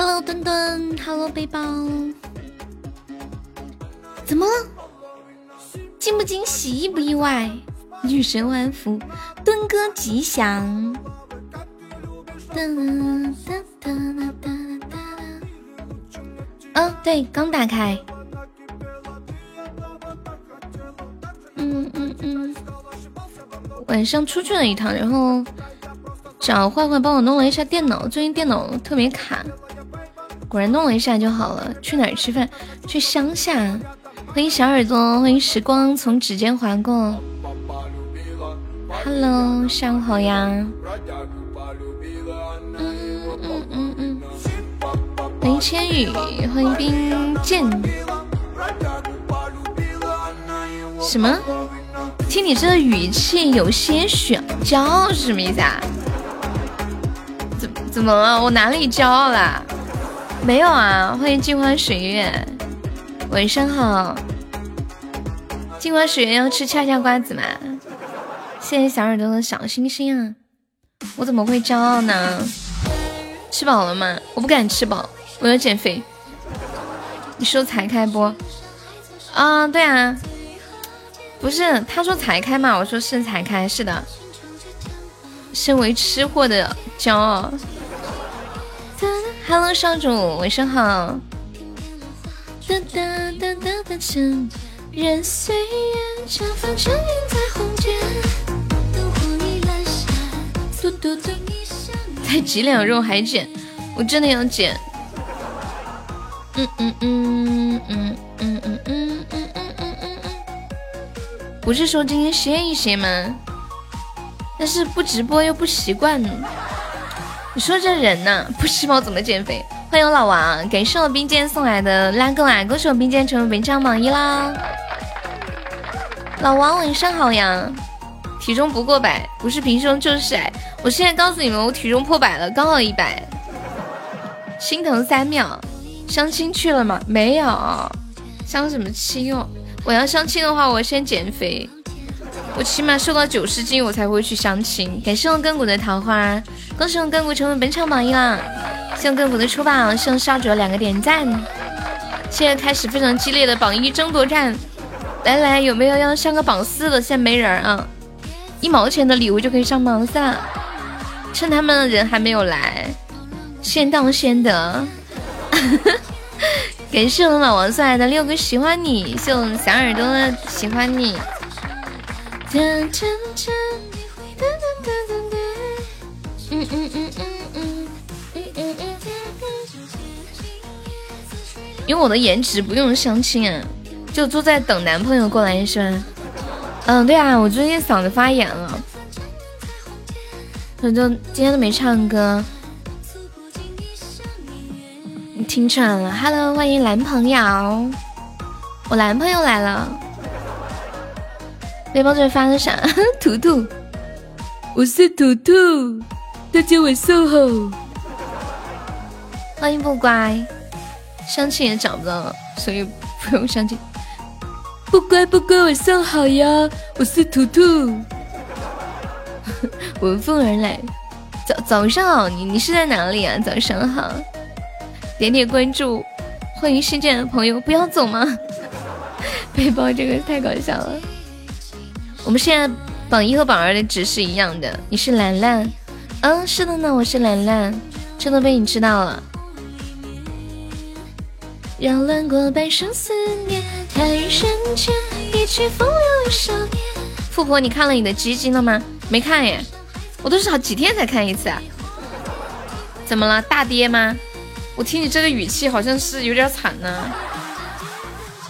Hello，墩墩，Hello，背包，怎么了？惊不惊喜，意不意外？女神万福，墩哥吉祥。哒哒哒哒哒哒。嗯，对，刚打开。嗯嗯嗯。晚上出去了一趟，然后找坏坏帮我弄了一下电脑，最近电脑特别卡，果然弄了一下就好了。去哪吃饭？去乡下。欢迎小耳朵，欢迎时光从指尖划过。Hello，下午好呀。嗯嗯嗯嗯。欢迎千羽，欢迎冰剑。什么？听你这语气有些许骄傲是什么意思啊？怎怎么了？我哪里骄傲了？没有啊！欢迎镜花水月，晚上好。镜花水月要吃恰恰瓜子吗？谢谢小耳朵的小心心啊！我怎么会骄傲呢？吃饱了吗？我不敢吃饱，我要减肥。你说才开播？啊，对啊。不是，他说才开嘛，我说是才开，是的。身为吃货的骄傲。Hello，少主，晚上好。才几两肉还减？我真的要减。嗯嗯嗯嗯嗯嗯嗯嗯。不是说今天歇一歇吗？但是不直播又不习惯。你说这人呐，不吃饱怎么减肥？欢迎老王，感谢我冰剑送来的拉钩啊！恭喜我冰剑成为本场榜一啦！老王晚上好呀！体重不过百，不是平胸就是矮。我现在告诉你们，我体重破百了，刚好一百。心疼三秒。相亲去了吗？没有，相什么亲哦？我要相亲的话，我先减肥，我起码瘦到九十斤，我才会去相亲。感谢我根骨的桃花，恭喜我根骨成为本场榜一啦！谢我根骨的出榜，谢我少主两个点赞。现在开始非常激烈的榜一争夺战，来来，有没有要上个榜四的？现在没人啊，一毛钱的礼物就可以上榜四了，趁他们人还没有来，先到先得。感谢我们老王送来的六个喜欢你，谢我们小耳朵的喜欢你。嗯嗯嗯嗯嗯嗯嗯嗯。因为我的颜值不用相亲啊，就坐在等男朋友过来是吧？嗯，对啊，我最近嗓子发炎了，我就今天都没唱歌。听出来了，Hello，欢迎男朋友，我男朋友来了。背包这发的啥？图图，我是图图，大家晚上好。欢迎不乖，相亲也找不到了，所以不用相亲。不乖不乖，晚上好呀，我是图图。闻风而来，早早上好，你你是在哪里啊？早上好。点点关注，欢迎新进的朋友，不要走吗？背包这个太搞笑了。我们现在榜一和榜二的值是一样的。你是兰兰，嗯，是的呢，我是兰兰，这都被你知道了。绕乱过半生思念，太深浅，一曲风流一少年。富婆，你看了你的基金了吗？没看耶，我都是好几天才看一次。啊。怎么了？大跌吗？我听你这个语气，好像是有点惨呢，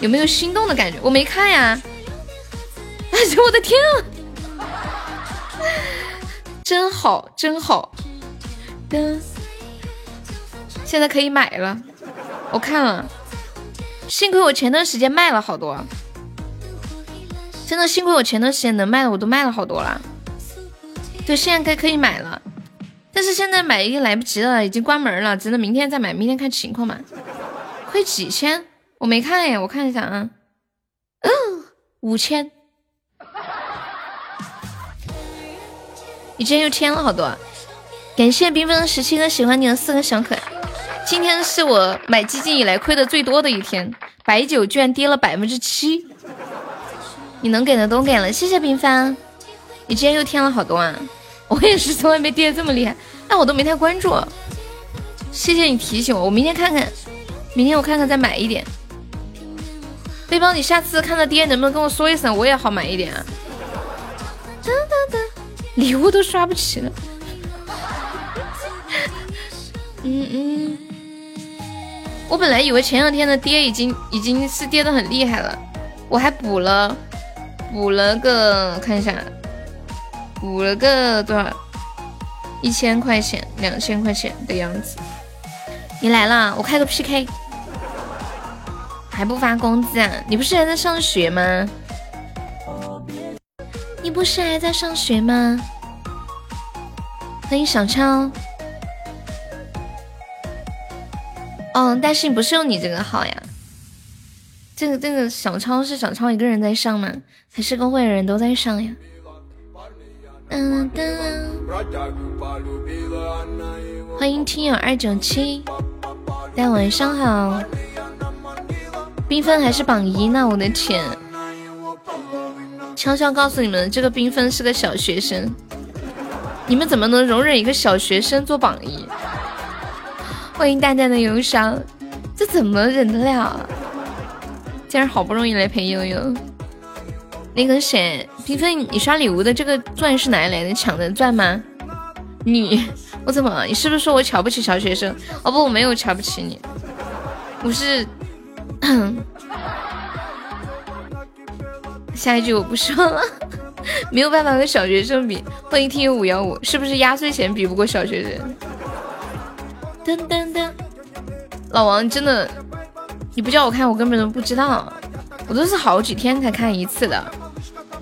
有没有心动的感觉？我没看呀！哎呦我的天啊！真好，真好。现在可以买了。我看了，幸亏我前段时间卖了好多，真的幸亏我前段时间能卖的我都卖了好多了。对，现在该可以买了。但是现在买已经来不及了，已经关门了，只能明天再买，明天看情况嘛。亏几千？我没看呀，我看一下啊。嗯，五千。你今天又添了好多，感谢缤纷十七哥喜欢你的四个小可爱。今天是我买基金以来亏的最多的一天，白酒居然跌了百分之七。你能给的都给了，谢谢冰帆。你今天又添了好多啊！我也是从来没跌这么厉害，但我都没太关注。谢谢你提醒我，我明天看看，明天我看看再买一点。背包，你下次看到跌能不能跟我说一声，我也好买一点啊。哒哒哒，礼物都刷不起了。嗯嗯，我本来以为前两天的跌已经已经是跌的很厉害了，我还补了补了个看一下。补了个多少？一千块钱、两千块钱的样子。你来了，我开个 PK。还不发工资啊？你不是还在上学吗？你不是还在上学吗？欢迎小超。哦，但是不是用你这个号呀？这个这个小超是小超一个人在上吗？还是公会的人都在上呀？嗯噔，欢迎听友二九七，大家晚上好。缤纷还是榜一呢，我的天！悄悄告诉你们，这个缤纷是个小学生，你们怎么能容忍一个小学生做榜一？欢迎淡淡的忧伤，这怎么忍得了？今儿好不容易来陪悠悠。那个谁，缤纷你刷礼物的这个钻是哪里来的？抢的钻吗？你，我怎么？你是不是说我瞧不起小学生？哦不，我没有瞧不起你，我是，下一句我不说了，没有办法和小学生比。欢迎听友五幺五，是不是压岁钱比不过小学生？噔噔噔，老王真的，你不叫我看，我根本都不知道，我都是好几天才看一次的。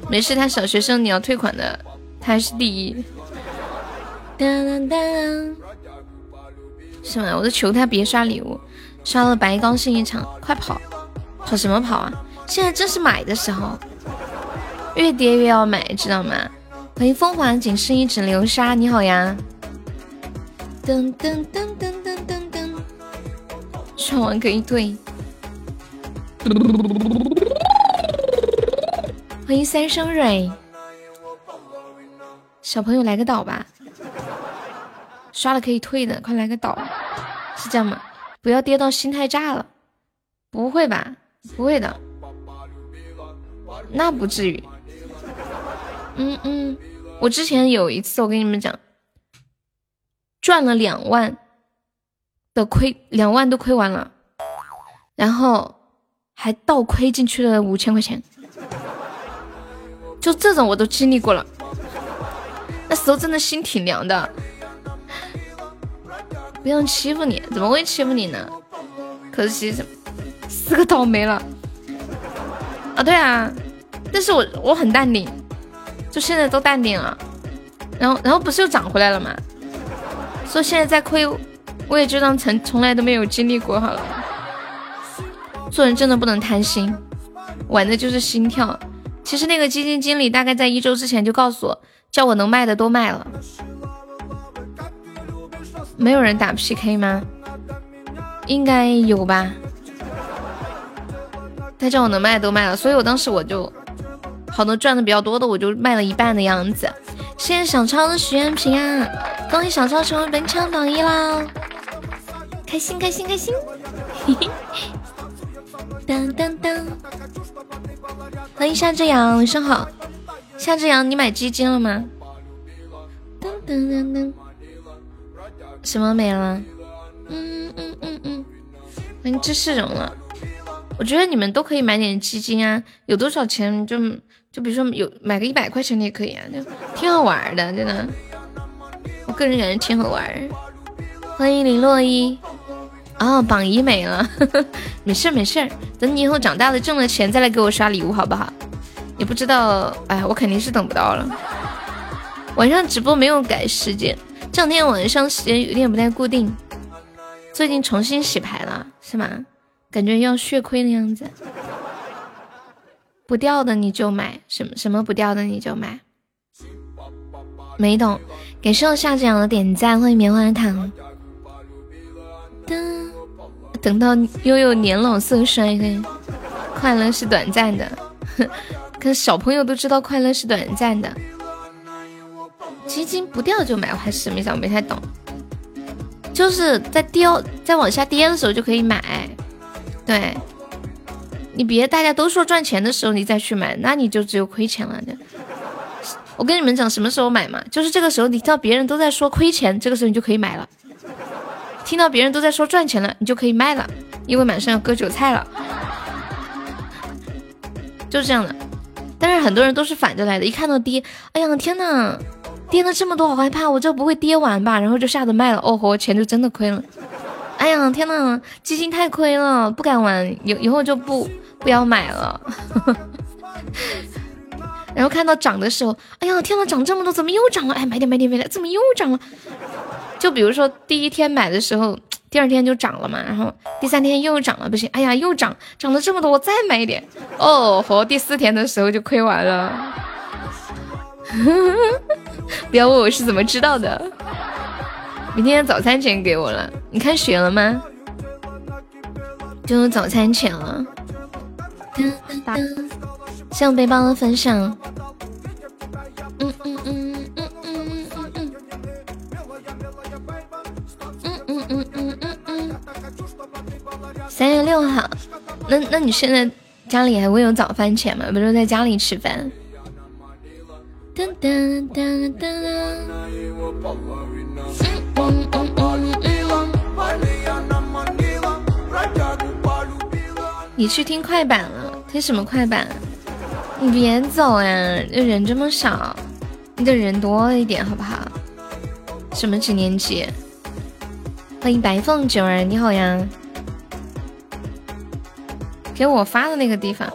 没事，他小学生，你要退款的，他还是第一。当当当，是吗？我都求他别刷礼物，刷了白高兴一场，快跑！跑什么跑啊？现在正是买的时候，越跌越要买，知道吗？欢迎凤凰仅是一指流沙，你好呀！噔噔噔噔噔噔噔，刷完可以退。欢迎三生蕊，小朋友来个岛吧，刷了可以退的，快来个岛，是这样吗？不要跌到心态炸了，不会吧？不会的，那不至于。嗯嗯，我之前有一次，我跟你们讲，赚了两万的亏，两万都亏完了，然后还倒亏进去了五千块钱。就这种我都经历过了，那时候真的心挺凉的。别人欺负你，怎么会欺负你呢？可惜四个倒霉了。啊，对啊，但是我我很淡定，就现在都淡定了。然后然后不是又涨回来了吗？说现在再亏，我也就当从从来都没有经历过好了。做人真的不能贪心，玩的就是心跳。其实那个基金经理大概在一周之前就告诉我，叫我能卖的都卖了。没有人打 PK 吗？应该有吧。他叫我能卖的都卖了，所以我当时我就好多赚的比较多的，我就卖了一半的样子。谢谢小超的许愿瓶啊！恭喜小超成为本场榜一啦！开心开心开心！嘿嘿。当当当！欢迎夏之阳，晚上好。夏之阳，你买基金了吗？什么没了？嗯嗯嗯嗯。欢迎知识荣了。我觉得你们都可以买点基金啊，有多少钱就就比如说有买个一百块钱的也可以啊，就挺好玩的，真的。我个人感觉挺好玩。欢迎林洛伊。哦，榜一没了，没事没事，等你以后长大了挣了钱再来给我刷礼物好不好？也不知道，哎，我肯定是等不到了。晚上直播没有改时间，这两天晚上时间有点不太固定。最近重新洗牌了，是吗？感觉要血亏的样子。不掉的你就买，什么什么不掉的你就买。没懂，感谢我夏子阳的点赞，欢迎棉花糖。噔。等到悠悠年老色衰，快乐是短暂的。可小朋友都知道快乐是短暂的。基金不掉就买，我还是没想没太懂。就是在跌、在往下跌的时候就可以买。对，你别大家都说赚钱的时候你再去买，那你就只有亏钱了。我跟你们讲什么时候买嘛？就是这个时候，你听到别人都在说亏钱，这个时候你就可以买了；听到别人都在说赚钱了，你就可以卖了，因为马上要割韭菜了。就是这样的。但是很多人都是反着来的，一看到跌，哎呀天呐，跌了这么多，好害怕，我这不会跌完吧？然后就吓得卖了，哦豁，钱就真的亏了。哎呀天呐，基金太亏了，不敢玩，以以后就不不要买了。然后看到涨的时候，哎呀天呐，涨这么多，怎么又涨了？哎，买点买点买点，怎么又涨了？就比如说第一天买的时候，第二天就涨了嘛，然后第三天又涨了，不行，哎呀又涨，涨了这么多，我再买一点。哦，和第四天的时候就亏完了。不要问我是怎么知道的，明天早餐钱给我了，你看学了吗？就有早餐钱了。打。谢背包的分享。嗯嗯嗯嗯嗯嗯嗯嗯。嗯嗯嗯嗯嗯嗯。三月六号，那那你现在家里还会有早饭钱吗？不是在家里吃饭。噔噔噔噔噔。你去听快板了？听什么快板？你别走呀，这人这么少，你得人多一点好不好？什么几年级？欢迎白凤九儿，你好呀！给我发的那个地方。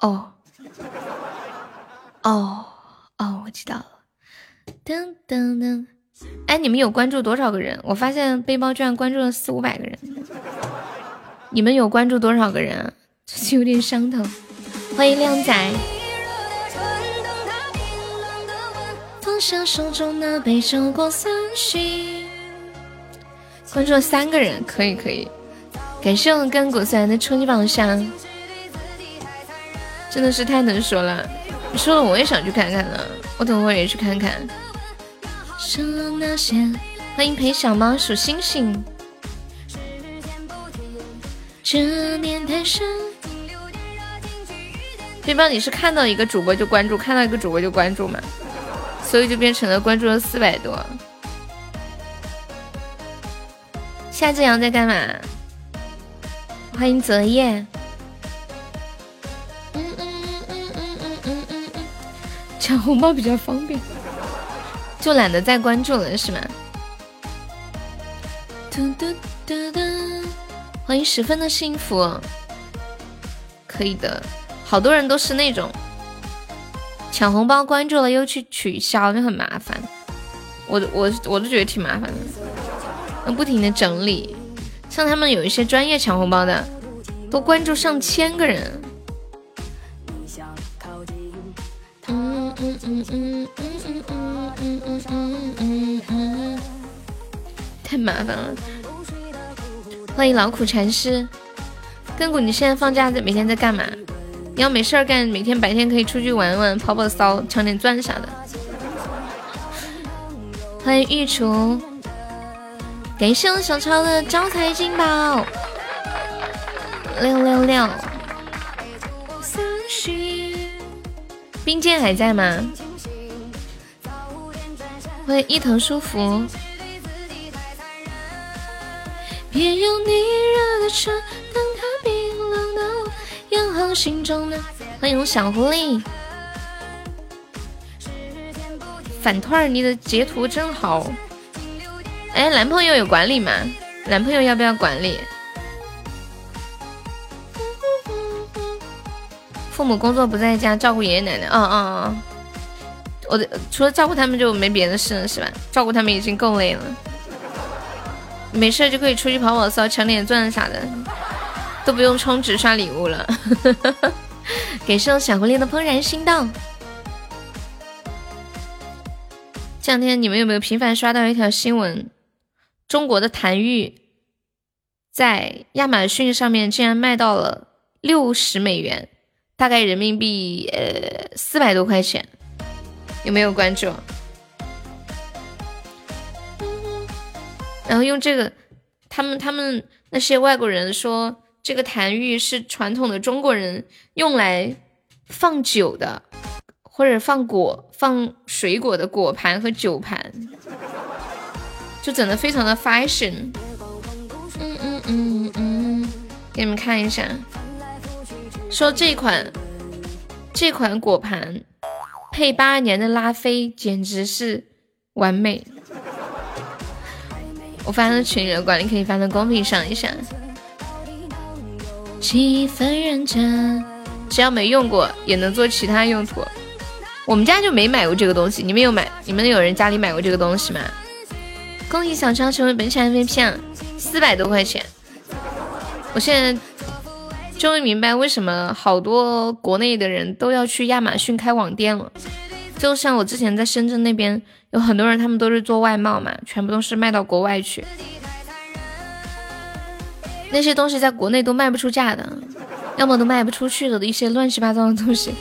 哦，哦，哦，我知道了。噔噔噔，哎，你们有关注多少个人？我发现背包居然关注了四五百个人。你们有关注多少个人？这有点伤疼。欢迎靓仔，放下手中那杯酒过三巡关注了三个人，可以可以，感谢我跟古三的初级榜上，真的是太能说了，你说了我也想去看看了，我等会也去看看。欢迎陪小猫数星星。对方你是看到一个主播就关注，看到一个主播就关注嘛？所以就变成了关注了四百多。夏志阳在干嘛？欢迎泽业。嗯嗯嗯嗯嗯嗯嗯嗯，抢红包比较方便。就懒得再关注了，是吗？嘟嘟嘟嘟，欢迎十分的幸福，可以的。好多人都是那种抢红包关注了又去取消，就很麻烦。我我我都觉得挺麻烦的，要不停的整理。像他们有一些专业抢红包的，都关注上千个人。太麻烦了。欢迎劳苦禅师，根骨，你现在放假在每天在干嘛？你要没事儿干，每天白天可以出去玩玩，跑跑骚，抢点钻啥的。欢迎玉厨，感谢我小超的招财进宝，六六六。冰剑还在吗？欢迎伊藤舒服。别用你热的车等它冰冷的我。欢迎小狐狸，反兔儿，你的截图真好。哎，男朋友有管理吗？男朋友要不要管理？父母工作不在家，照顾爷爷奶奶。嗯嗯嗯，我除了照顾他们就没别的事了，是吧？照顾他们已经够累了，没事就可以出去跑跑骚，抢点钻啥的。都不用充值刷礼物了，感谢我小狐狸的怦然心动。这两天你们有没有频繁刷到一条新闻？中国的谭玉在亚马逊上面竟然卖到了六十美元，大概人民币呃四百多块钱，有没有关注？然后用这个，他们他们那些外国人说，这个坛玉是传统的中国人用来放酒的，或者放果、放水果的果盘和酒盘，就整的非常的 fashion。嗯嗯嗯嗯，给你们看一下，说这款这款果盘配八二年的拉菲，简直是完美。我发到群里的，管理可以发到公屏上一下。气氛认真，只要没用过也能做其他用途。我们家就没买过这个东西，你们有买？你们有人家里买过这个东西吗？恭喜小超成为本场 MVP，四百多块钱。我现在终于明白为什么好多国内的人都要去亚马逊开网店了。就像我之前在深圳那边。有很多人，他们都是做外贸嘛，全部都是卖到国外去。那些东西在国内都卖不出价的，要么都卖不出去的一些乱七八糟的东西。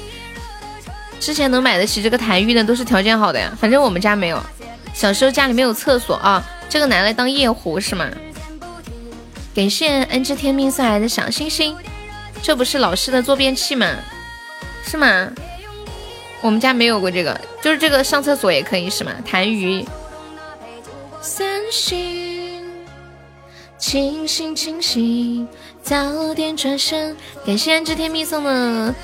之前能买得起这个台玉的，都是条件好的呀。反正我们家没有，小时候家里没有厕所啊，这个拿来当夜壶是吗？感谢恩知天命送来的小星星，这不是老师的坐便器吗？是吗？我们家没有过这个，就是这个上厕所也可以是吗？痰盂。三星，清醒清醒，早点转身。感谢安知天命送的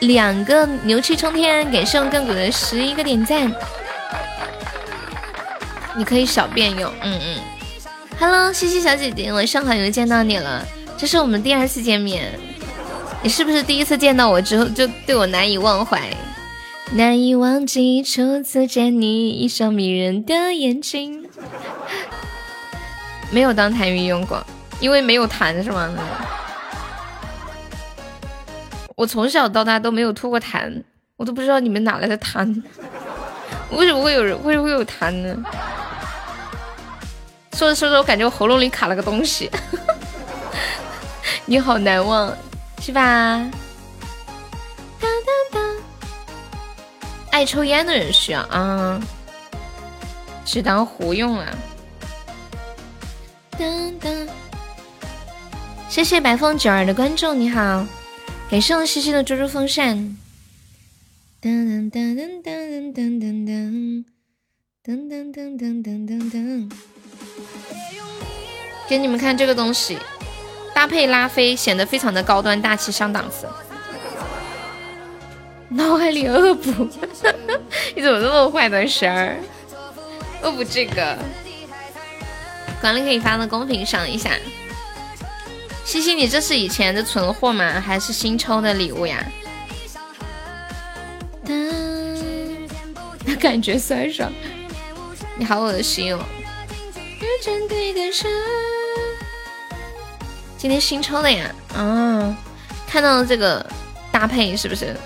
两个牛气冲天，感谢我亘古的十一个点赞。你可以小便用，嗯嗯。Hello，西西小姐姐，晚上好又见到你了，这是我们第二次见面，你是不是第一次见到我之后就对我难以忘怀？难以忘记初次见你，一双迷人的眼睛。没有当痰盂用过，因为没有痰是吗？我从小到大都没有吐过痰，我都不知道你们哪来的痰。为什么会有人为什么会有痰呢？说着说着，我感觉我喉咙里卡了个东西。你好难忘，是吧？爱抽烟的人需要啊，只当壶用了。噔噔，谢谢白凤九儿的关注，你好，感谢我西西的猪猪风扇。噔噔噔噔噔噔噔噔噔噔噔噔噔噔，给你们看这个东西，搭配拉菲显得非常的高端大气上档次。脑海里恶补，你怎么这么坏的事儿？恶补这个，管理可以发到公屏上一下。西西，你这是以前的存货吗？还是新抽的礼物呀？那感觉酸爽，你好恶心哦！今天新抽的呀？啊，看到了这个搭配是不是？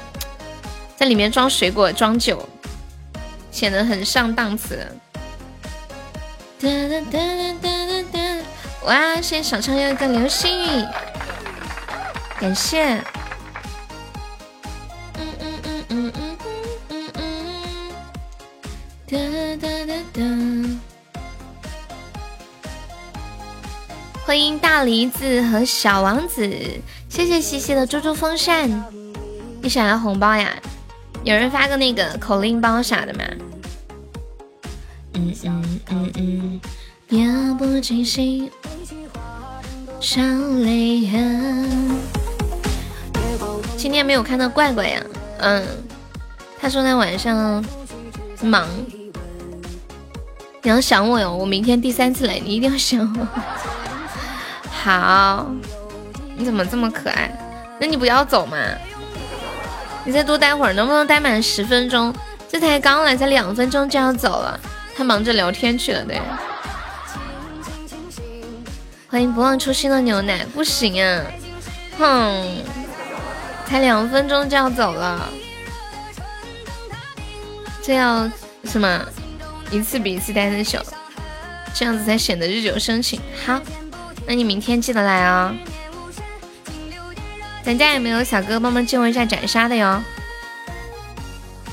在里面装水果、装酒，显得很上档次。哒哒哒哒哒哒！哇，谢谢小超又一个流星雨，感谢。嗯嗯嗯嗯嗯嗯嗯。哒哒哒哒！欢迎大梨子和小王子，谢谢西西的猪猪风扇，你想要红包呀？有人发个那个口令包啥的吗？嗯嗯嗯嗯，遥不惊心，少泪痕。今天没有看到怪怪呀？嗯，他说他晚上忙。你要想我哟，我明天第三次来，你一定要想我。好，你怎么这么可爱？那你不要走嘛。你再多待会儿，能不能待满十分钟？这才刚来，才两分钟就要走了。他忙着聊天去了，对。欢迎不忘初心的牛奶，不行啊！哼，才两分钟就要走了，这要什么？一次比一次待的久，这样子才显得日久生情。好，那你明天记得来啊。咱家有没有小哥哥帮忙救一下斩杀的哟？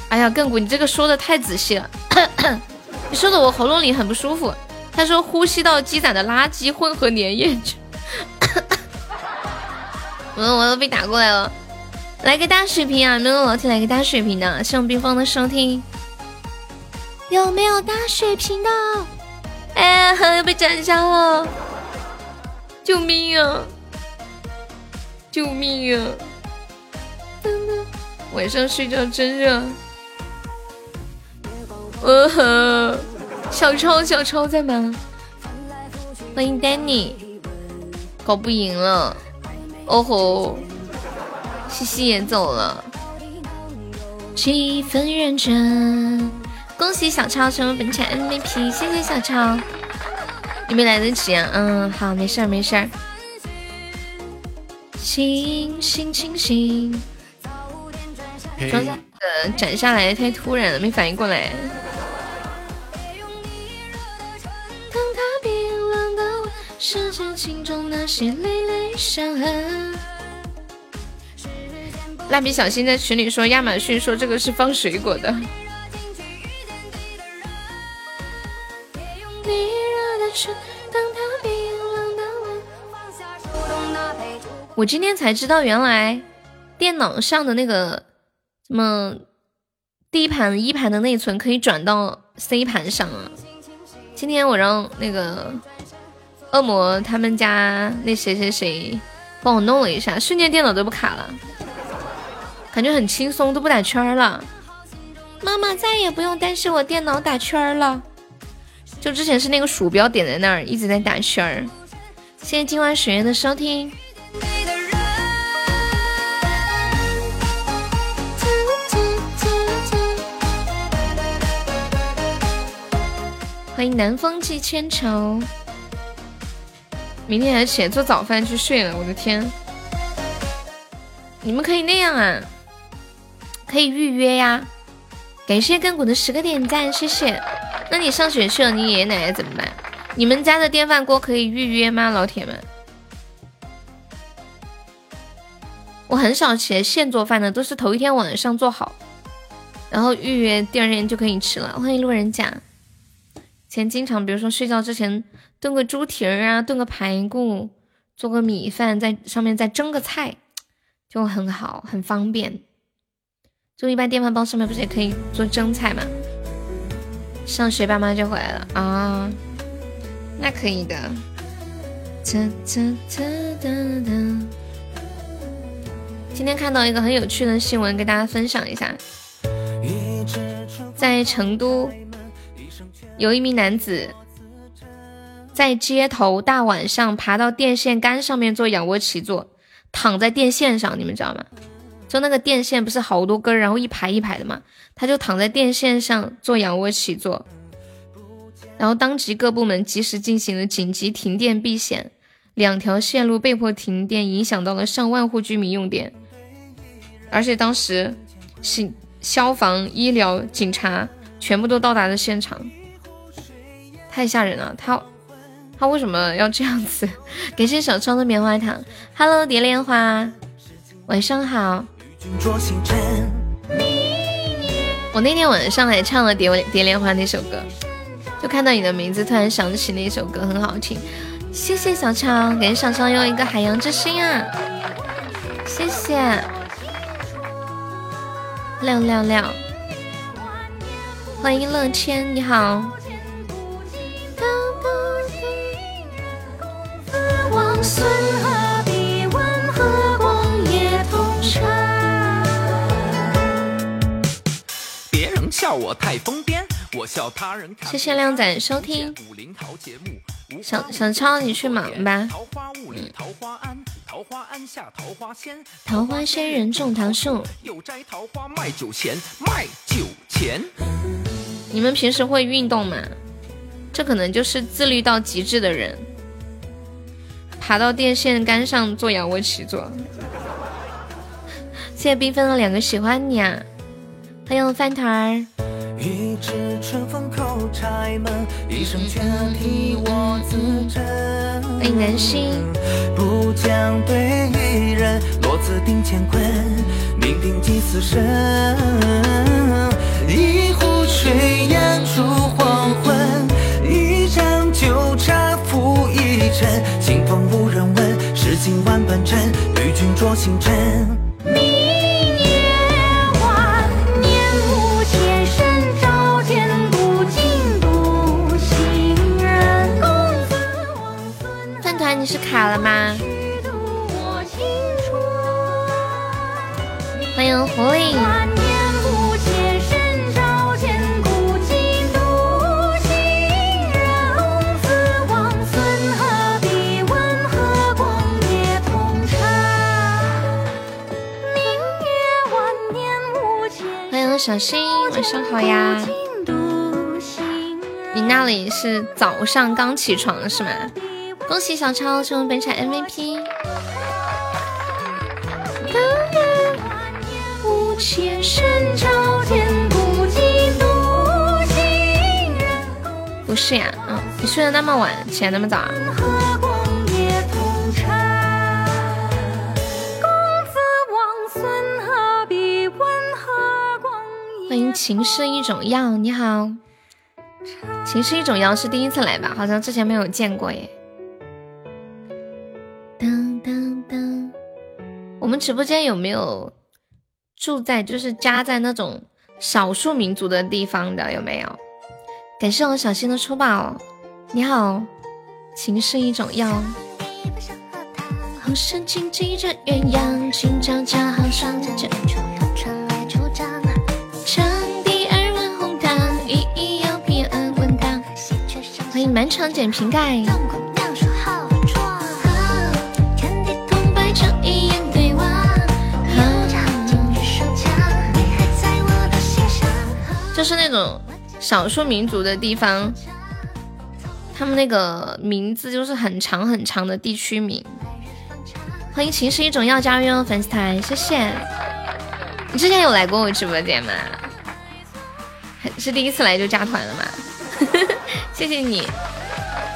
哎呀，亘古，你这个说的太仔细了，你说的我喉咙里很不舒服。他说呼吸道积攒的垃圾混合粘液，我 我都被打过来了。来个大水瓶啊！没有老铁来个大水瓶的，谢我冰封的收听。有没有大水瓶的？哎，又被斩杀了！救命啊！救命啊！晚上睡觉真热。呃呵，小超小超在吗？欢迎 Danny，搞不赢了。哦吼，西西也走了。气氛认真，恭喜小超成为本场 MVP，谢谢小超。你没来得及啊？嗯，好，没事儿没事儿。星星星星，刚才呃斩下来太突然了，没反应过来。蜡笔小新在群里说，亚马逊说这个是放水果的。我今天才知道，原来电脑上的那个什么 D 盘、E 盘的内存可以转到 C 盘上啊！今天我让那个恶魔他们家那谁谁谁帮我弄了一下，瞬间电脑都不卡了，感觉很轻松，都不打圈了。妈妈再也不用担心我电脑打圈了，就之前是那个鼠标点在那儿一直在打圈儿。谢谢今晚雪月的收听。欢迎南风寄千愁，明天还起来做早饭去睡了，我的天！你们可以那样啊，可以预约呀。感谢亘古的十个点赞，谢谢。那你上学去了，你爷爷奶奶怎么办？你们家的电饭锅可以预约吗，老铁们？我很少起来现做饭的，都是头一天晚上做好，然后预约第二天就可以吃了。欢迎路人甲。以前经常，比如说睡觉之前炖个猪蹄儿啊，炖个排骨，做个米饭，在上面再蒸个菜，就很好，很方便。就一般电饭煲上面不是也可以做蒸菜吗？上学爸妈就回来了啊，那可以的。今天看到一个很有趣的新闻，跟大家分享一下，在成都。有一名男子在街头大晚上爬到电线杆上面做仰卧起坐，躺在电线上，你们知道吗？就那个电线不是好多根，然后一排一排的嘛，他就躺在电线上做仰卧起坐，然后当即各部门及时进行了紧急停电避险，两条线路被迫停电，影响到了上万户居民用电，而且当时是消防、医疗、警察全部都到达了现场。太吓人了，他他为什么要这样子？感谢小超的棉花糖，Hello，蝶恋花，晚上好。我那天晚上还唱了蝶蝶恋花那首歌，就看到你的名字，突然想起那首歌很好听。谢谢小超，感谢小超用一个海洋之心啊，谢谢。亮亮亮，欢迎乐天，你好。笑我太疯癫，我笑他人。谢谢靓仔收听。小小超，你去忙吧。桃花庵，桃花庵下桃花仙，桃花仙人种桃树，又摘桃花卖酒钱，卖酒钱。你们平时会运动吗？这可能就是自律到极致的人。爬到电线杆上做仰卧起坐，谢谢缤纷的两个喜欢你啊！欢迎饭团儿，一纸春风叩柴门，一声却替我自珍。欢迎南星。不将对一人，落子定乾坤，命定几死生。一壶炊烟煮黄昏，一盏酒茶付一尘。清风无人问，诗情万般真，与君酌星辰。是卡了吗？欢迎狐狸。欢迎小新，晚上好呀。你那里是早上刚起床是吗？恭喜小超成为本场 MVP。不是呀，嗯，你睡得那么晚，起来那么早啊？欢迎情是一种药，你好，情是一种药是第一次来吧？好像之前没有见过耶。我们直播间有没有住在就是家在那种少数民族的地方的？有没有？感谢我小新的出宝，你好，情是一种药。红绳紧系着鸳鸯，轻脚恰好双脚。长笛耳闻红糖，依依要别安稳当。欢迎满场捡瓶盖。就是那种少数民族的地方，他们那个名字就是很长很长的地区名。欢迎情是一种药加入粉丝团，谢谢。你之前有来过我直播间吗？是第一次来就加团了吗？谢谢你，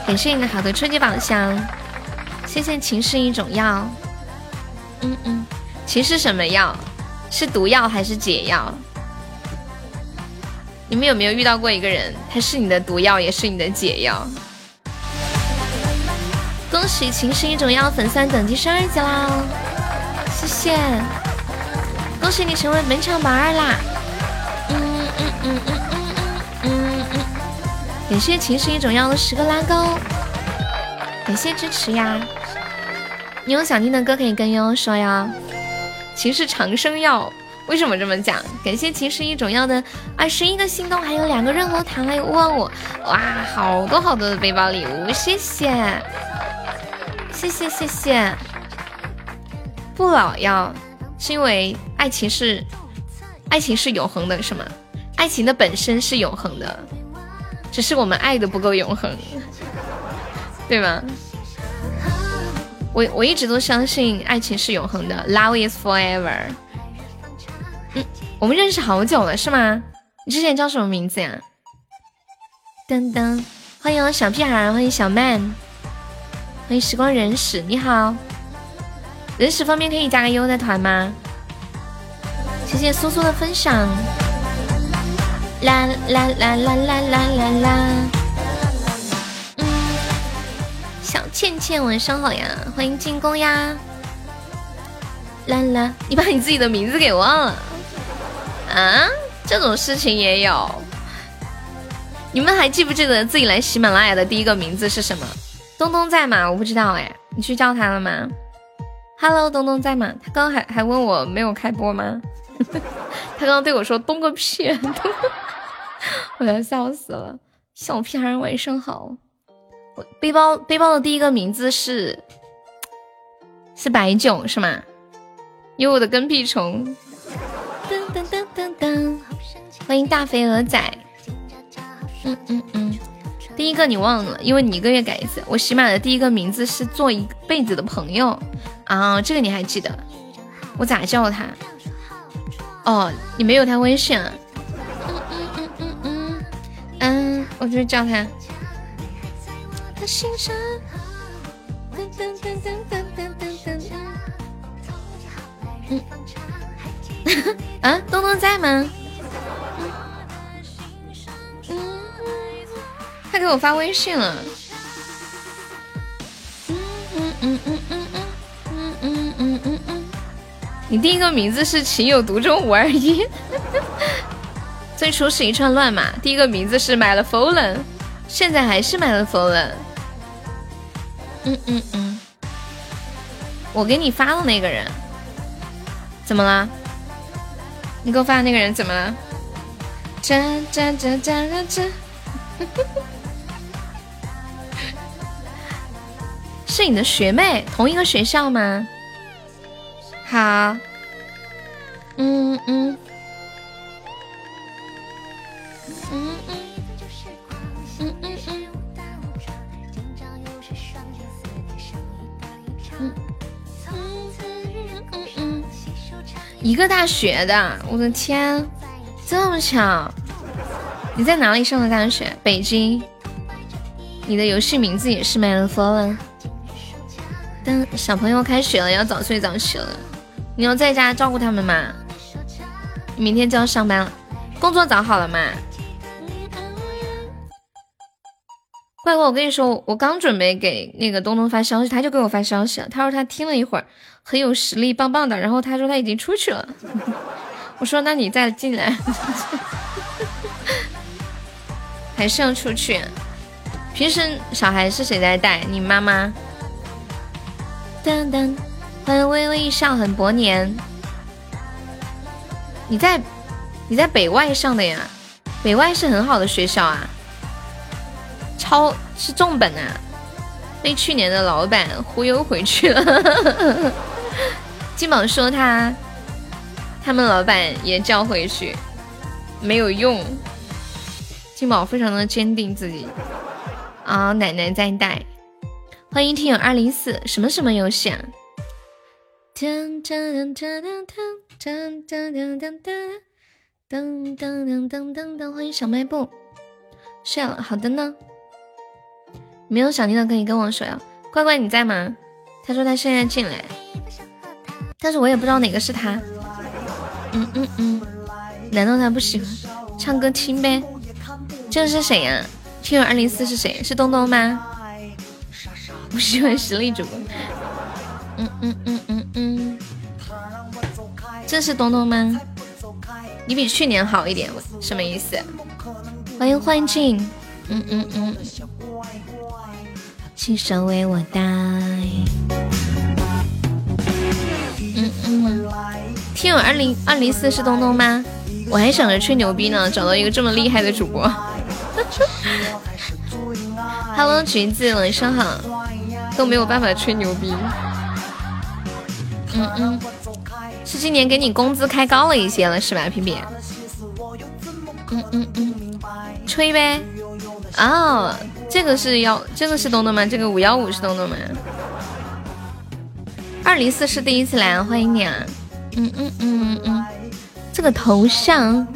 感谢你的好的初级宝箱，谢谢情是一种药。嗯嗯，情是什么药？是毒药还是解药？你们有没有遇到过一个人，他是你的毒药，也是你的解药？恭喜秦是一种药粉丝等级升二级啦，谢谢！恭喜你成为本场榜二啦！嗯嗯嗯嗯嗯嗯嗯嗯！感谢秦是一种药的十个拉钩，感谢支持呀！你有想听的歌可以跟悠悠说呀，秦是长生药。为什么这么讲？感谢情是一种药的二十一个心动，还有两个润喉糖，还有问我，哇，好多好多的背包礼物，谢谢，谢谢谢谢。不老药是因为爱情是爱情是永恒的，是吗？爱情的本身是永恒的，只是我们爱的不够永恒，对吗？我我一直都相信爱情是永恒的，Love is forever。嗯，我们认识好久了是吗？你之前叫什么名字呀？噔噔，欢迎小屁孩，欢迎小曼，欢迎时光人史，你好，人史方面可以加个优的团吗？谢谢苏苏的分享。啦啦啦啦啦啦啦啦。嗯，小倩倩晚上好呀，欢迎进攻呀。啦啦，你把你自己的名字给忘了。啊，这种事情也有。你们还记不记得自己来喜马拉雅的第一个名字是什么？东东在吗？我不知道哎，你去叫他了吗？Hello，东东在吗？他刚刚还还问我没有开播吗？他刚刚对我说东个屁，我要笑死了。小屁孩晚上好。我背包背包的第一个名字是是白酒是吗？有我的跟屁虫。欢迎大肥鹅仔。嗯嗯嗯，第一个你忘了，因为你一个月改一次。我喜马的第一个名字是做一辈子的朋友啊，这个你还记得？我咋叫他？哦，你没有他微信？啊？嗯嗯嗯嗯嗯我就叫他。他心上。噔噔噔噔噔噔噔噔。嗯。啊，东东在吗？他给我发微信了。嗯嗯嗯嗯嗯嗯嗯嗯嗯嗯。你第一个名字是情有独钟五二一。最初是一串乱码，第一个名字是买了 Fallen，现在还是买了 Fallen。嗯嗯嗯，我给你发的那个人怎么了？你给我发的那个人怎么了？这这这这这，是你的学妹，同一个学校吗？好，嗯嗯。嗯嗯嗯嗯嗯，一个大学的，我的天，这么巧！你在哪里上的大学？北京。你的游戏名字也是 m e l f o l 但小朋友开学了，要早睡早起了。你要在家照顾他们吗？明天就要上班了，工作找好了吗？怪怪，我跟你说，我刚准备给那个东东发消息，他就给我发消息了。他说他听了一会儿，很有实力，棒棒的。然后他说他已经出去了。我说那你再进来，还是要出去？平时小孩是谁在带？你妈妈？噔噔，欢迎微微一笑很博年。你在你在北外上的呀？北外是很好的学校啊。超是重本啊！被去年的老板忽悠回去了。金宝说他他们老板也叫回去，没有用。金宝非常的坚定自己啊，奶奶在带。欢迎听友二零四，什么什么游戏啊？噔噔噔噔噔噔噔噔噔噔噔噔噔噔，欢迎小卖部。睡了，好的呢。没有想听的可以跟我说呀，乖乖你在吗？他说他现在进来，但是我也不知道哪个是他。嗯嗯嗯，难道他不喜欢唱歌听呗？这是谁呀？听友二零四是谁？是东东吗？不喜欢实力主播。嗯嗯嗯嗯嗯，这是东东吗？你比去年好一点，什么意思？欢迎幻境。嗯嗯嗯。亲手为我戴。嗯嗯，听友二零二零四是东东吗？我还想着吹牛逼呢，找到一个这么厉害的主播。Hello，橘子，晚上好。都没有办法吹牛逼。嗯嗯，是今年给你工资开高了一些了是吧，皮皮？嗯嗯嗯，吹呗。哦。这个是幺，这个是东东吗？这个五幺五是东东吗？二零四是第一次来，欢迎你啊！嗯嗯嗯嗯，这个头像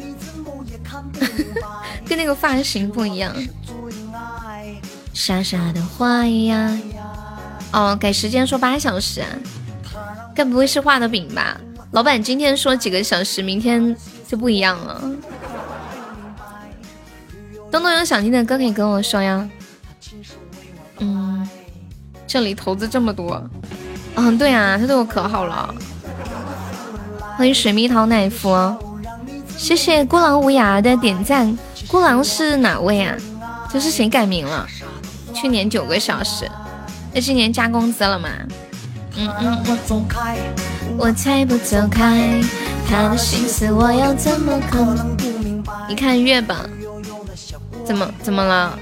跟那个发型不一样。傻傻的花呀，哦，改时间说八小时，该不会是画的饼吧？老板今天说几个小时，明天就不一样了。东东有想听的歌可以跟我说呀。嗯，这里投资这么多，嗯，对啊，他对我可好了。欢迎水蜜桃奶芙，谢谢孤狼无涯的点赞。孤狼是哪位啊？这是谁改名了？去年九个小时，那今年加工资了吗？嗯嗯。我才不走开，他的心思我又怎么可能不明白？你看月榜，怎么怎么了？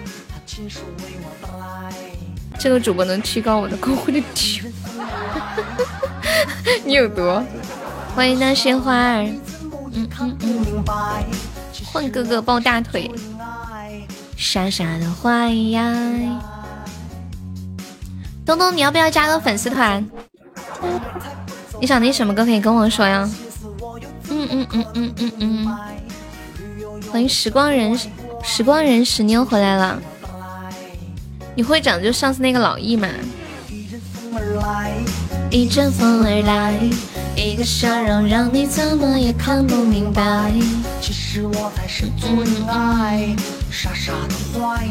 这个主播能提高我的公会的地位，你有毒？欢迎那些花儿，嗯嗯嗯，混哥哥抱大腿，傻傻的花呀。东东，你要不要加个粉丝团？你想听什么歌可以跟我说呀？嗯嗯嗯嗯嗯嗯。欢迎时光人时光人时，妞回来了。你会长就上次那个老易吗？一阵风而来，一个笑容让你怎么也看不明白。其实我才是最爱，傻傻的坏。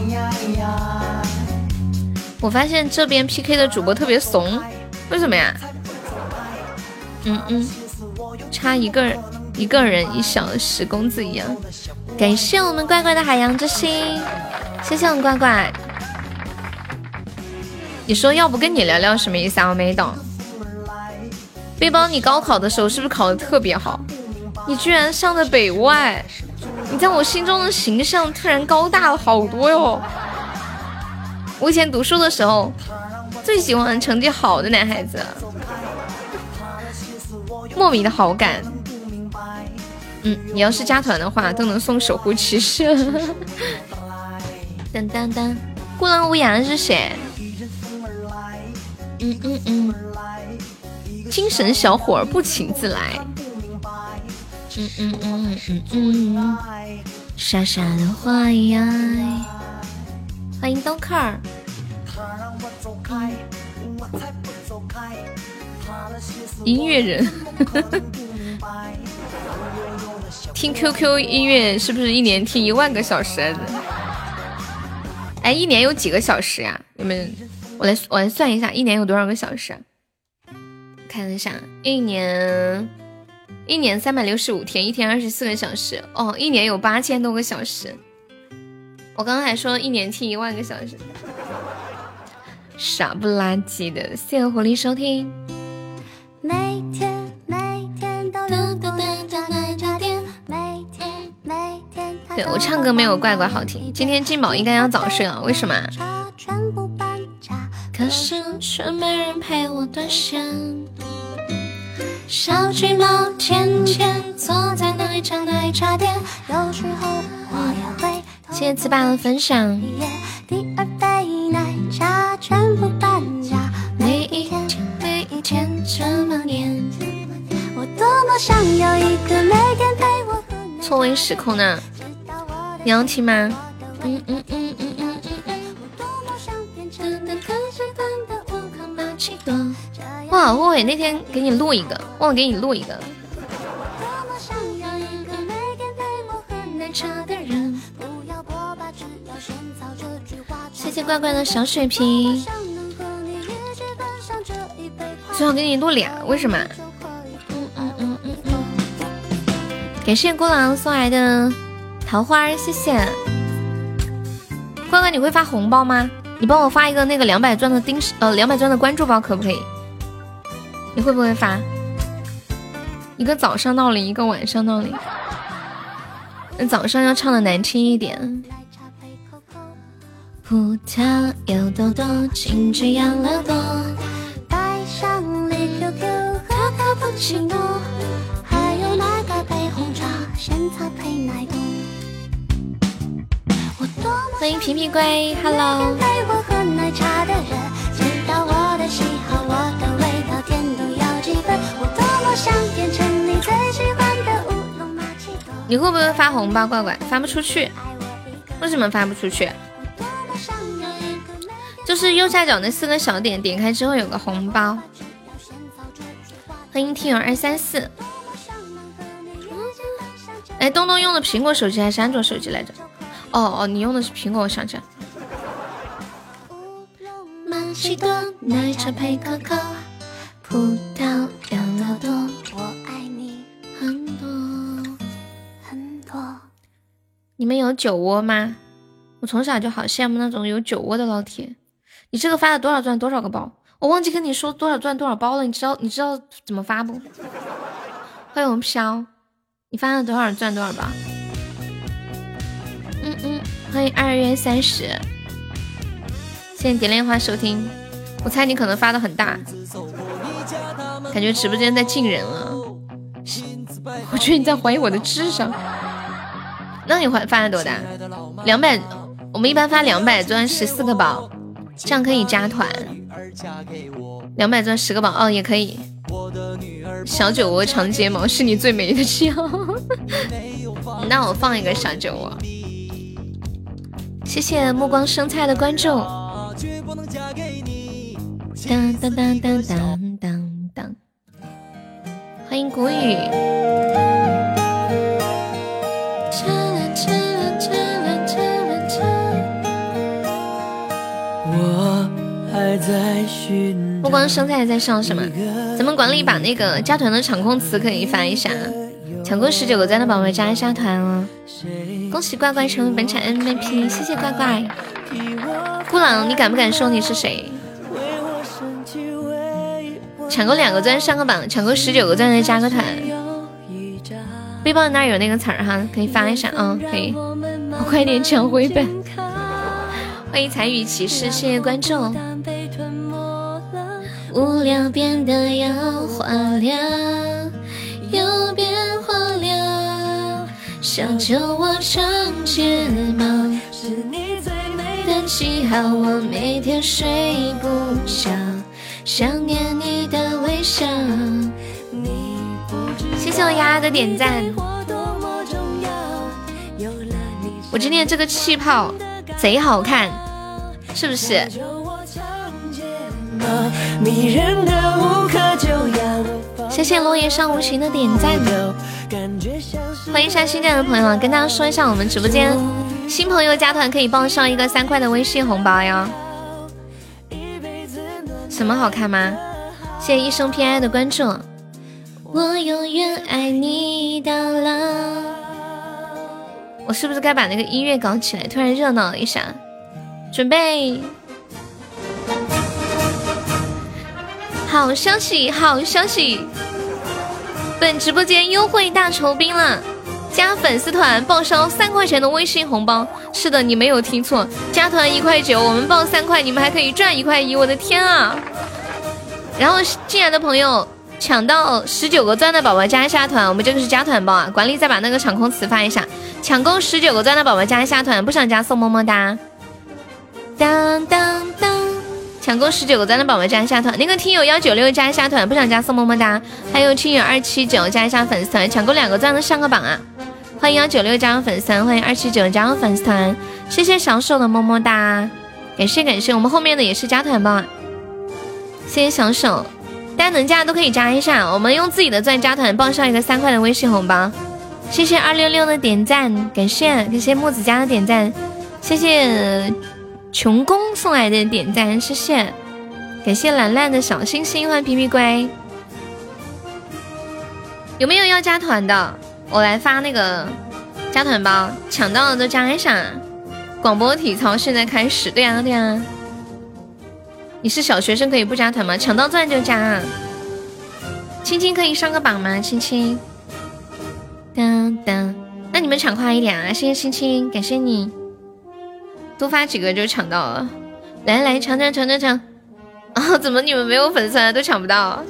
我发现这边 PK 的主播特别怂，为什么呀？嗯嗯，差一个一个人一小十公子一样。感谢我们乖乖的海洋之心，谢谢我们乖乖。你说要不跟你聊聊什么意思啊？我没懂。背包，你高考的时候是不是考的特别好？你居然上的北外，你在我心中的形象突然高大了好多哟。我以前读书的时候最喜欢成绩好的男孩子，莫名的好感。嗯，你要是加团的话，都能送守护骑士。噔噔噔，孤狼无言是谁？嗯嗯嗯，精神小伙不请自来。嗯嗯嗯嗯嗯，傻傻的花呀。欢迎刀客儿。音乐人。听 QQ 音乐是不是一年听一万个小时？哎，一年有几个小时呀？你们，我来我来算一下，一年有多少个小时？看一下，一年一年三百六十五天，一天二十四个小时。哦，一年有八千多个小时。我刚刚还说一年听一万个小时，傻不拉几的。谢谢狐狸收听。每天每天都对我唱歌没有怪怪好听。今天金宝应该要早睡了，为什么？可是却没人陪我断线。小橘猫天天坐在奶茶奶茶店，有时候我也会。谢谢糍粑的分享。第二杯奶茶全部半价，每一天每一天这么念。我多么想要一个每天陪我。错位时空呢？你要听吗？嗯嗯嗯嗯嗯嗯嗯。哇，我伟那天给你录一个，忘了给你录一个。谢谢乖乖的小水瓶。最好给你录俩，为什么？嗯嗯嗯嗯。感谢孤狼送来的。桃花，谢谢。乖乖，你会发红包吗？你帮我发一个那个两百钻的钉呃两百钻的关注包，可不可以？你会不会发？一个早上闹铃，一个晚上闹铃。那早上要唱的难听一点。葡萄有多多，金桔养乐多，奇诺，还有那个杯红茶，仙草配奶冻。欢迎皮皮龟，Hello。你会不会发红包？乖乖，发不出去。为什么发不出去？就是右下角那四个小点，点开之后有个红包。欢迎听友二三四。哎，东东用的苹果手机还是安卓手机来着？哦哦，你用的是苹果，我想起来。你们有酒窝吗？我从小就好羡慕那种有酒窝的老铁。你这个发了多少钻多少个包？我忘记跟你说多少钻多少包了。你知道你知道怎么发不？欢迎我们飘，你发了多少钻多少包？嗯嗯，欢迎二月三十，谢谢点莲花收听。我猜你可能发的很大，感觉直播间在进人了。我觉得你在怀疑我的智商。那你发发的多大？两百，我们一般发两百钻十四个宝，这样可以加团。两百钻十个宝，哦，也可以。小酒窝长睫毛是你最美的笑。那我放一个小酒窝。谢谢目光生菜的关注。当当当当当当当，欢迎谷雨。目光生菜在上什么？咱们管理把那个加团的场控词可以发一下。抢够十九个赞的宝宝加一下团哦！恭喜乖乖成为本场 MVP，谢谢乖乖。孤狼，你敢不敢说你是谁？抢够两个钻上个榜，抢够十九个钻再加个团。背包那儿有那个词儿哈，可以发一下啊，可以。我快点抢回本。欢迎彩雨骑士，谢谢关注。无聊变得要化了，又变化了。想救我长睫毛，是你最美的记号。我每天睡不着，想念你的微笑。谢谢我丫丫的点赞。我今天这个气泡贼好看，是不是？谢谢落叶上无情的点赞，欢迎一下新进来的朋友，跟大家说一下，我们直播间新朋友加团可以报上一个三块的微信红包哟。什么好看吗？谢谢一生偏爱的关注。我永远爱你到老。我是不是该把那个音乐搞起来？突然热闹了一下，准备。好消息，好消息！本直播间优惠大酬宾了，加粉丝团报销三块钱的微信红包。是的，你没有听错，加团一块九，我们报三块，你们还可以赚一块一。我的天啊！然后进来的朋友抢到十九个钻的宝宝加一下团，我们这个是加团包啊。管理再把那个场空词发一下，抢够十九个钻的宝宝加一下团，不想加送么么哒。当当当。抢够十九个赞的宝宝加一下团，那个听友幺九六加一下团，不想加送么么哒。还有听友二七九加一下粉丝团，抢够两个赞的上个榜啊！欢迎幺九六加入粉丝团，欢迎二七九加入粉丝团，谢谢小手的么么哒，感谢感谢，我们后面的也是加团吧！谢谢小手，大家能加的都可以加一下，我们用自己的钻加团报上一个三块的微信红包。谢谢二六六的点赞，感谢感谢木子家的点赞，谢谢。穷宫送来的点赞，谢谢，感谢兰兰的小星星，欢迎皮皮龟。有没有要加团的？我来发那个加团包，抢到了都加一下。广播体操现在开始，对呀对呀。你是小学生可以不加团吗？抢到钻就加。青青可以上个榜吗？青青。当当，那你们抢快一点啊！谢谢青青，感谢你。多发几个就抢到了，来来抢抢抢抢抢！啊，怎么你们没有粉丝都抢不到？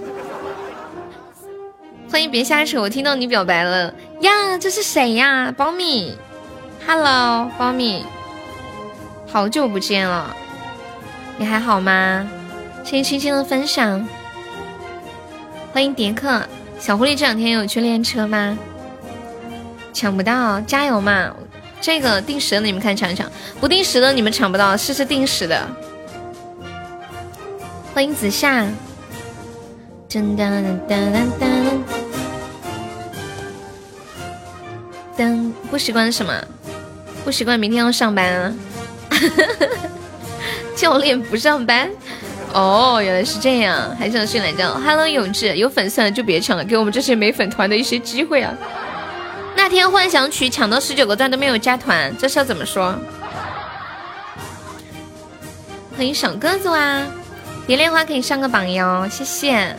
欢迎别瞎扯，我听到你表白了呀！这是谁呀？苞米，Hello，苞米，好久不见了，你还好吗？谢谢青青的分享。欢迎蝶克，小狐狸这两天有去练车吗？抢不到，加油嘛！这个定时的你们看抢一抢，不定时的你们抢不到，试试定时的。欢迎子夏。噔噔噔噔噔噔。不习惯什么？不习惯明天要上班啊？教练不上班？哦，原来是这样，还想睡懒觉。Hello，永志，有粉丝就别抢了，给我们这些没粉团的一些机会啊。那天幻想曲抢到十九个钻都没有加团，这事儿怎么说？欢迎小鸽子哇！蝶恋花可以上个榜哟，谢谢。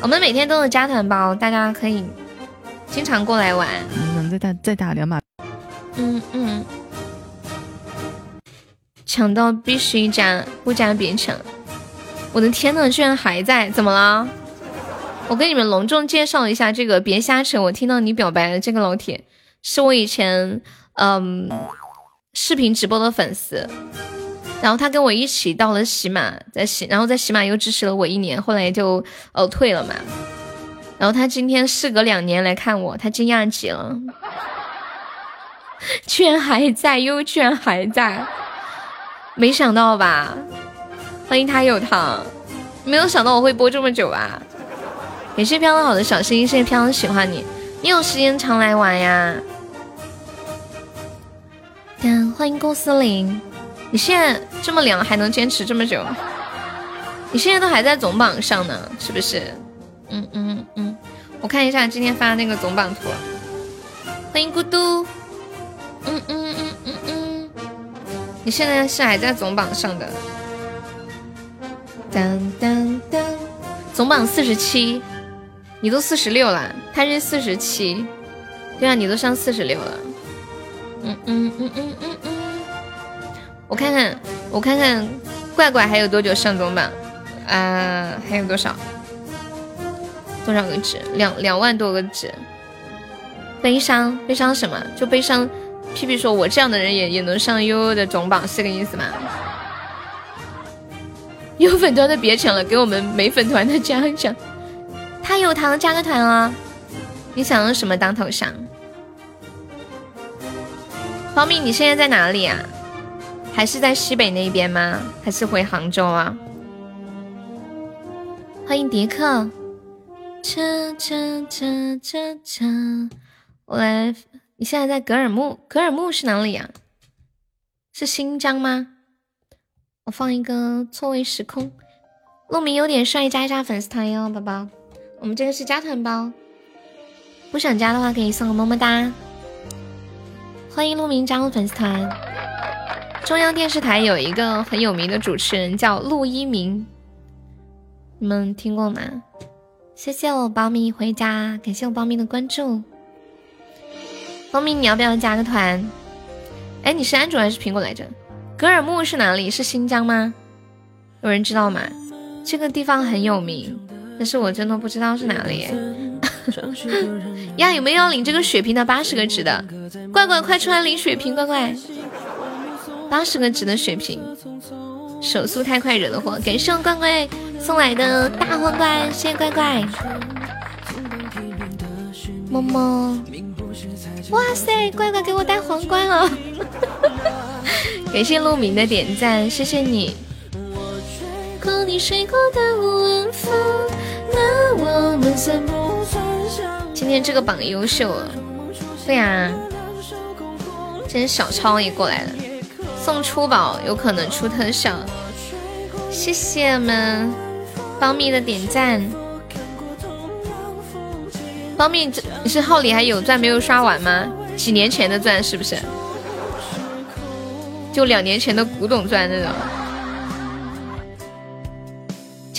我们每天都有加团包，大家可以经常过来玩。能再打再打两把？嗯嗯。抢到必须加，不加别抢。我的天呐，居然还在，怎么了？我跟你们隆重介绍一下这个，别瞎扯！我听到你表白的，这个老铁是我以前嗯视频直播的粉丝，然后他跟我一起到了喜马，在喜，然后在喜马又支持了我一年，后来就呃退了嘛。然后他今天事隔两年来看我，他惊讶极了。居然还在，又居然还在，没想到吧？欢迎他有糖，没有想到我会播这么久啊！感谢飘的好的小心，谢谢飘喜欢你，你有时间常来玩呀。嗯，欢迎郭思玲，你现在这么凉还能坚持这么久？你现在都还在总榜上呢，是不是？嗯嗯嗯，我看一下今天发的那个总榜图。欢迎孤独。嗯嗯嗯嗯嗯，你现在是还在总榜上的。当当当，总榜四十七，你都四十六了，他是四十七。对啊，你都上四十六了。嗯嗯嗯嗯嗯嗯，我看看，我看看，怪怪还有多久上总榜？啊，还有多少？多少个值？两两万多个值。悲伤，悲伤什么？就悲伤。屁屁说：“我这样的人也也能上悠悠的总榜，是个意思吗？” 有粉团的别抢了，给我们没粉团的加一加。他有糖加个团哦。你想用什么当头像？方明，你现在在哪里啊？还是在西北那边吗？还是回杭州啊？欢迎迪克，车车车车车，我来。你现在在格尔木，格尔木是哪里呀？是新疆吗？我放一个错位时空。陆明有点帅，加一下粉丝团哟，宝宝。我们这个是加团包，不想加的话可以送个么么哒。欢迎陆明加入粉丝团。中央电视台有一个很有名的主持人叫陆一鸣。你们听过吗？谢谢我苞米回家，感谢我苞米的关注。苞米，你要不要加个团？哎，你是安卓还是苹果来着？格尔木是哪里？是新疆吗？有人知道吗？这个地方很有名，但是我真的不知道是哪里。呀，有没有要领这个血瓶的八十个值的？乖乖，快出来领血瓶！乖乖，八十个值的血瓶。手速太快惹的祸，感谢乖乖送来的大皇冠，谢谢乖乖，么么。哇塞，乖乖给我戴皇冠了，感谢陆明的点赞，谢谢你。今天这个榜优秀，对呀，今天小超也过来了。送出宝有可能出特效，谢谢们方蜜的点赞。方蜜，这你是号里还有钻没有刷完吗？几年前的钻是不是？就两年前的古董钻那种。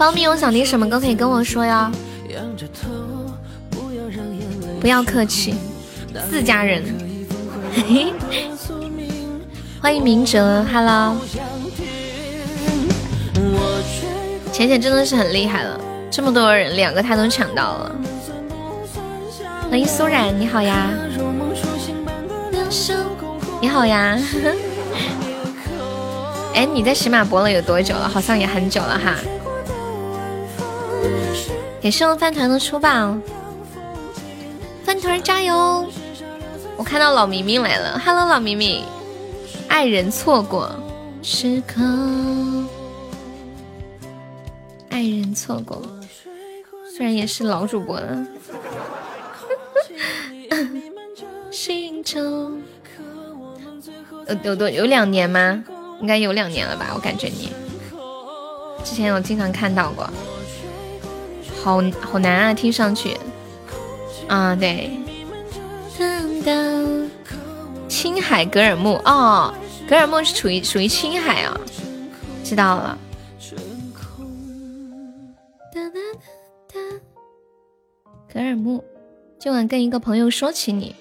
苞米，我想听什么歌可以跟我说呀？不要客气，自家人。欢迎明哲，Hello。浅浅真的是很厉害了，这么多人，两个他都抢到了。欢迎苏冉，你好呀！你好呀！哎，你在喜马播了有多久了？好像也很久了哈。感谢我饭团的出宝，饭团加油！我看到老明明来了，Hello，老明明，爱人错过时刻，爱人错过，虽然也是老主播了。心中，有有多有两年吗？应该有两年了吧？我感觉你之前有经常看到过。好好难啊，听上去，啊对，青海格尔木哦，格尔木是属于属于青海啊，知道了。格尔木，今晚跟一个朋友说起你，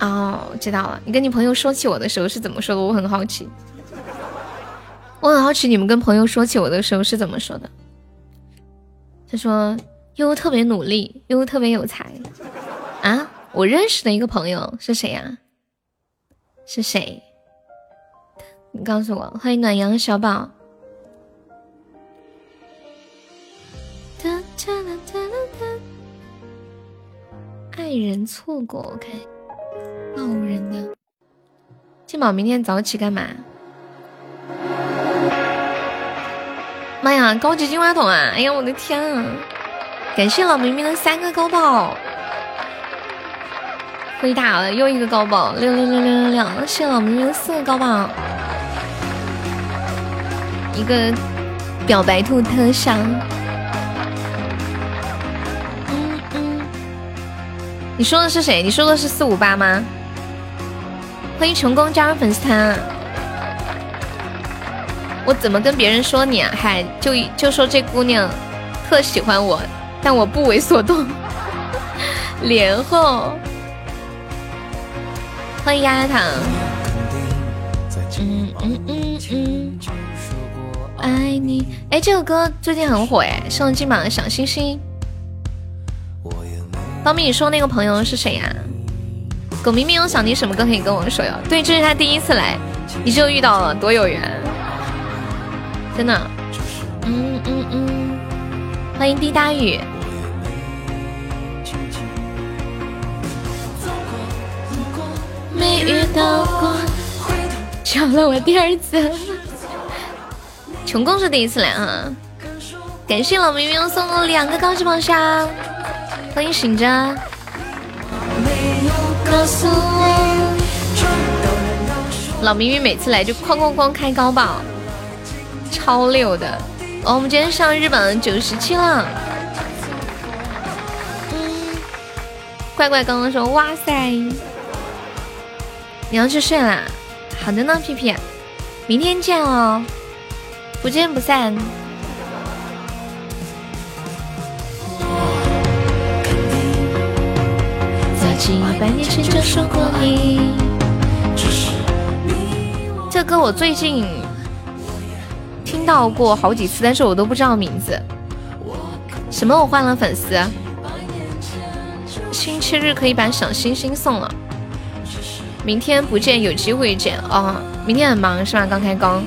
哦，知道了。你跟你朋友说起我的时候是怎么说的？我很好奇。我很好奇你们跟朋友说起我的时候是怎么说的。他说悠悠特别努力，悠悠特别有才。啊，我认识的一个朋友是谁呀？是谁？你告诉我。欢迎暖阳小宝。哒哒啦哒啦哒爱人错过，我看傲人的金宝明天早起干嘛？妈呀，高级金话筒啊！哎呀，我的天啊！感谢老明明的三个高爆，回打了又一个高爆，六六六六六六！谢老明明四个高爆，一个表白兔特效。你说的是谁？你说的是四五八吗？欢迎成功加入粉丝团。我怎么跟别人说你啊？嗨，就就说这姑娘特喜欢我，但我不为所动。连后，欢迎丫丫糖。嗯嗯嗯嗯，爱你。哎，这个歌最近很火哎，上了金榜的小星星。方便你说那个朋友是谁呀？狗明明有想听什么歌可以跟我说哟。对，这是他第一次来，你就遇到了，多有缘，真的。嗯嗯嗯，欢迎滴答雨。没遇到过，抢了我第二次。穷公是第一次来啊！感谢老明明送了两个高级宝箱。欢迎醒着。老明明每次来就哐哐哐开高宝，超六的。哦，我们今天上日本九十七了。嗯，怪怪刚刚说哇塞，你要去睡啦？好的呢，屁屁，明天见哦，不见不散。百年前就说过你这歌我最近听到过好几次，但是我都不知道名字。什么？我换了粉丝？星期日可以把小星星送了。明天不见，有机会见哦。明天很忙是吧？刚开工。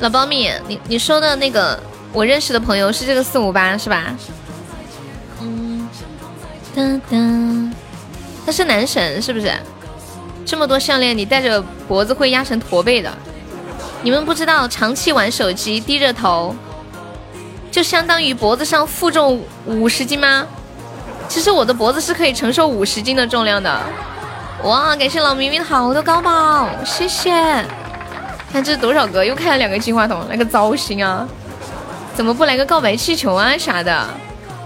老苞米，你你说的那个我认识的朋友是这个四五八是吧？哒哒，他是男神是不是？这么多项链，你戴着脖子会压成驼背的。你们不知道，长期玩手机低着头，就相当于脖子上负重五十斤吗？其实我的脖子是可以承受五十斤的重量的。哇，感谢老明明好多高宝，谢谢。看这是多少个？又开了两个金话筒，来个糟心啊！怎么不来个告白气球啊啥的？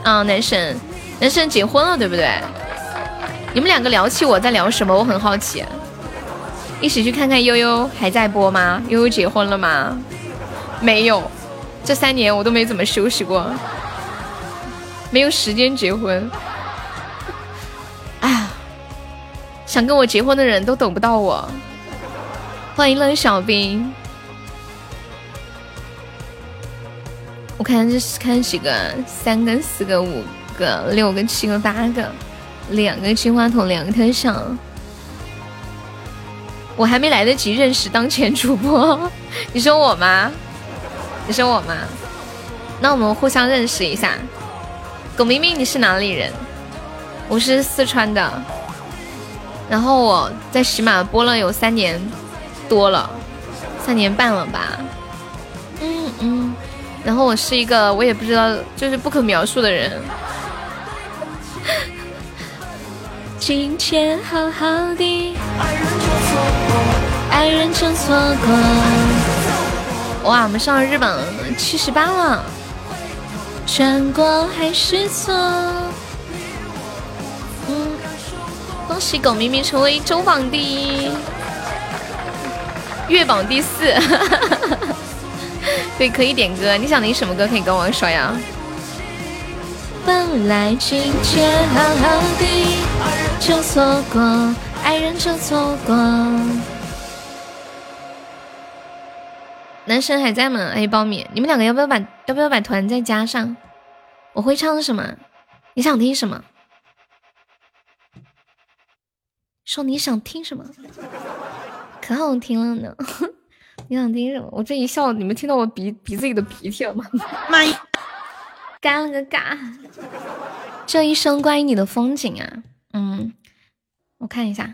啊，男神，男神结婚了对不对？你们两个聊起我在聊什么？我很好奇。一起去看看悠悠还在播吗？悠悠结婚了吗？没有，这三年我都没怎么休息过，没有时间结婚。哎呀，想跟我结婚的人都等不到我。欢迎冷小兵，我看这是看几个，三个、四个、五个、六个、七个、八个，两个金话筒，两个特效。我还没来得及认识当前主播，你说我吗？你说我吗？那我们互相认识一下。狗明明你是哪里人？我是四川的，然后我在喜马播了有三年。多了，三年半了吧？嗯嗯，然后我是一个我也不知道，就是不可描述的人。今天好好的，爱人就错过。哇，我们上了日榜七十八了，转过还是错。嗯，恭喜狗明明成为周榜第一。月榜第四，对，可以点歌。你想听什么歌？可以跟我说呀。本来今天好好的，就错过，爱人就错过。男神还在吗？哎，苞米，你们两个要不要把要不要把团再加上？我会唱什么？你想听什么？说你想听什么？可好听了呢。你想听什么？我这一笑，你们听到我鼻鼻子里的鼻涕了吗？妈呀！干了个嘎！这一生关于你的风景啊，嗯，我看一下，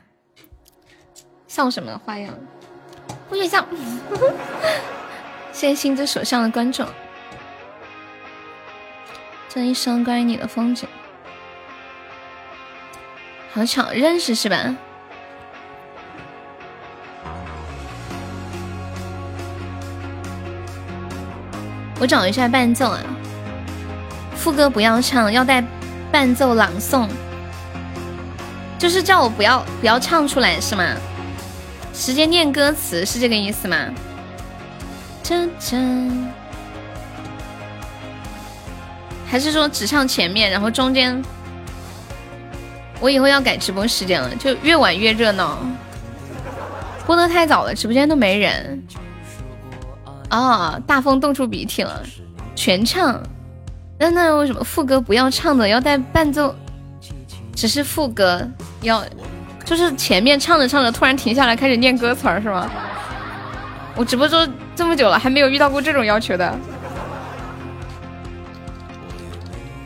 笑什么花样？不许笑！谢谢星子手上的关注。这一生关于你的风景，好巧，认识是吧？我找一下伴奏啊，副歌不要唱，要带伴奏朗诵，就是叫我不要不要唱出来是吗？直接念歌词是这个意思吗？真真，还是说只唱前面，然后中间？我以后要改直播时间了，就越晚越热闹，播的太早了，直播间都没人。哦，大风冻出鼻涕了，全唱。那那为什么副歌不要唱的，要带伴奏？只是副歌要，就是前面唱着唱着突然停下来开始念歌词儿是吗？我直播都这么久了，还没有遇到过这种要求的。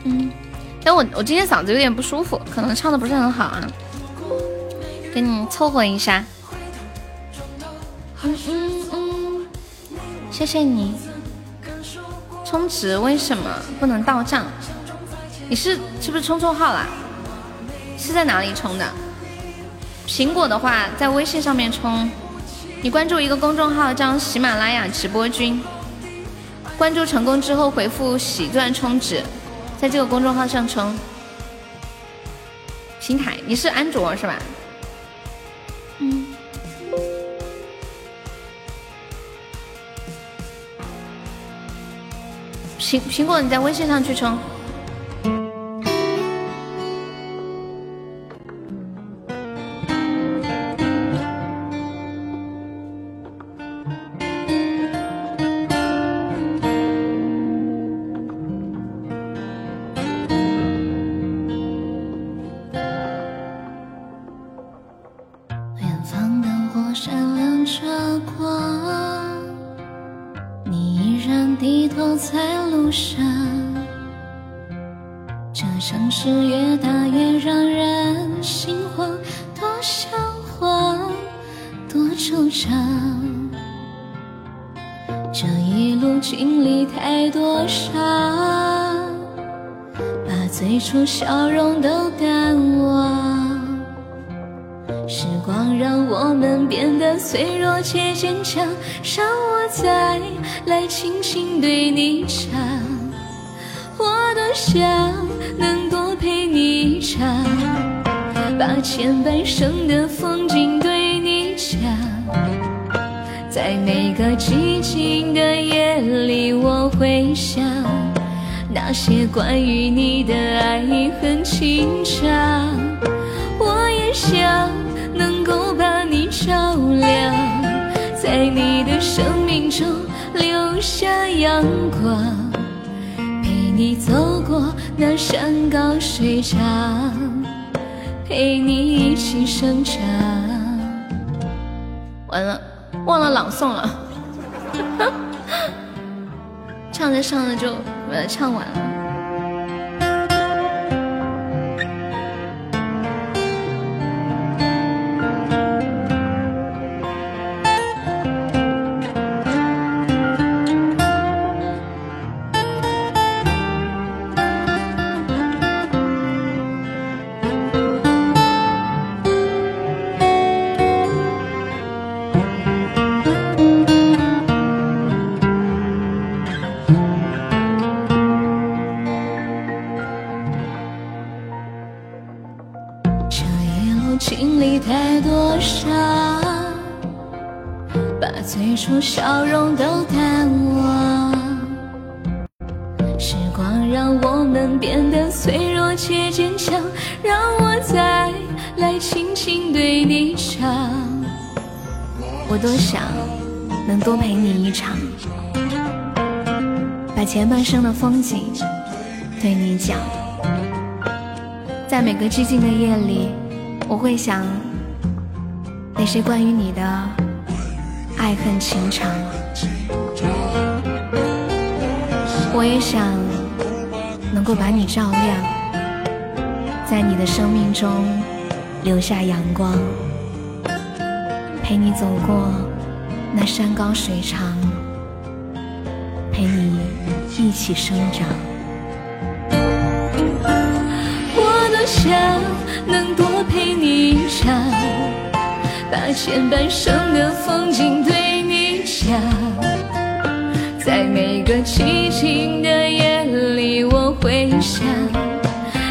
嗯，但我我今天嗓子有点不舒服，可能唱的不是很好啊，给你凑合一下。嗯嗯嗯，谢谢你。充值为什么不能到账？你是是不是充错号了？是在哪里充的？苹果的话，在微信上面充。你关注一个公众号叫喜马拉雅直播君，关注成功之后回复喜钻充值，在这个公众号上充。平台，你是安卓是吧？嗯。苹苹果，你在微信上去充。前半生的风景对你讲。在每个寂静的夜里，我会想那些关于你的爱恨情长。我也想能够把你照亮，在你的生命中留下阳光，陪你走过那山高水长，陪你一起生长。完了，忘了朗诵了，唱着唱着就呃唱完了。把前半生的风景对你讲。在每个寂静的夜里，我会想那些关于你的爱恨情长。我也想能够把你照亮，在你的生命中留下阳光，陪你走过那山高水长，你一起生长。我多想能多陪你一场，把前半生的风景对你讲。在每个寂静的夜里，我会想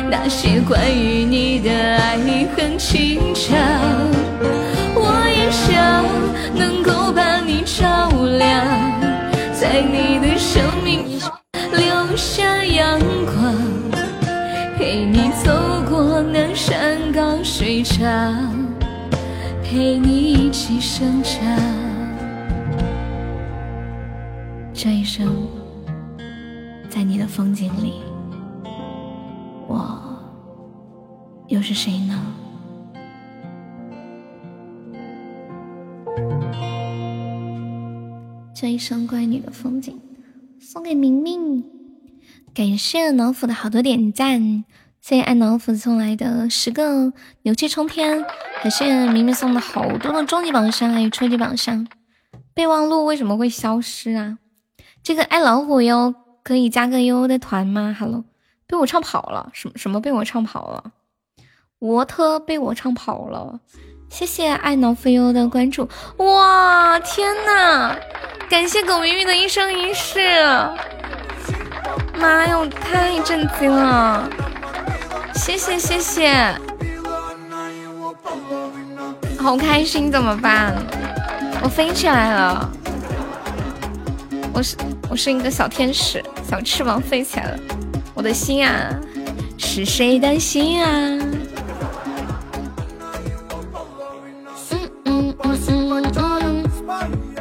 那些关于你的爱恨情长。我也想能够把你照，在你的生命留下阳光，陪你走过那山高水长，陪你一起生长。这一生，在你的风景里，我又是谁呢？这一生关于你的风景，送给明明。感谢老虎的好多点赞，谢谢爱老虎送来的十个牛气冲天，感谢明明送的好多的终极宝箱还有初级宝箱。备忘录为什么会消失啊？这个爱老虎哟，可以加个优的团吗？Hello，被我唱跑了，什么什么被我唱跑了？沃特被我唱跑了，谢谢爱脑飞优的关注。哇，天呐！感谢狗明明的一生一世，妈呀，我太震惊了！谢谢谢谢，好开心，怎么办？我飞起来了。我是我是一个小天使，小翅膀飞起来了。我的心啊，是谁的心啊？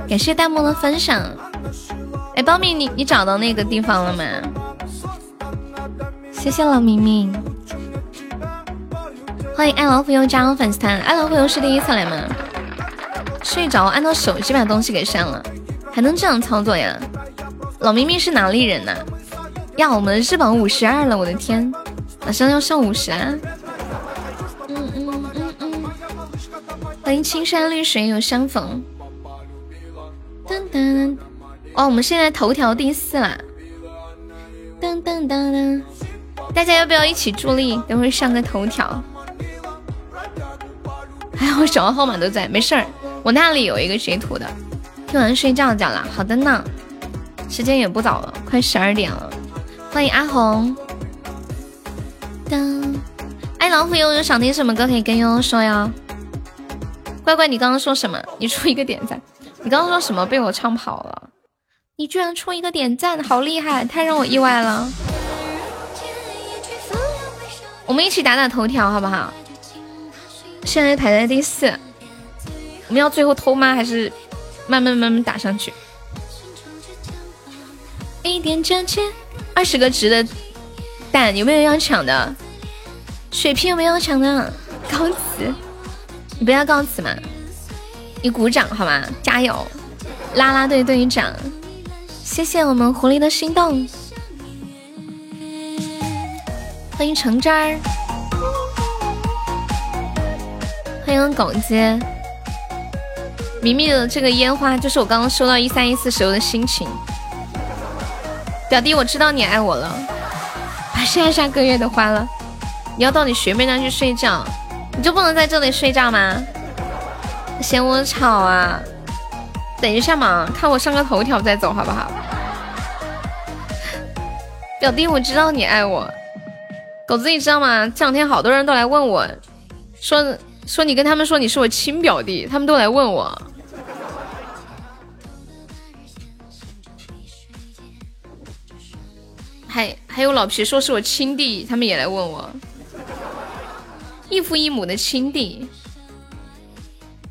感谢弹幕的分享。哎，苞米，你你找到那个地方了吗？谢谢老明明。欢迎爱老虎又加入粉丝团。爱老虎又是第一次来吗？睡着，按到手机把东西给删了。还能这样操作呀？老明明是哪里人呐？呀，我们日榜五十二了，我的天，马上要上五十啊！嗯嗯，欢迎青山绿水又相逢。噔噔，哦，我们现在头条第四啦！噔噔噔噔，大家要不要一起助力？等会上个头条。哎，我手机号码都在，没事儿，我那里有一个截图的。听完睡觉觉了，好的呢，时间也不早了，快十二点了。欢迎阿红，当爱老虎悠悠想听什么歌可以跟悠悠说呀。乖乖，你刚刚说什么？你出一个点赞。你刚刚说什么？被我唱跑了。你居然出一个点赞，好厉害，太让我意外了。我们一起打打头条好不好？现在排在第四，我们要最后偷吗？还是？慢慢慢慢打上去，一点价钱，二十个值的蛋有没有要抢的？血瓶有没有要抢的？高级，你不要告辞嘛，你鼓掌好吗？加油，啦啦队队长，谢谢我们狐狸的心动，欢迎橙汁儿，欢迎狗子。明明的这个烟花，就是我刚刚收到一三一四时候的心情。表弟，我知道你爱我了，把下下个月的花了。你要到你学妹那去睡觉，你就不能在这里睡觉吗？嫌我吵啊？等一下嘛，看我上个头条再走好不好？表弟，我知道你爱我。狗子，你知道吗？这两天好多人都来问我，说说你跟他们说你是我亲表弟，他们都来问我。还还有老皮说是我亲弟，他们也来问我，异父异母的亲弟。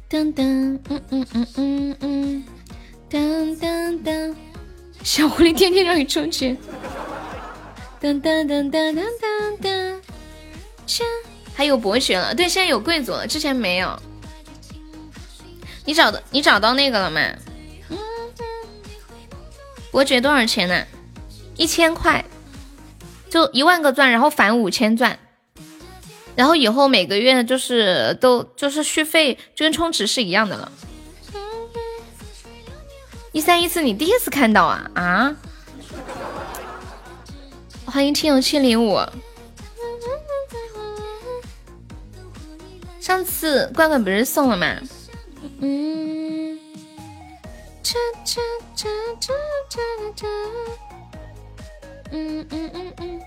噔噔，嗯嗯嗯嗯嗯，噔噔噔，小狐狸天天让你充钱。噔噔噔噔噔噔噔，还有博学了，对，现在有贵族了，之前没有。你找的，你找到那个了吗？伯爵多少钱呢？一千块，就一万个钻，然后返五千钻，然后以后每个月就是都就是续费，就跟充值是一样的了。一三一四，你第一次看到啊啊！欢迎听友七零五。上次罐罐不是送了吗？嗯。嗯嗯嗯嗯，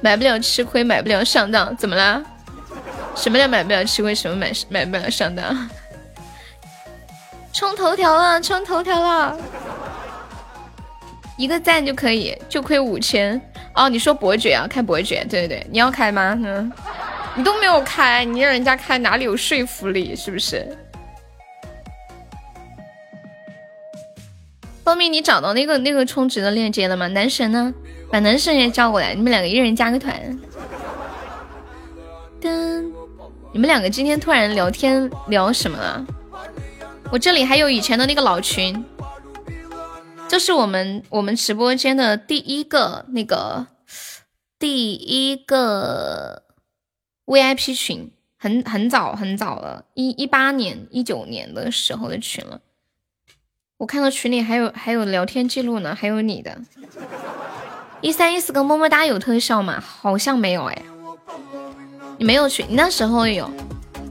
买不了吃亏，买不了上当，怎么啦？什么叫买不了吃亏？什么买买不了上当？冲头条了，冲头条了！一个赞就可以，就亏五千哦。你说伯爵啊？开伯爵？对对对，你要开吗？嗯，你都没有开，你让人家开哪里有说服力？是不是？蜂蜜，你找到那个那个充值的链接了吗？男神呢？把男神也叫过来，你们两个一人加个团。噔，你们两个今天突然聊天聊什么了？我这里还有以前的那个老群，就是我们我们直播间的第一个那个第一个 VIP 群，很很早很早了，一一八年一九年的时候的群了。我看到群里还有还有聊天记录呢，还有你的。一三一四个么么哒有特效吗？好像没有哎。你没有去，你那时候有。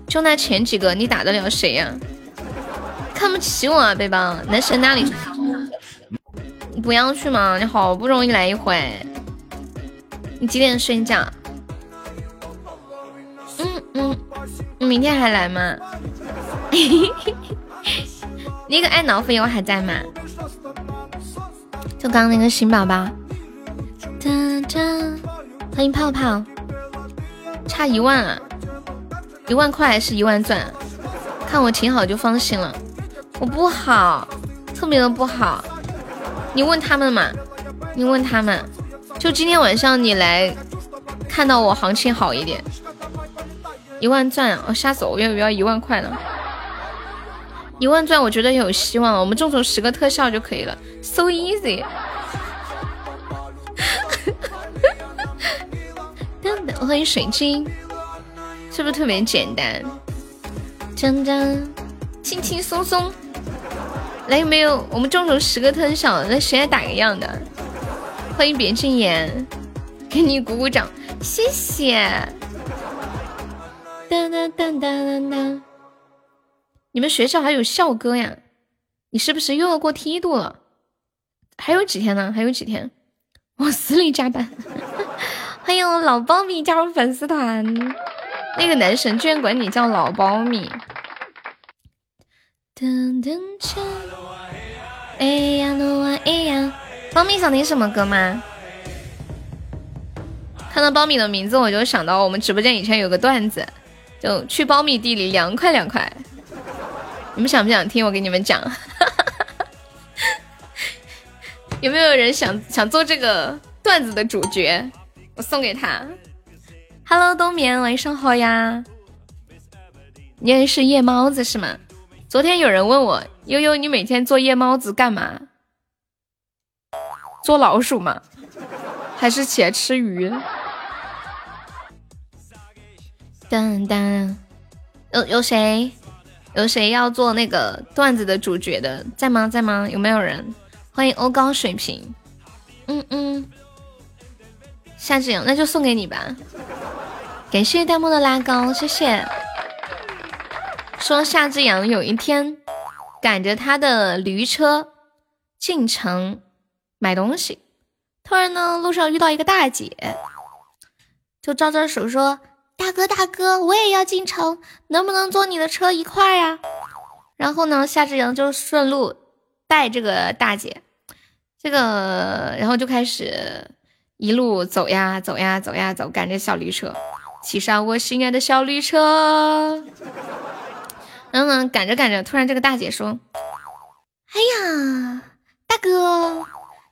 就那前几个，你打得了谁呀？看不起我啊，背包男神那里？你不要去嘛，你好不容易来一回。你几点睡觉？嗯嗯，你明天还来吗？那个爱脑粉友还在吗？就刚刚那个新宝宝，欢迎泡泡，差一万啊，一万块还是一万钻？看我挺好就放心了，我不好，特别的不好。你问他们嘛，你问他们，就今天晚上你来看到我行情好一点，一万钻，我吓死我，要不要一万块呢？一万钻，我觉得有希望。我们众筹十个特效就可以了，so easy。欢迎水晶，是不是特别简单？锵锵，轻轻松松。来，有没有我们众筹十个特效？那谁来打个样的？欢迎别禁言，给你鼓鼓掌，谢谢。当当当当当。你们学校还有校歌呀？你是不是又要过梯度了？还有几天呢？还有几天？往死里加班！欢迎老苞米加入粉丝团。那个男神居然管你叫老苞米。噔噔锵！哎呀诺啊哎呀！苞米想听什么歌吗？看到苞米的名字，我就想到我们直播间以前有个段子，就去苞米地里凉快凉快。你们想不想听我给你们讲？有没有人想想做这个段子的主角？我送给他。Hello，冬眠，晚上好呀。你也是夜猫子是吗？昨天有人问我，悠悠，你每天做夜猫子干嘛？捉老鼠吗？还是起来吃鱼？当当，有有谁？有谁要做那个段子的主角的，在吗？在吗？有没有人？欢迎欧高水平。嗯嗯，夏之阳，那就送给你吧。感谢弹幕的拉高，谢谢。说夏之阳有一天赶着他的驴车进城买东西，突然呢路上遇到一个大姐，就招招手说。大哥，大哥，我也要进城，能不能坐你的车一块儿呀？然后呢，夏之阳就顺路带这个大姐，这个然后就开始一路走呀走呀走呀走，赶着小驴车，骑上我心爱的小驴车。然后呢，赶着赶着，突然这个大姐说：“哎呀，大哥，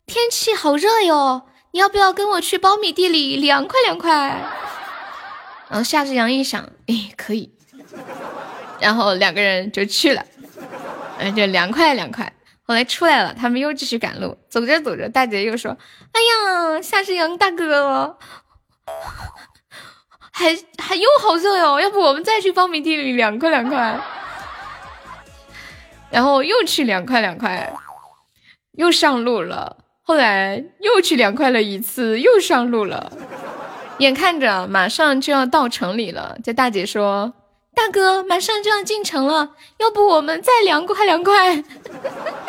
天气好热哟，你要不要跟我去苞米地里凉快凉快？”然后夏志阳一想，哎，可以。然后两个人就去了，嗯，就凉快凉快。后来出来了，他们又继续赶路，走着走着，大姐又说：“哎呀，夏志阳大哥，还还又好热哟，要不我们再去苞米地里凉快凉快？”然后又去凉快凉快，又上路了。后来又去凉快了一次，又上路了。眼看着马上就要到城里了，这大姐说：“大哥，马上就要进城了，要不我们再凉快凉快？”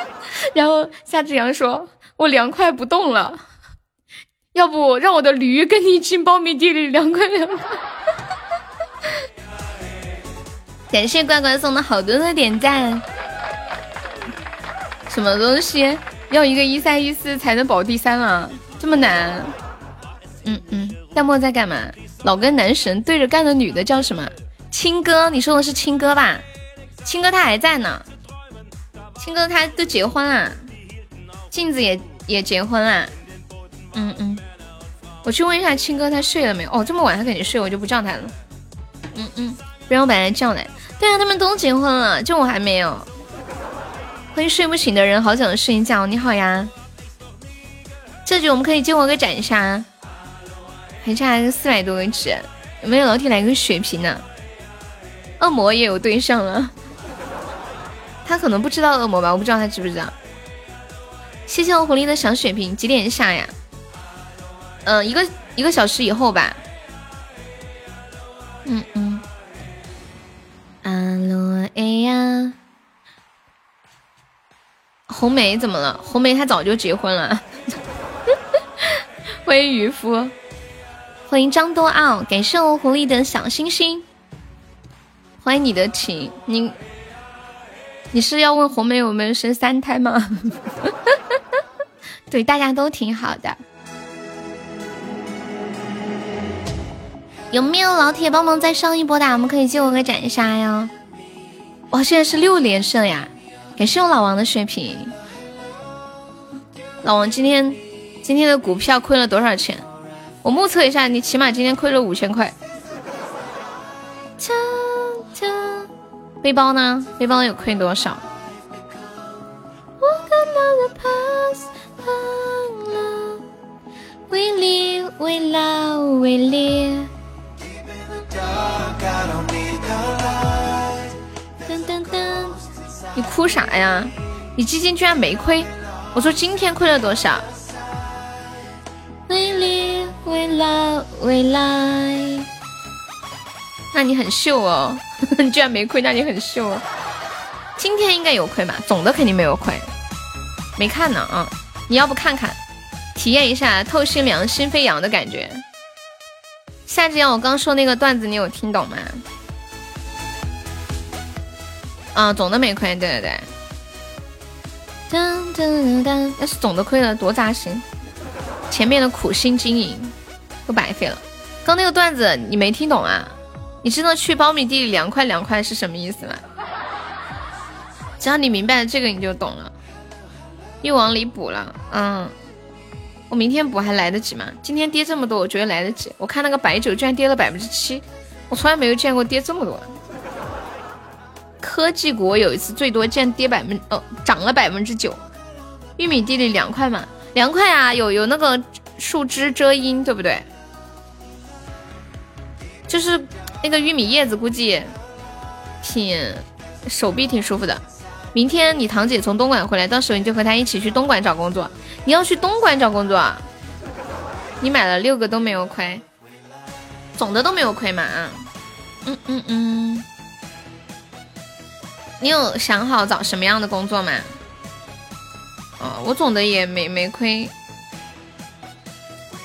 然后夏志阳说：“我凉快不动了，要不让我的驴跟你进苞米地里凉快凉快？” 感谢乖乖送的好多的点赞。什么东西？要一个一三一四才能保第三啊？这么难？嗯嗯。弹幕在干嘛？老跟男神对着干的女的叫什么？青哥，你说的是青哥吧？青哥他还在呢。青哥他都结婚了，镜子也也结婚了。嗯嗯，我去问一下青哥他睡了没有？哦，这么晚他肯定睡，我就不叫他了。嗯嗯，不然我把他叫来。对啊，他们都结婚了，就我还没有。欢迎睡不醒的人，好想睡觉。你好呀，这局我们可以借我个斩杀。还差个四百多个值，有没有老铁来个血瓶呢？恶魔也有对象了，他可能不知道恶魔吧？我不知道他知不知道。谢谢我狐狸的小血瓶，几点下呀？嗯，一个一个小时以后吧。嗯嗯。阿罗哎呀，红梅怎么了？红梅她早就结婚了。欢迎渔夫。欢迎张多奥，感谢我狐狸的小星星。欢迎你的情，你你是要问红梅有没有生三胎吗？对，大家都挺好的。有没有老铁帮忙再上一波的？我们可以借我个斩杀呀！哇，现在是六连胜呀！感谢我老王的血瓶。老王今天今天的股票亏了多少钱？我目测一下，你起码今天亏了五千块。背包呢？背包有亏多少？你哭啥呀？你基金居然没亏？我说今天亏了多少？未来，未来，那你很秀哦！你 居然没亏，那你很秀。今天应该有亏吧？总的肯定没有亏，没看呢啊！你要不看看，体验一下透心凉、心飞扬的感觉。夏之阳，我刚说那个段子，你有听懂吗？啊，总的没亏，对对对。噔噔噔，要是总的亏了，多扎心！前面的苦心经营。都白费了。刚那个段子你没听懂啊？你知道去苞米地里凉快凉快是什么意思吗？只要你明白了这个，你就懂了。又往里补了，嗯，我明天补还来得及吗？今天跌这么多，我觉得来得及。我看那个白酒居然跌了百分之七，我从来没有见过跌这么多。科技股有一次最多见跌百分，哦，涨了百分之九。玉米地里凉快吗？凉快啊，有有那个树枝遮阴，对不对？就是那个玉米叶子，估计挺手臂挺舒服的。明天你堂姐从东莞回来，到时候你就和她一起去东莞找工作。你要去东莞找工作？你买了六个都没有亏，总的都没有亏嘛？嗯嗯嗯。你有想好找什么样的工作吗？哦，我总的也没没亏，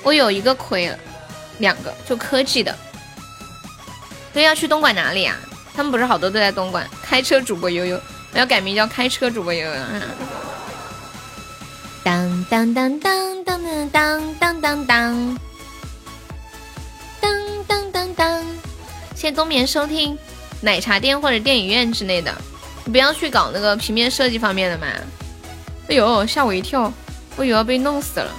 我有一个亏了，两个就科技的。对，要去东莞哪里啊？他们不是好多都在东莞。开车主播悠悠，我要改名叫开车主播悠悠。当当当当当当当当当当，当当当当。谢谢冬眠收听，奶茶店或者电影院之类的，你不要去搞那个平面设计方面的嘛。哎呦，吓我一跳，我以为要被弄死了。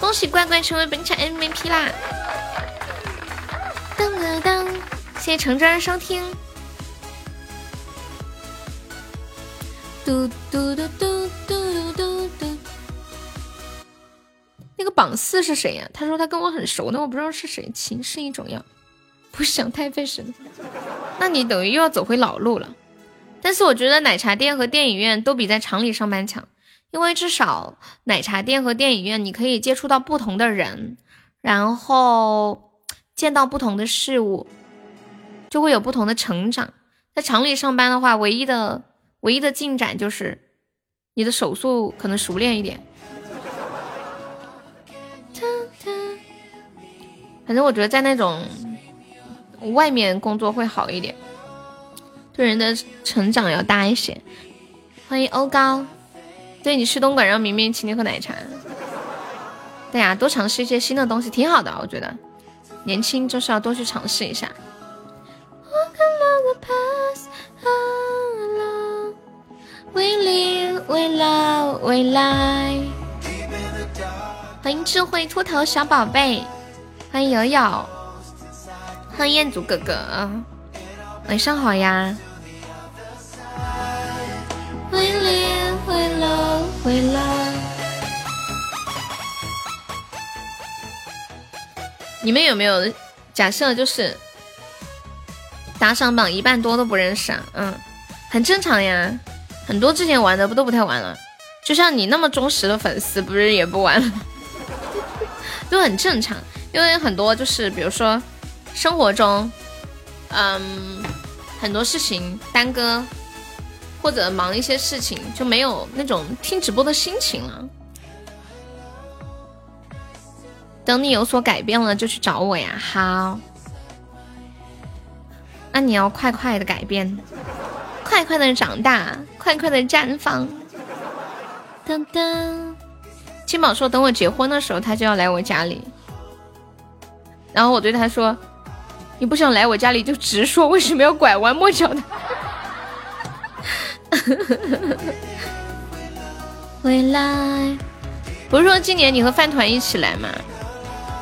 恭喜乖乖成为本场 MVP 啦！当当当，谢谢橙汁收听。嘟嘟嘟嘟嘟嘟嘟嘟。那个榜四是谁呀？他说他跟我很熟，但我不知道是谁。情是一种药，不想太费神。那你等于又要走回老路了。但是我觉得奶茶店和电影院都比在厂里上班强，因为至少奶茶店和电影院你可以接触到不同的人，然后见到不同的事物，就会有不同的成长。在厂里上班的话，唯一的。唯一的进展就是你的手速可能熟练一点。反正我觉得在那种外面工作会好一点，对人的成长要大一些。欢迎欧高，对你去东莞，让明明请你喝奶茶。对呀，多尝试一些新的东西挺好的，我觉得年轻就是要多去尝试一下。为灵为老未来，欢迎智慧秃头小宝贝，欢迎瑶瑶，欢迎彦祖哥哥，晚上好呀。为灵为老未来，你们有没有假设就是打赏榜一半多都不认识啊？嗯，很正常呀。很多之前玩的不都不太玩了，就像你那么忠实的粉丝，不是也不玩了，都很正常。因为很多就是比如说生活中，嗯，很多事情耽搁，或者忙一些事情，就没有那种听直播的心情了。等你有所改变了，就去找我呀。好，那你要快快的改变。快快的长大，快快的绽放。噔噔，金宝说等我结婚的时候，他就要来我家里。然后我对他说：“你不想来我家里就直说，为什么要拐弯抹角的？” 未来，不是说今年你和饭团一起来吗？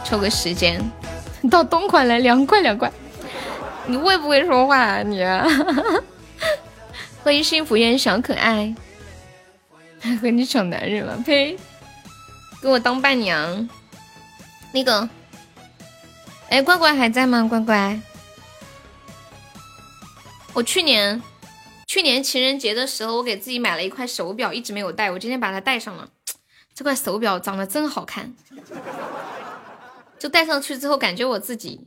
抽个时间 到东莞来凉快凉快。你会不会说话啊你？欢迎幸福园小可爱，还 和你抢男人了？呸！给我当伴娘。那个，哎，乖乖还在吗？乖乖，我去年去年情人节的时候，我给自己买了一块手表，一直没有戴，我今天把它戴上了。这块手表长得真好看，就戴上去之后，感觉我自己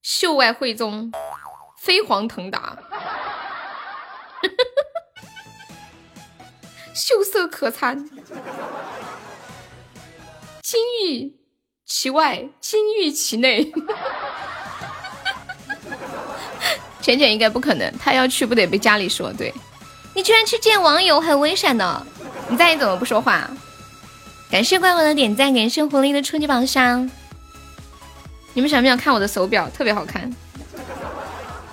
秀外慧中，飞黄腾达。秀色可餐，金玉其外，金玉其内。浅浅应该不可能，他要去不得被家里说。对你居然去见网友，很危险的。你在你怎么不说话？感谢乖乖的点赞，感谢狐狸的初级宝箱。你们想不想看我的手表？特别好看。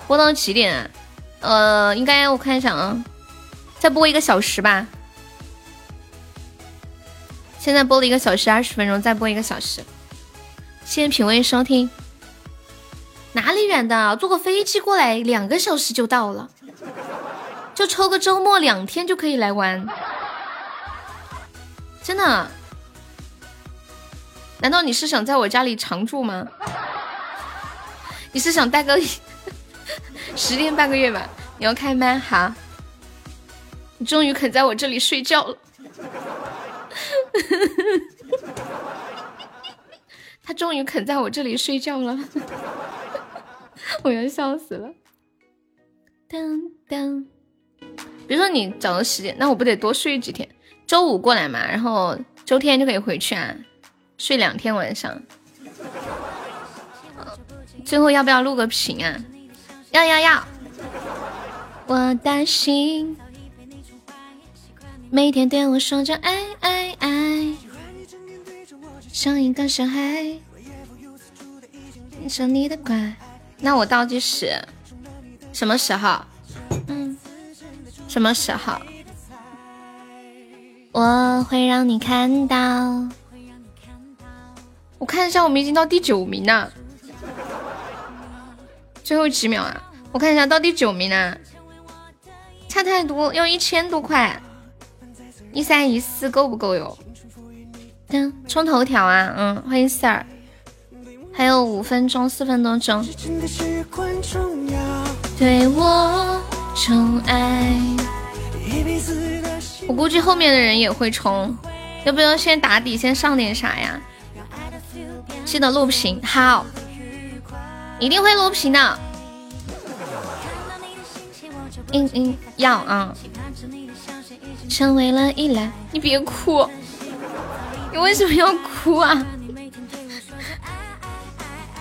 播到几点？呃，应该我看一下啊，再播一个小时吧。现在播了一个小时二十分钟，再播一个小时。谢谢品味收听。哪里远的？坐个飞机过来，两个小时就到了。就抽个周末，两天就可以来玩。真的？难道你是想在我家里常住吗？你是想待个？十天半个月吧，你要开麦哈？你终于肯在我这里睡觉了，他终于肯在我这里睡觉了，我要笑死了。当当，比如说你找个时间，那我不得多睡几天？周五过来嘛，然后周天就可以回去啊，睡两天晚上。最后要不要录个屏啊？要要要！我的心每天对我说着爱爱爱。像一个小孩，想你的乖。那我倒计时，什么时候？嗯，什么时候？我会让你看到。我看一下，我们已经到第九名了，最后几秒啊！我看一下到第九名了，差太多，要一千多块，一三一四够不够哟？冲头条啊，嗯，欢迎 Sir，还有五分钟，四分多钟。对我宠爱，我估计后面的人也会冲，要不要先打底，先上点啥呀？记得录屏，好，一定会录屏的。嗯嗯，要啊。成为了依赖，你别哭。你为什么要哭啊？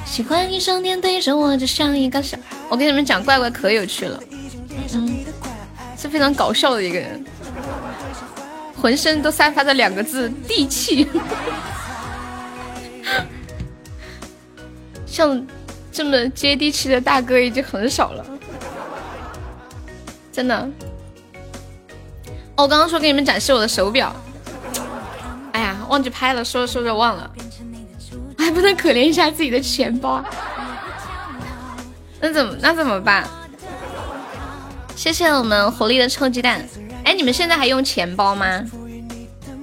喜欢你整天对着我，就像一个小……我跟你们讲，怪怪可有趣了，嗯，是非常搞笑的一个人，浑身都散发着两个字——地气。像这么接地气的大哥已经很少了，真的。哦，我刚刚说给你们展示我的手表。哎呀忘记拍了，说着说着忘了，还不能可怜一下自己的钱包？那怎么那怎么办？谢谢我们狐狸的臭鸡蛋。哎，你们现在还用钱包吗？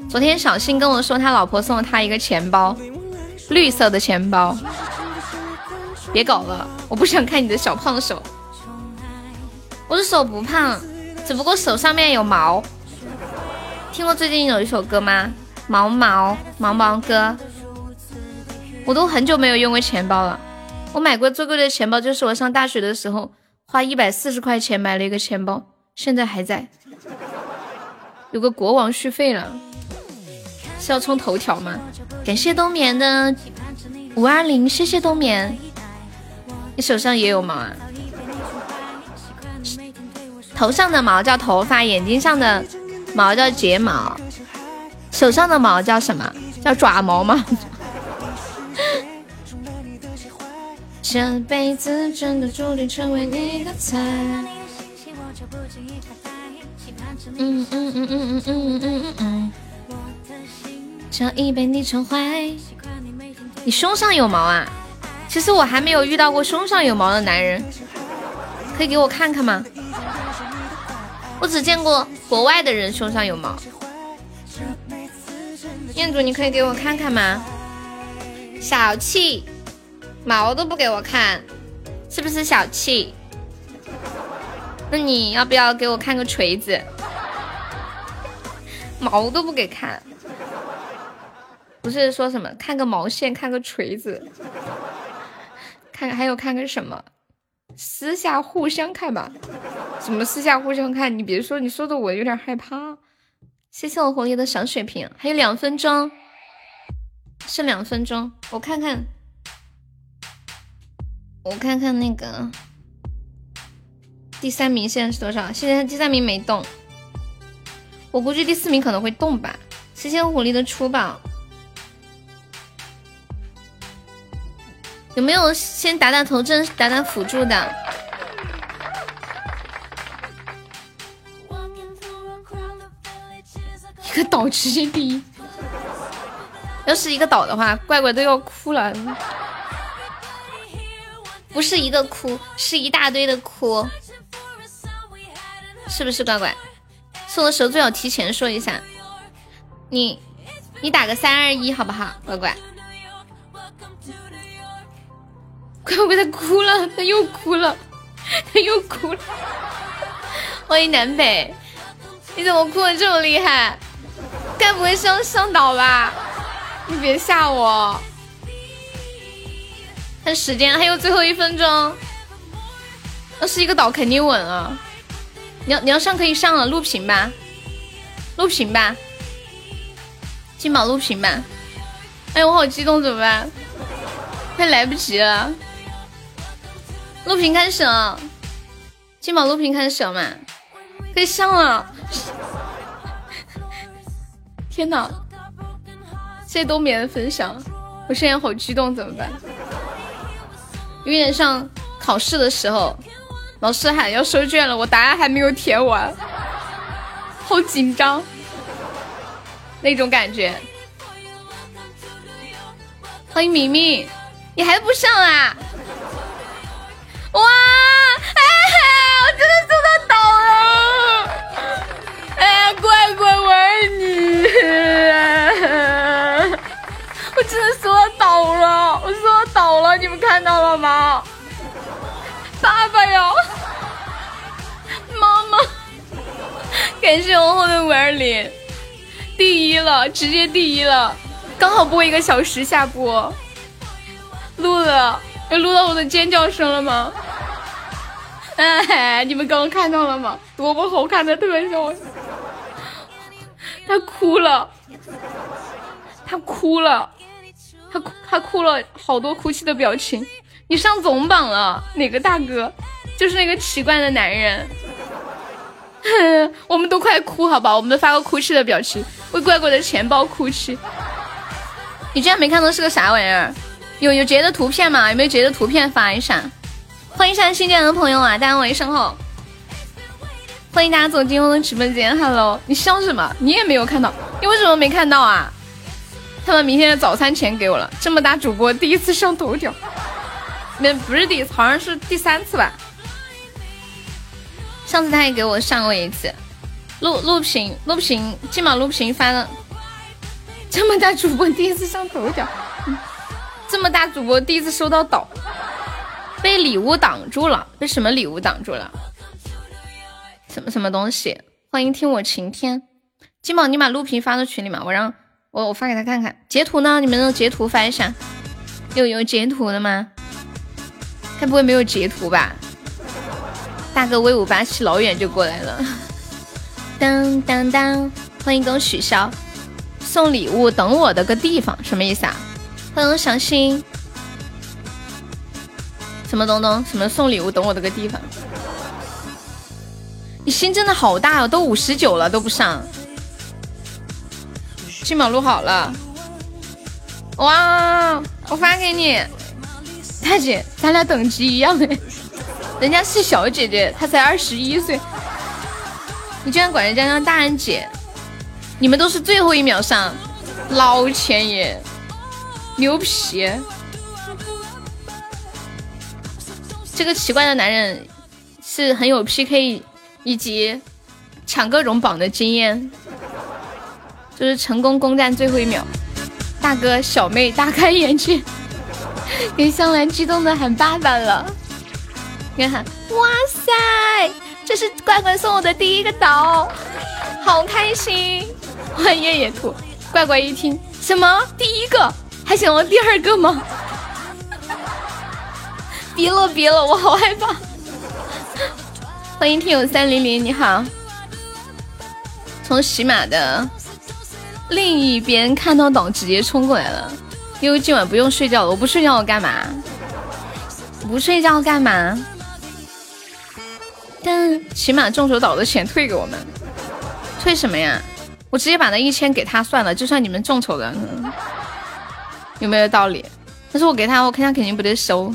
昨天小新跟我说，他老婆送了他一个钱包，绿色的钱包。别搞了，我不想看你的小胖手。我的手不胖，只不过手上面有毛。听过最近有一首歌吗？毛毛毛毛哥，我都很久没有用过钱包了。我买过最贵的钱包就是我上大学的时候花一百四十块钱买了一个钱包，现在还在。有个国王续费了，是要充头条吗？感谢冬眠的五二零，谢谢冬眠。你手上也有毛啊？头上的毛叫头发，眼睛上的毛叫睫毛。手上的毛叫什么？叫爪毛吗？这辈子真的注定成为你的菜。嗯嗯嗯嗯嗯嗯嗯嗯嗯。这已被你宠坏。你胸上有毛啊？其实我还没有遇到过胸上有毛的男人，可以给我看看吗？我只见过国外的人胸上有毛。店主，你可以给我看看吗？小气，毛都不给我看，是不是小气？那你要不要给我看个锤子？毛都不给看，不是说什么看个毛线，看个锤子，看还有看个什么？私下互相看吧。怎么私下互相看？你别说，你说的我有点害怕。谢谢我狐狸的小水瓶，还有两分钟，剩两分钟，我看看，我看看那个第三名现在是多少？现在第三名没动，我估计第四名可能会动吧。谢谢我狐狸的出宝，有没有先打打头阵、打打辅助的？一个岛直接第一，要是一个岛的话，怪怪都要哭了。不是一个哭，是一大堆的哭，是不是乖乖？送的时候最好提前说一下。你你打个三二一好不好，乖乖？乖乖他哭了，他又哭了，他又哭了。欢迎南北，你怎么哭的这么厉害？该不会上上岛吧？你别吓我！看时间还有最后一分钟，要是一个岛肯定稳了。你要你要上可以上了，录屏吧，录屏吧，金宝录屏吧。哎，我好激动，怎么办？快来不及了！录屏开始了，金宝录屏开始了嘛？可以上了。天哪！谢谢冬眠的分享，我现在好激动，怎么办？有点像考试的时候，老师喊要收卷了，我答案还没有填完，好紧张，那种感觉。欢迎明明，你还不上啊？哇！哎嘿，我真的收到倒了！哎呀，乖乖，我爱你！我真的收到倒了，我收到倒了，你们看到了吗？爸爸呀，妈妈，感谢我后面五二零，第一了，直接第一了，刚好播一个小时下播，录了。有录到我的尖叫声了吗？哎，你们刚刚看到了吗？多么好看的特效！他哭了，他哭了，他哭，他哭了好多哭泣的表情。你上总榜了，哪个大哥？就是那个奇怪的男人。我们都快哭，好吧？我们都发个哭泣的表情，为怪怪的钱包哭泣。你居然没看到是个啥玩意儿？有有截的图片吗？有没有截的图片发一下？欢迎一下新进来的朋友啊！大家晚上好，欢迎大家走进我的直播间。Hello，你笑什么？你也没有看到，你为什么没看到啊？他们明天的早餐钱给我了。这么大主播第一次上头条，那不是第一次，好像是第三次吧。上次他也给我上过一次。录录屏录屏，金马录屏发了。这么大主播第一次上头条。这么大主播第一次收到岛，被礼物挡住了，被什么礼物挡住了？什么什么东西？欢迎听我晴天，金宝，你把录屏发到群里嘛，我让我我发给他看看。截图呢？你们能截图发一下？有有截图的吗？该不会没有截图吧？大哥威武霸气，老远就过来了。当当当，欢迎跟许潇送礼物，等我的个地方，什么意思啊？欢迎小新，什么东东？什么送礼物？等我这个地方。你心真的好大哦，都五十九了都不上。金宝录好了，哇！我发给你，大姐，咱俩等级一样哎，人家是小姐姐，她才二十一岁，你居然管人家叫大人姐，你们都是最后一秒上，老钱爷。牛皮！这个奇怪的男人是很有 PK 以及抢各种榜的经验，就是成功攻占最后一秒。大哥小妹大开眼界，给香兰激动的喊爸爸了。你看，哇塞，这是乖乖送我的第一个岛，好开心！欢迎夜野兔，乖乖一听，什么第一个？还想要第二个吗？别了别了，我好害怕。欢迎听友三零零，你好。从喜马的另一边看到岛，直接冲过来了。因为今晚不用睡觉了，我不睡觉我干嘛？不睡觉干嘛？但起码众筹岛的钱退给我们，退什么呀？我直接把那一千给他算了，就算你们众筹的。有没有道理？但是我给他，我看他肯定不得收。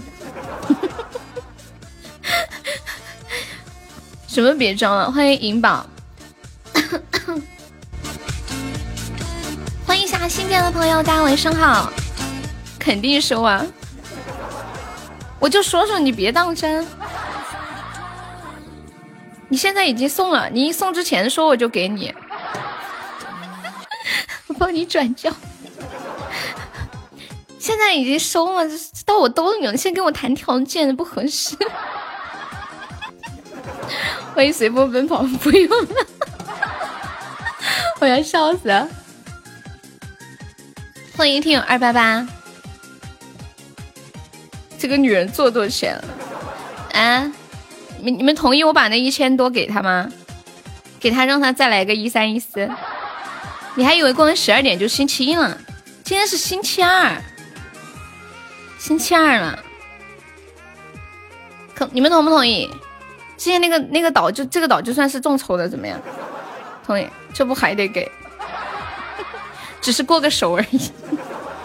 什么别装了？欢迎银宝，欢迎一下新进的朋友，大家晚上好。肯定收啊！我就说说你别当真。你现在已经送了，你一送之前说我就给你，我帮你转交。现在已经收了，到我兜里了。先跟我谈条件，不合适。欢迎随波奔跑，不用了，我要笑死了。欢迎听友二八八，这个女人做多钱啊？你你们同意我把那一千多给他吗？给他，让他再来个一三一四。你还以为过完十二点就星期一了？今天是星期二。星期二了，可你们同不同意？之前那个那个岛就这个岛就算是众筹的，怎么样？同意？这不还得给？只是过个手而已。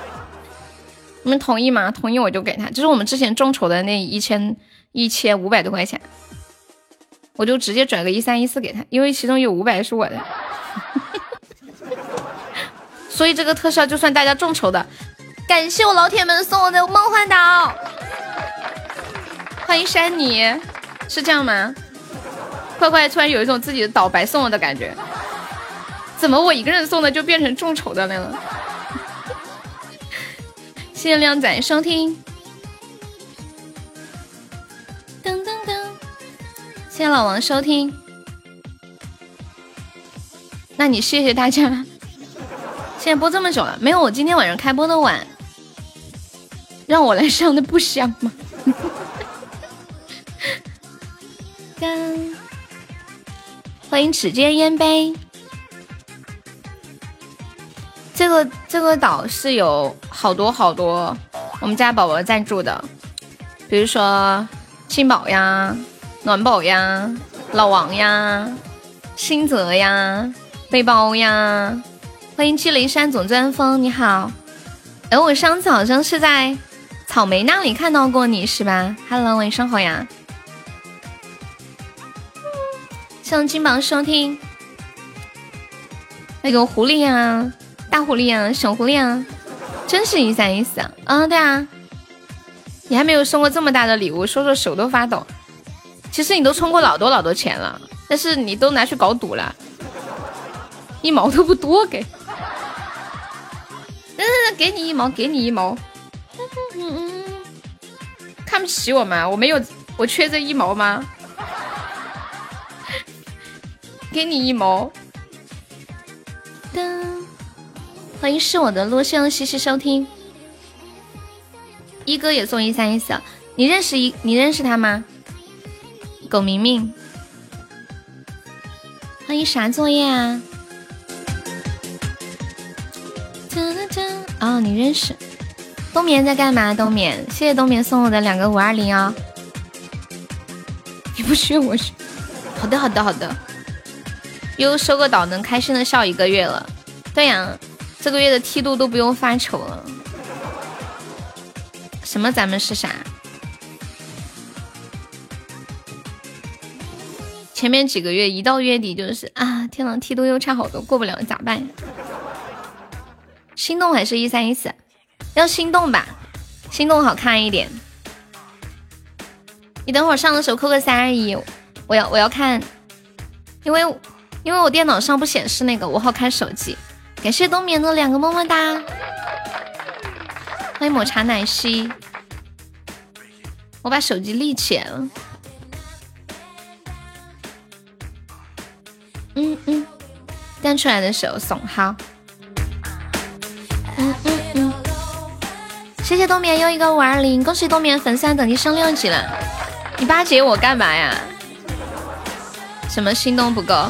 你们同意吗？同意我就给他，就是我们之前众筹的那一千一千五百多块钱，我就直接转个一三一四给他，因为其中有五百是我的，所以这个特效就算大家众筹的。感谢我老铁们送我的梦幻岛，欢迎山妮，是这样吗？快快突然有一种自己的岛白送了的感觉，怎么我一个人送的就变成众筹的了？谢谢靓仔收听，噔噔噔，谢谢老王收听，那你谢谢大家，现在播这么久了，没有我今天晚上开播的晚，让我来上的不香吗？干，欢迎指尖烟杯。这个这个岛是有好多好多我们家宝宝赞助的，比如说青宝呀、暖宝呀、老王呀、新泽呀、背包呀，欢迎七雷山总钻风，你好。哎，我上次好像是在草莓那里看到过你是吧？Hello，晚上好呀。谢金榜收听。那个狐狸呀。大狐狸啊，小狐狸啊，真是一三一四啊！嗯，对啊，你还没有送过这么大的礼物，说说手都发抖。其实你都充过老多老多钱了，但是你都拿去搞赌了，一毛都不多给。嗯，给你一毛，给你一毛。嗯嗯，看不起我吗？我没有，我缺这一毛吗？给你一毛。噔。欢迎是我的路，希谢谢收听。一哥也送一三一四，你认识一？你认识他吗？狗明明，欢迎啥作业啊？哦，你认识？冬眠在干嘛？冬眠，谢谢冬眠送我的两个五二零哦！你不学我学？好的，好的，好的。又收个岛，能开心的笑一个月了。对呀。这个月的梯度都不用发愁了。什么？咱们是啥？前面几个月一到月底就是啊，天呐，梯度又差好多，过不了咋办？心动还是一三一四？要心动吧，心动好看一点。你等会儿上的时候扣个三二一，我要我要看，因为因为我电脑上不显示那个，我好看手机。感谢冬眠的两个么么哒，欢迎抹茶奶昔。我把手机立起来了。嗯嗯，弹出来的时候送好。嗯嗯，谢谢冬眠又一个五二零，恭喜冬眠粉丝等级升六级了。你巴结我干嘛呀？什么心动不够？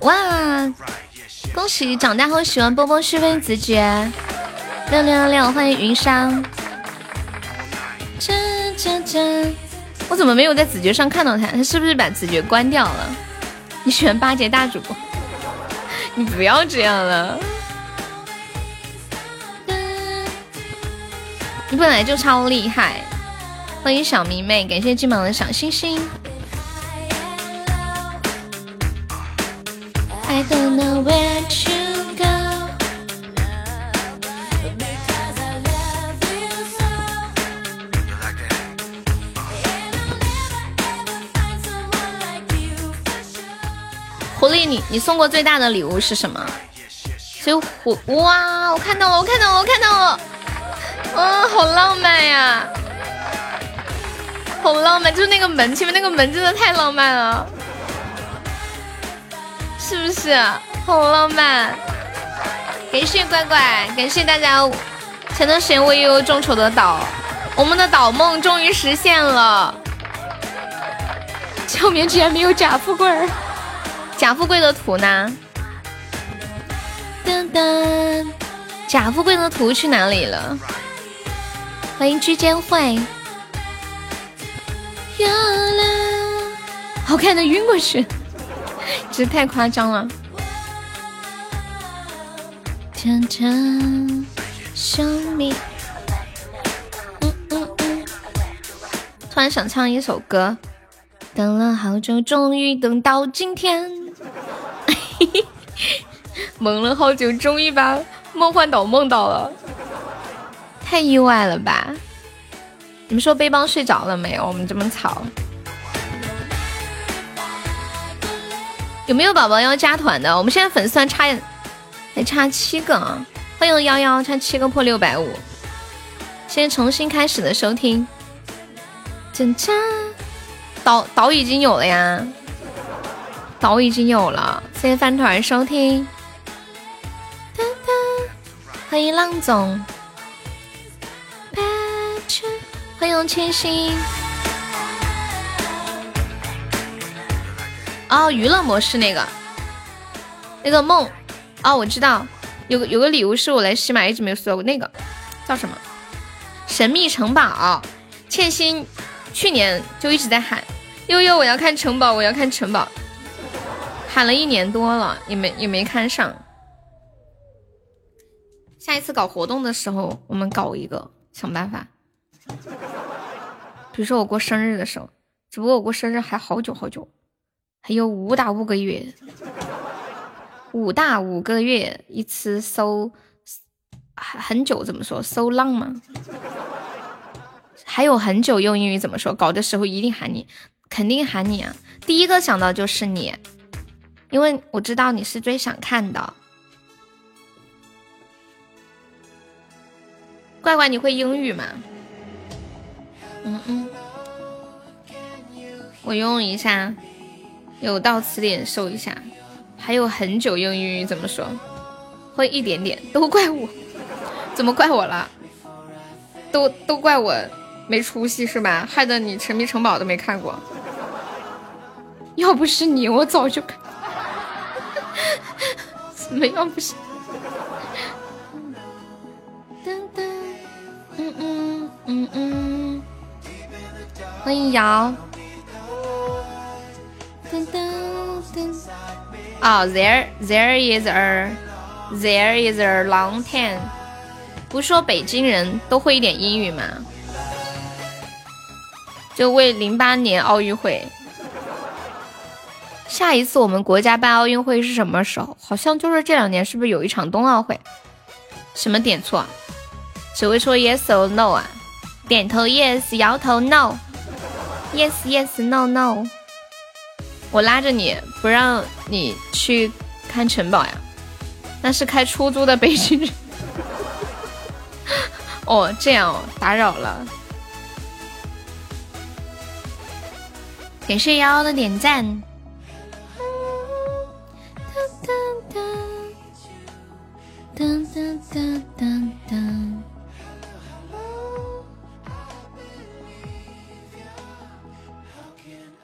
哇！恭喜长大后喜欢波波续费子爵，六六六六，欢迎云商。我怎么没有在子爵上看到他？他是不是把子爵关掉了？你喜欢巴结大主播？你不要这样了。你本来就超厉害。欢迎小迷妹，感谢金榜的小星星。I don't know where to go. 狐狸，你你送过最大的礼物是什么？所以狐哇，我看到了，我看到了，我看到了，哇，好浪漫呀，好浪漫，就是那个门前面那个门真的太浪漫了。是不是好浪漫？感谢乖乖，感谢大家。前段时间我也有众筹的岛，我们的岛梦终于实现了。后面居然没有贾富贵儿，贾富贵的图呢？噔噔，贾富贵的图去哪里了？欢迎居间会。好看的晕过去。这太夸张了！天天想你。嗯嗯嗯。突然想唱一首歌，等了好久，终于等到今天。梦了好久，终于把梦幻岛梦到了，太意外了吧？你们说背包睡着了没有？我们这么吵。有没有宝宝要加团的？我们现在粉丝团差还差七个啊！欢迎幺幺，差七个破六百五。现在重新开始的收听，真真岛岛已经有了呀，岛已经有了。谢谢饭团收听，欢迎浪总，欢迎千心。哦，娱乐模式那个，那个梦，哦，我知道，有个有个礼物是我来喜马一直没有收过，那个叫什么？神秘城堡。倩心去年就一直在喊悠悠，我要看城堡，我要看城堡，喊了一年多了，也没也没看上。下一次搞活动的时候，我们搞一个，想办法。比如说我过生日的时候，只不过我过生日还好久好久。还有五大五个月，五大五个月一次收，很很久怎么说收浪吗？还有很久用英语怎么说？搞的时候一定喊你，肯定喊你啊！第一个想到就是你，因为我知道你是最想看的。乖乖，你会英语吗？嗯嗯，我用一下。有到词典搜一下，还有很久用英语怎么说？会一点点，都怪我，怎么怪我了？都都怪我没出息是吧？害得你沉迷城堡都没看过。要不是你，我早就看。怎么要不是？噔噔，嗯嗯嗯嗯，欢迎瑶。哦，there there is a there is a long ten。不说北京人都会一点英语吗？就为零八年奥运会。下一次我们国家办奥运会是什么时候？好像就是这两年，是不是有一场冬奥会？什么点错？只会说 yes or no 啊？点头 yes，摇头 no yes Yes no no。我拉着你不让你去看城堡呀？那是开出租的北京人。哦，这样哦，打扰了。感谢幺幺的点赞。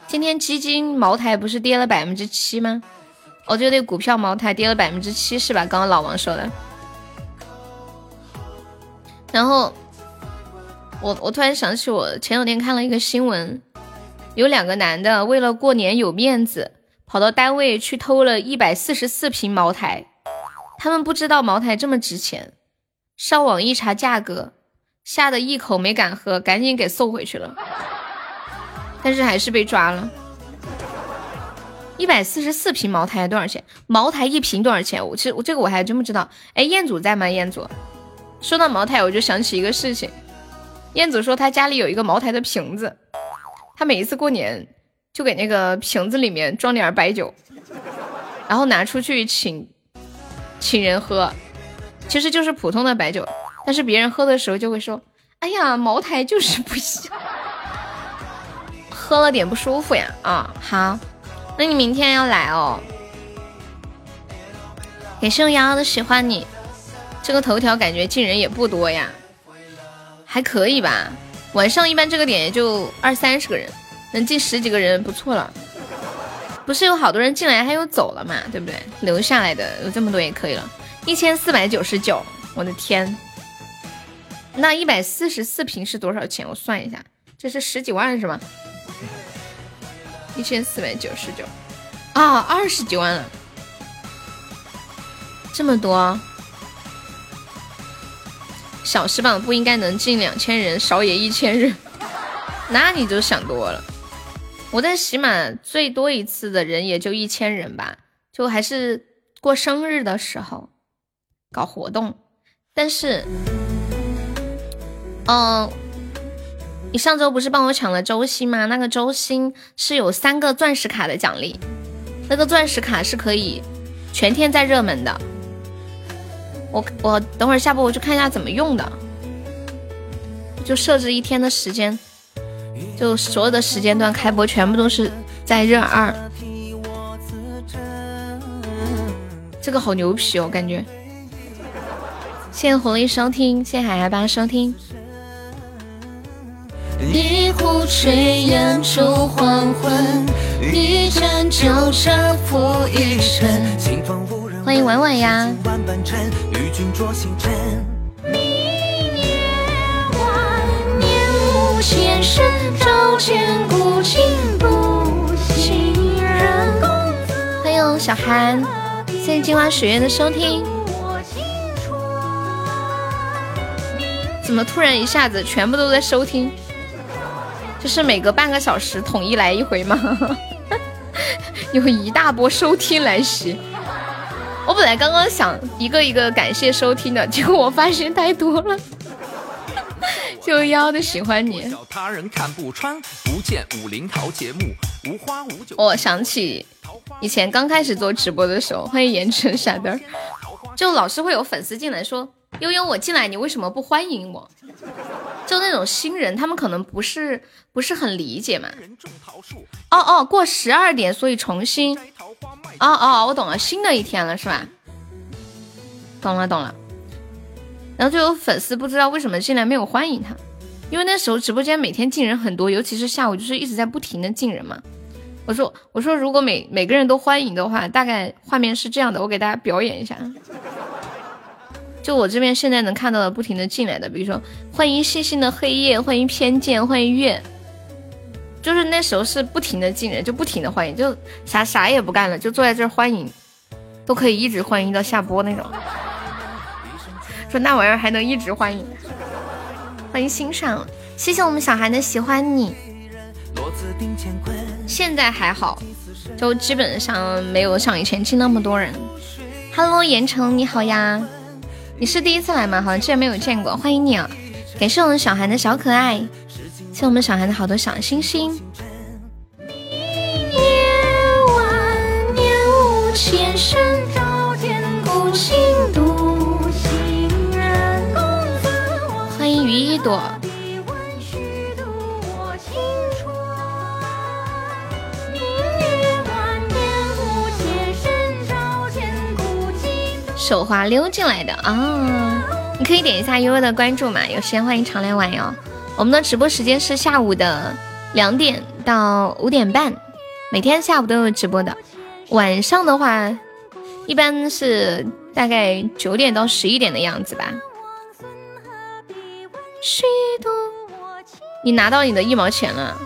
今天基金茅台不是跌了百分之七吗？哦，就那股票茅台跌了百分之七是吧？刚刚老王说的。然后我我突然想起，我前两天看了一个新闻，有两个男的为了过年有面子，跑到单位去偷了一百四十四瓶茅台。他们不知道茅台这么值钱，上网一查价格，吓得一口没敢喝，赶紧给送回去了。但是还是被抓了，一百四十四瓶茅台多少钱？茅台一瓶多少钱？我其实我这个我还真不知道。哎，彦祖在吗？彦祖，说到茅台，我就想起一个事情。彦祖说他家里有一个茅台的瓶子，他每一次过年就给那个瓶子里面装点白酒，然后拿出去请请人喝，其实就是普通的白酒，但是别人喝的时候就会说：“哎呀，茅台就是不行。”喝了点不舒服呀，啊好，那你明天要来哦。也是用瑶瑶的喜欢你，这个头条感觉进人也不多呀，还可以吧。晚上一般这个点也就二三十个人，能进十几个人不错了。不是有好多人进来还有走了嘛，对不对？留下来的有这么多也可以了。一千四百九十九，我的天，那一百四十四瓶是多少钱？我算一下，这是十几万是吗？一千四百九十九啊，二十几万了，这么多，小时榜不应该能进两千人，少也一千人。那你就想多了。我在喜马最多一次的人也就一千人吧，就还是过生日的时候搞活动。但是，嗯，你上周不是帮我抢了周星吗？那个周星是有三个钻石卡的奖励，那个钻石卡是可以全天在热门的。我我等会儿下播我去看一下怎么用的，就设置一天的时间。就所有的时间段开播全部都是在热二，这个好牛皮哦，感觉。谢谢狐狸收听，谢谢海海爸收听。一壶炊烟烛黄昏，一盏酒茶付一尘。欢迎婉婉呀。欢迎小韩，谢谢镜花水月的收听。怎么突然一下子全部都在收听？就是每隔半个小时统一来一回吗？有一大波收听来袭。我本来刚刚想一个一个感谢收听的，结果我发现太多了。就妖的喜欢你。我想起以前刚开始做直播的时候，欢迎盐城傻蛋，就老是会有粉丝进来说：“悠悠，我进来，你为什么不欢迎我？”就那种新人，他们可能不是不是很理解嘛。哦哦，过十二点，所以重新。哦哦，我懂了，新的一天了是吧？懂了懂了。然后就有粉丝不知道为什么进来没有欢迎他，因为那时候直播间每天进人很多，尤其是下午就是一直在不停的进人嘛。我说我说如果每每个人都欢迎的话，大概画面是这样的，我给大家表演一下。就我这边现在能看到的不停的进来的，比如说欢迎星星的黑夜，欢迎偏见，欢迎月，就是那时候是不停的进人，就不停的欢迎，就啥啥也不干了，就坐在这儿欢迎，都可以一直欢迎到下播那种。说那玩意儿还能一直欢迎，欢迎欣赏，谢谢我们小韩的喜欢你。现在还好，就基本上没有像以前进那么多人。Hello，盐城你好呀，你是第一次来吗？好像之前没有见过，欢迎你啊！感谢我们小韩的小可爱，谢谢我们小韩的好多小星星。欢迎雨一朵。手滑溜进来的啊！你可以点一下悠悠的关注嘛，有时间欢迎常来玩哟。我们的直播时间是下午的两点到五点半，每天下午都有直播的。晚上的话，一般是大概九点到十一点的样子吧。你拿到你的一毛钱了，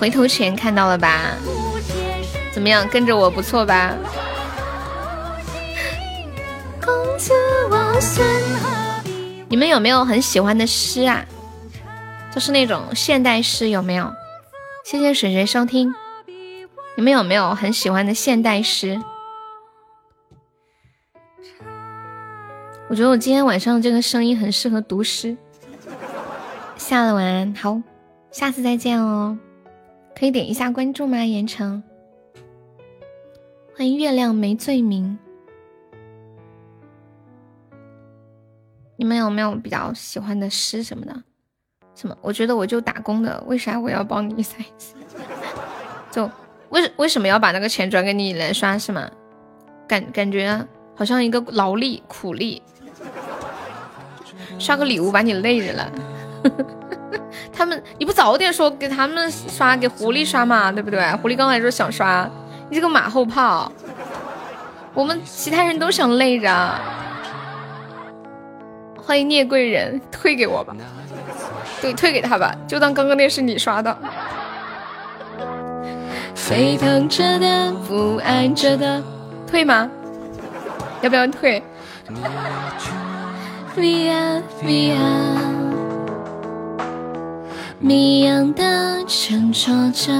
回头钱看到了吧？怎么样，跟着我不错吧？你们有没有很喜欢的诗啊？就是那种现代诗，有没有？谢谢水水收听。你们有没有很喜欢的现代诗？我觉得我今天晚上这个声音很适合读诗。下了晚安，好，下次再见哦。可以点一下关注吗？盐城，欢迎月亮没罪名。你们有没有比较喜欢的诗什么的？什么？我觉得我就打工的，为啥我要帮你塞？就为为什么要把那个钱转给你来刷是吗？感感觉好像一个劳力苦力。刷个礼物把你累着了，他们你不早点说给他们刷，给狐狸刷嘛，对不对？狐狸刚才说想刷，你这个马后炮，我们其他人都想累着。欢迎聂贵人，退给我吧，对，退给他吧，就当刚刚那是你刷的。沸腾着的，不安着的，退吗？要不要退？via via，谜样的沉着着，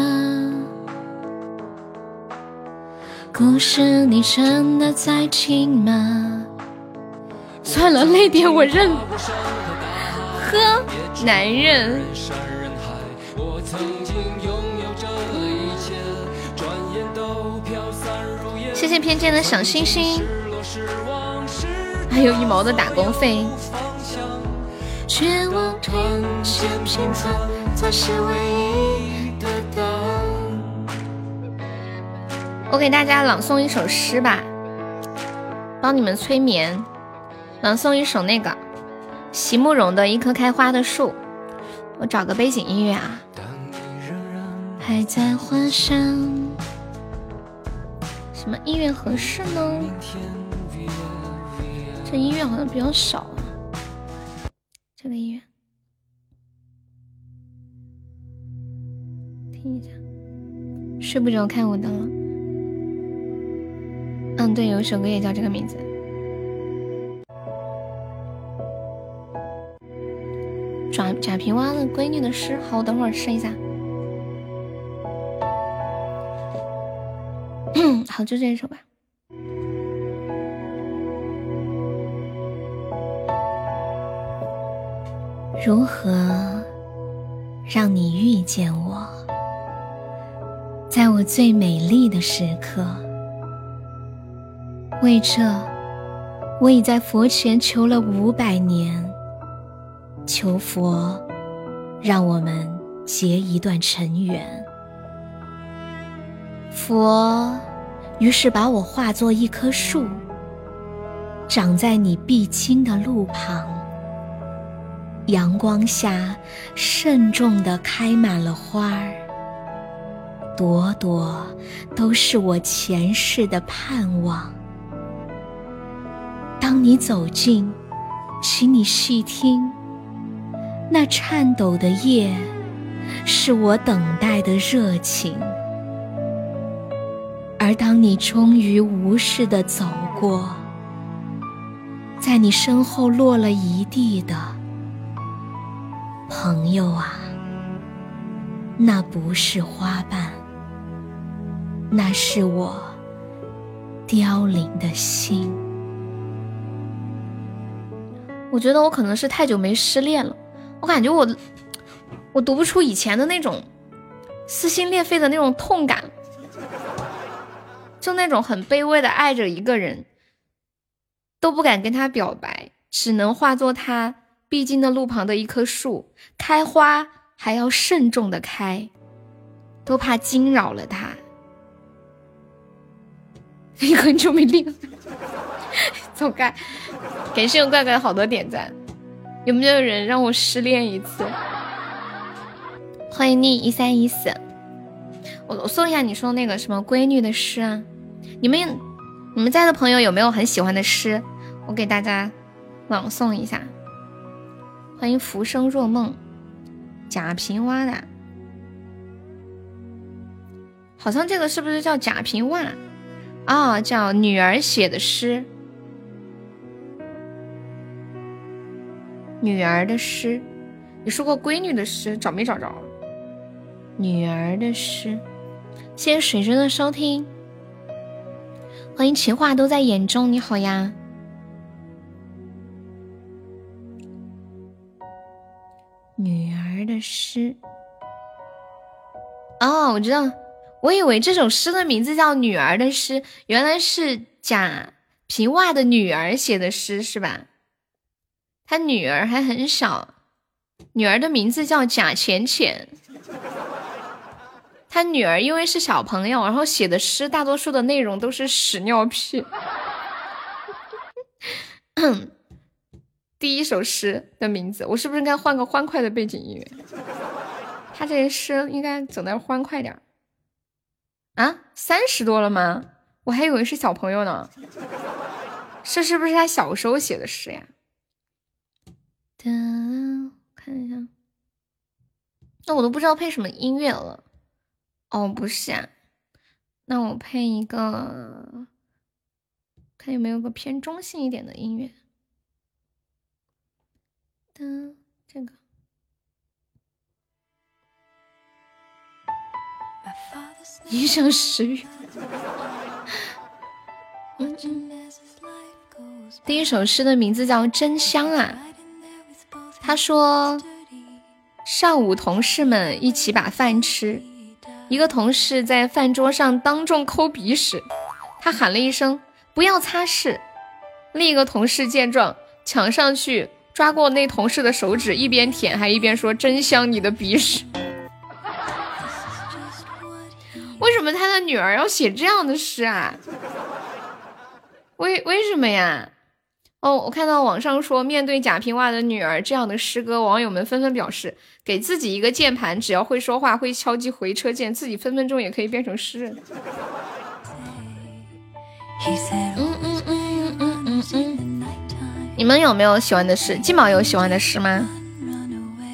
故事你真的在听吗？算了，泪点我认。呵，男人。谢谢偏见的小星星，还有一毛的打工费。我给大家朗诵一首诗吧，帮你们催眠。朗诵一首那个席慕容的《一棵开花的树》。我找个背景音乐啊。还在幻想。什么音乐合适呢？这音乐好像比较少啊。这个音乐，听一下。睡不着看我的了。嗯，对，有一首歌也叫这个名字。贾贾平凹的闺女的诗，好，我等会儿试一下。好，就这一首吧。如何让你遇见我，在我最美丽的时刻？为这，我已在佛前求了五百年，求佛让我们结一段尘缘。佛。于是把我化作一棵树，长在你必经的路旁。阳光下，慎重地开满了花儿，朵朵都是我前世的盼望。当你走近，请你细听，那颤抖的叶，是我等待的热情。而当你终于无视的走过，在你身后落了一地的朋友啊，那不是花瓣，那是我凋零的心。我觉得我可能是太久没失恋了，我感觉我我读不出以前的那种撕心裂肺的那种痛感。就那种很卑微的爱着一个人，都不敢跟他表白，只能化作他必经的路旁的一棵树，开花还要慎重的开，都怕惊扰了他。你很久没练，走开！感谢我怪怪好多点赞，有没有人让我失恋一次？欢迎你一三一四。我我搜一下你说那个什么闺女的诗啊？你们你们在的朋友有没有很喜欢的诗？我给大家朗诵一下。欢迎浮生若梦，贾平凹的，好像这个是不是叫贾平凹啊？叫女儿写的诗，女儿的诗。你说过闺女的诗，找没找着？女儿的诗，谢谢水军的收听，欢迎情话都在眼中，你好呀。女儿的诗，哦，我知道，我以为这首诗的名字叫《女儿的诗》，原来是贾平凹的女儿写的诗，是吧？他女儿还很小，女儿的名字叫贾浅浅。他女儿因为是小朋友，然后写的诗大多数的内容都是屎尿屁。第一首诗的名字，我是不是应该换个欢快的背景音乐？他这诗应该整的欢快点啊，三十多了吗？我还以为是小朋友呢。这是不是他小时候写的诗呀？等看一下，那我都不知道配什么音乐了。哦，不是啊，那我配一个，看有没有个偏中性一点的音乐。噔，这个。影响食欲。第一首诗的名字叫《真香》啊。他说，上午同事们一起把饭吃，一个同事在饭桌上当众抠鼻屎，他喊了一声“不要擦拭”，另一个同事见状抢上去抓过那同事的手指，一边舔还一边说：“真香，你的鼻屎。”为什么他的女儿要写这样的诗啊？为为什么呀？哦，我看到网上说，面对贾平凹的女儿这样的诗歌，网友们纷纷表示，给自己一个键盘，只要会说话，会敲击回车键，自己分分钟也可以变成诗人。嗯嗯嗯嗯嗯嗯。你们有没有喜欢的诗？金毛有喜欢的诗吗？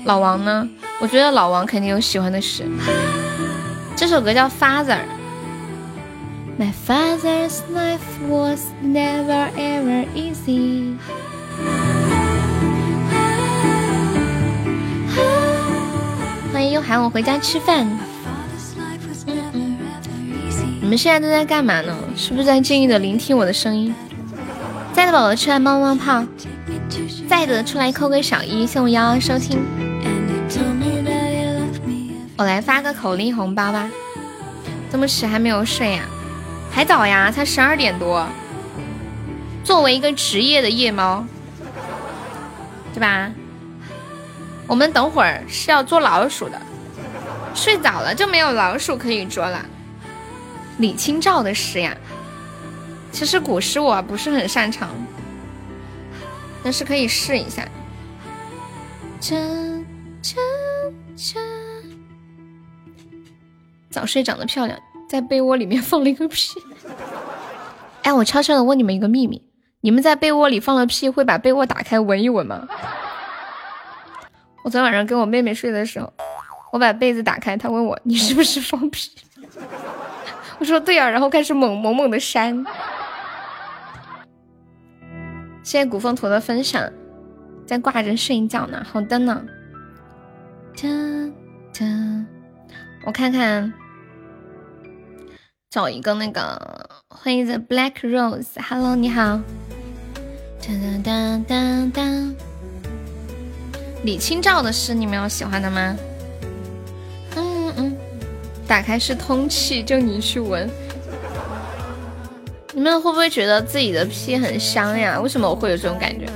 老王呢？我觉得老王肯定有喜欢的诗。这首歌叫《Father》。My father's life was never ever easy。欢迎又喊我回家吃饭。你们现在都在干嘛呢？是不是在静静的聆听我的声音？在的宝宝出来冒冒泡，在的出来扣个小一，谢我幺幺收听。我来发个口令红包吧，这么迟还没有睡呀？还早呀，才十二点多。作为一个职业的夜猫，对吧？我们等会儿是要捉老鼠的，睡早了就没有老鼠可以捉了。李清照的诗呀，其实古诗我不是很擅长，但是可以试一下。真真真。早睡长得漂亮，在被窝里面放了一个屁。哎，我悄悄的问你们一个秘密：你们在被窝里放了屁，会把被窝打开闻一闻吗？我昨天晚上跟我妹妹睡的时候，我把被子打开，她问我你是不是放屁？我说对啊，然后开始猛猛猛的扇。谢谢古风图的分享，在挂着睡觉呢。好的呢。哒哒，我看看。找一个那个，欢迎 The Black Rose，Hello，你好。当当当当当。李清照的诗，你们有喜欢的吗？嗯嗯。打开是通气，就你去闻。你们会不会觉得自己的屁很香呀？为什么我会有这种感觉？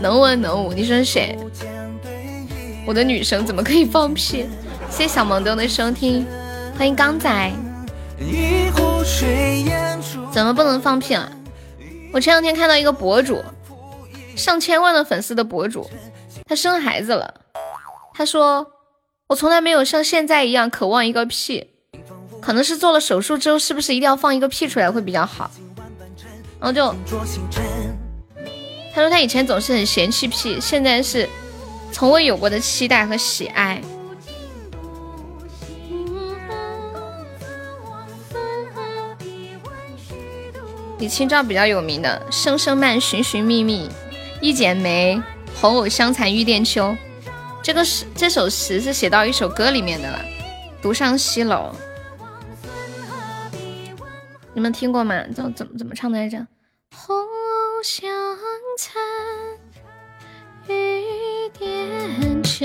能文能武，你说谁？我的女生怎么可以放屁？谢谢小萌豆的收听，欢迎刚仔。怎么不能放屁了？我前两天看到一个博主，上千万的粉丝的博主，他生孩子了。他说：“我从来没有像现在一样渴望一个屁，可能是做了手术之后，是不是一定要放一个屁出来会比较好？”然后就他说他以前总是很嫌弃屁，现在是从未有过的期待和喜爱。李清照比较有名的《声声慢》《寻寻觅觅》《一剪梅》《红藕香残玉簟秋》，这个诗这首诗是写到一首歌里面的了，《独上西楼》。你们听过吗？怎怎么怎么唱的来着？红藕香残玉簟秋。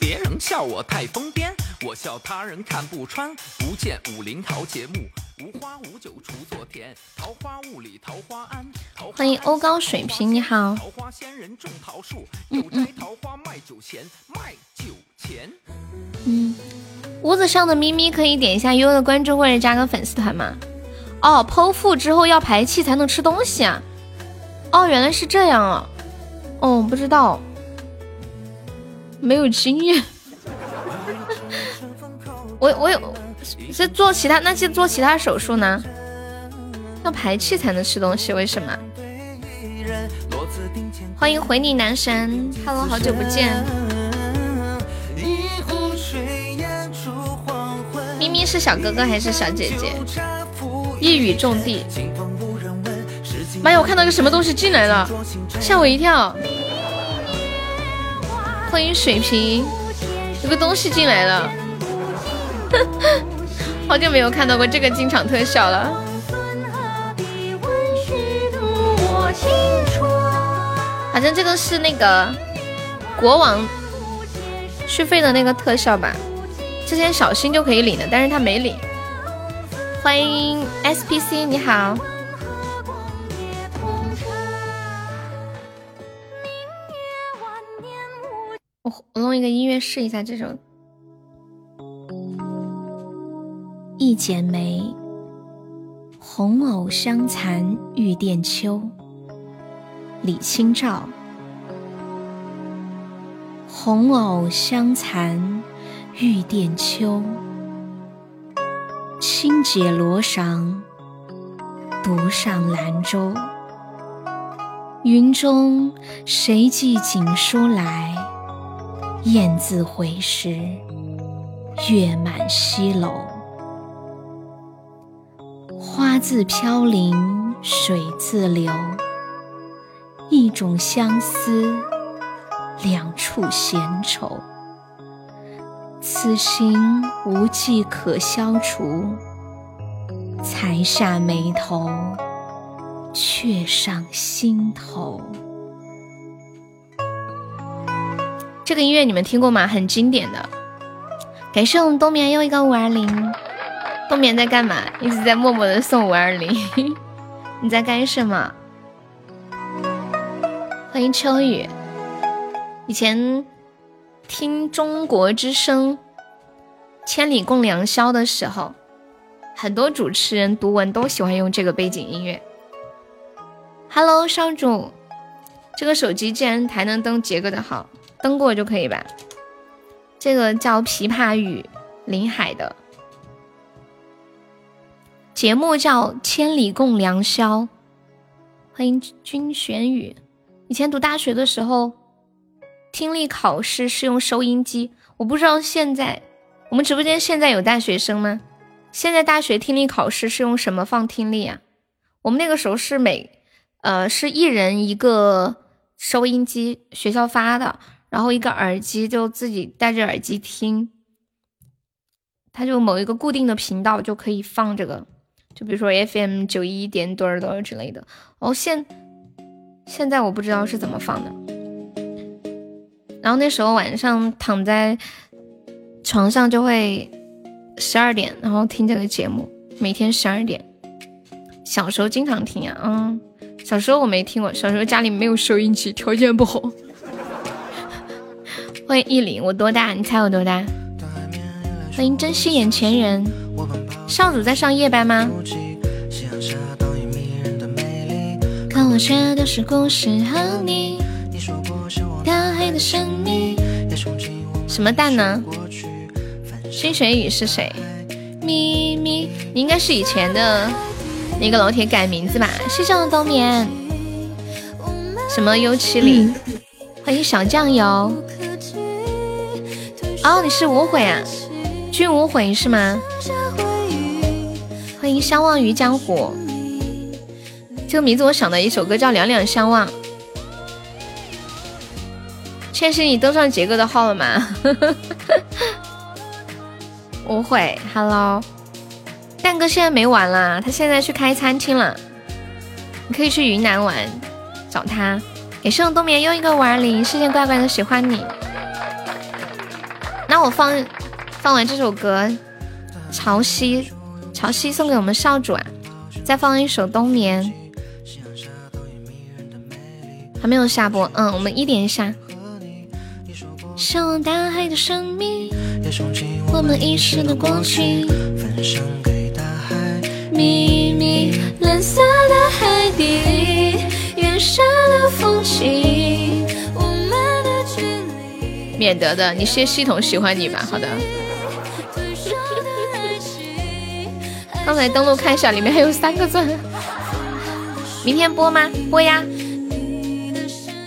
别人笑我太疯癫，我笑他人看不穿。不见武林豪杰目。欢迎欧高水平，你好。嗯嗯。嗯，屋子上的咪咪可以点一下悠悠的关注或者加个粉丝团吗？哦，剖腹之后要排气才能吃东西啊？哦，原来是这样啊。哦，不知道，没有经验。我我有。是做其他那些做其他手术呢？要排气才能吃东西，为什么？欢迎回你男神，Hello，好久不见。咪咪是小哥哥还是小姐姐？一语中的。妈呀！我看到个什么东西进来了，吓我一跳。欢迎水瓶，有个东西进来了，好久没有看到过这个进场特效了。反正这个是那个国王续费的那个特效吧，之前小新就可以领的，但是他没领。欢迎 SPC，你好。我我弄一个音乐试一下这首《一剪梅》，红藕香残玉簟秋。李清照。红藕香残玉簟秋，轻解罗裳，独上兰舟。云中谁寄锦书来？雁字回时，月满西楼。花自飘零水自流，一种相思。两处闲愁，此情无计可消除。才下眉头，却上心头。这个音乐你们听过吗？很经典的。感谢我们冬眠又一个五二零。冬眠在干嘛？一直在默默的送五二零。你在干什么？欢迎秋雨。以前听《中国之声》《千里共良宵》的时候，很多主持人读文都喜欢用这个背景音乐。Hello，少主，这个手机既然还能登杰哥的号，登过就可以吧？这个叫《琵琶语》，林海的节目叫《千里共良宵》。欢迎君玄宇，以前读大学的时候。听力考试是用收音机，我不知道现在我们直播间现在有大学生吗？现在大学听力考试是用什么放听力啊？我们那个时候是每呃是一人一个收音机，学校发的，然后一个耳机就自己戴着耳机听，它就某一个固定的频道就可以放这个，就比如说 FM 九一点多少多少之类的。哦，现现在我不知道是怎么放的。然后那时候晚上躺在床上就会十二点，然后听这个节目，每天十二点。小时候经常听啊，嗯，小时候我没听过，小时候家里没有收音机，条件不好。欢迎意林，我多大？你猜我多大？欢迎珍惜眼前人。少主在上夜班吗？看我写的是故事和你。什么蛋呢？新学语是谁？咪咪，你应该是以前的那个老铁改名字吧？谢谢我冬眠。什么优七零？欢迎小酱油。哦，你是无悔啊？君无悔是吗？迎相忘于江湖。这个名字我想的一首歌叫《两两相望》。确实，你登上杰哥的号了吗？误会，Hello，蛋哥现在没玩了，他现在去开餐厅了。你可以去云南玩，找他。也是用冬眠又一个五二零，世界怪怪的喜欢你。那我放放完这首歌，潮汐潮汐送给我们少主啊，再放一首冬眠。还没有下播，嗯，我们一点一下。向往大海的生命，我们遗失的过去，分享给大海。秘密，蓝色的海底，远山的风景，我们的距离。免得的，你是系统喜欢你吧？好的。刚才登录看一下，里面还有三个钻。明天播吗？播呀。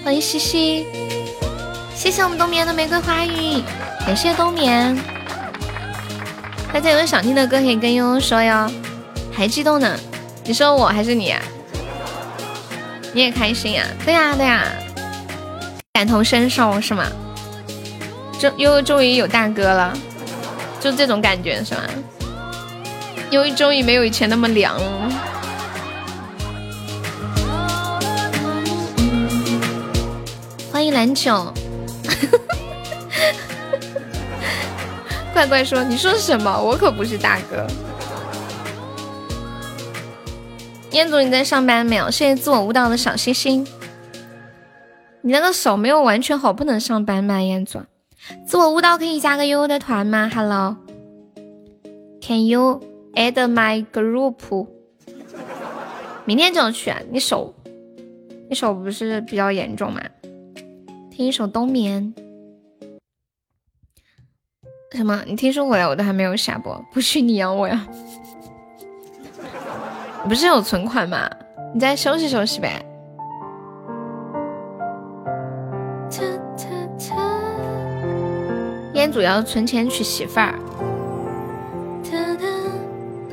欢迎西西。谢谢我们冬眠的玫瑰花语，感谢冬眠。大家有想听的歌可以跟悠悠说哟，还激动呢？你说我还是你啊？你也开心呀？对呀对呀，感同身受是吗？终又终于有大哥了，就这种感觉是吗？因为终于没有以前那么凉了。欢迎蓝球，怪怪说你说什么？我可不是大哥。彦祖，你在上班没有？谢谢自我舞蹈的小星星。你那个手没有完全好，不能上班吗？彦祖，自我舞蹈可以加个悠悠的团吗？Hello，Can you add my group？明天就要去啊？你手，你手不是比较严重吗？听一首冬眠。什么？你听说我了？我都还没有下播，不许你养我呀！你不是有存款吗？你再休息休息呗。烟主要存钱娶媳妇儿。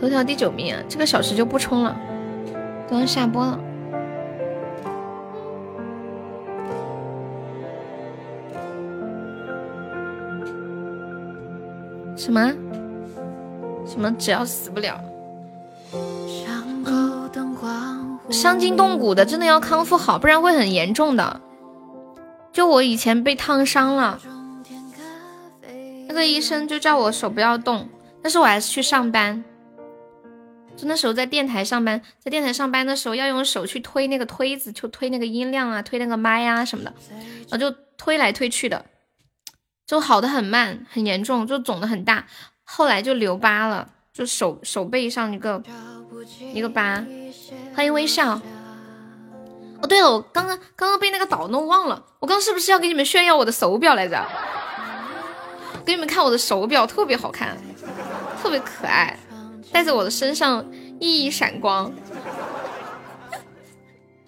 头条第九名，这个小时就不充了，都要下播了。什么？什么？只要死不了。伤筋动骨的，真的要康复好，不然会很严重的。就我以前被烫伤了，那个医生就叫我手不要动，但是我还是去上班。就那时候在电台上班，在电台上班的时候要用手去推那个推子，就推那个音量啊，推那个麦啊什么的，然后就推来推去的，就好的很慢，很严重，就肿的很大，后来就留疤了，就手手背上一个一个疤。欢迎微笑。哦，对了，我刚刚刚刚被那个岛弄忘了，我刚是不是要给你们炫耀我的手表来着？给你们看我的手表，特别好看，特别可爱，戴在我的身上熠熠闪光，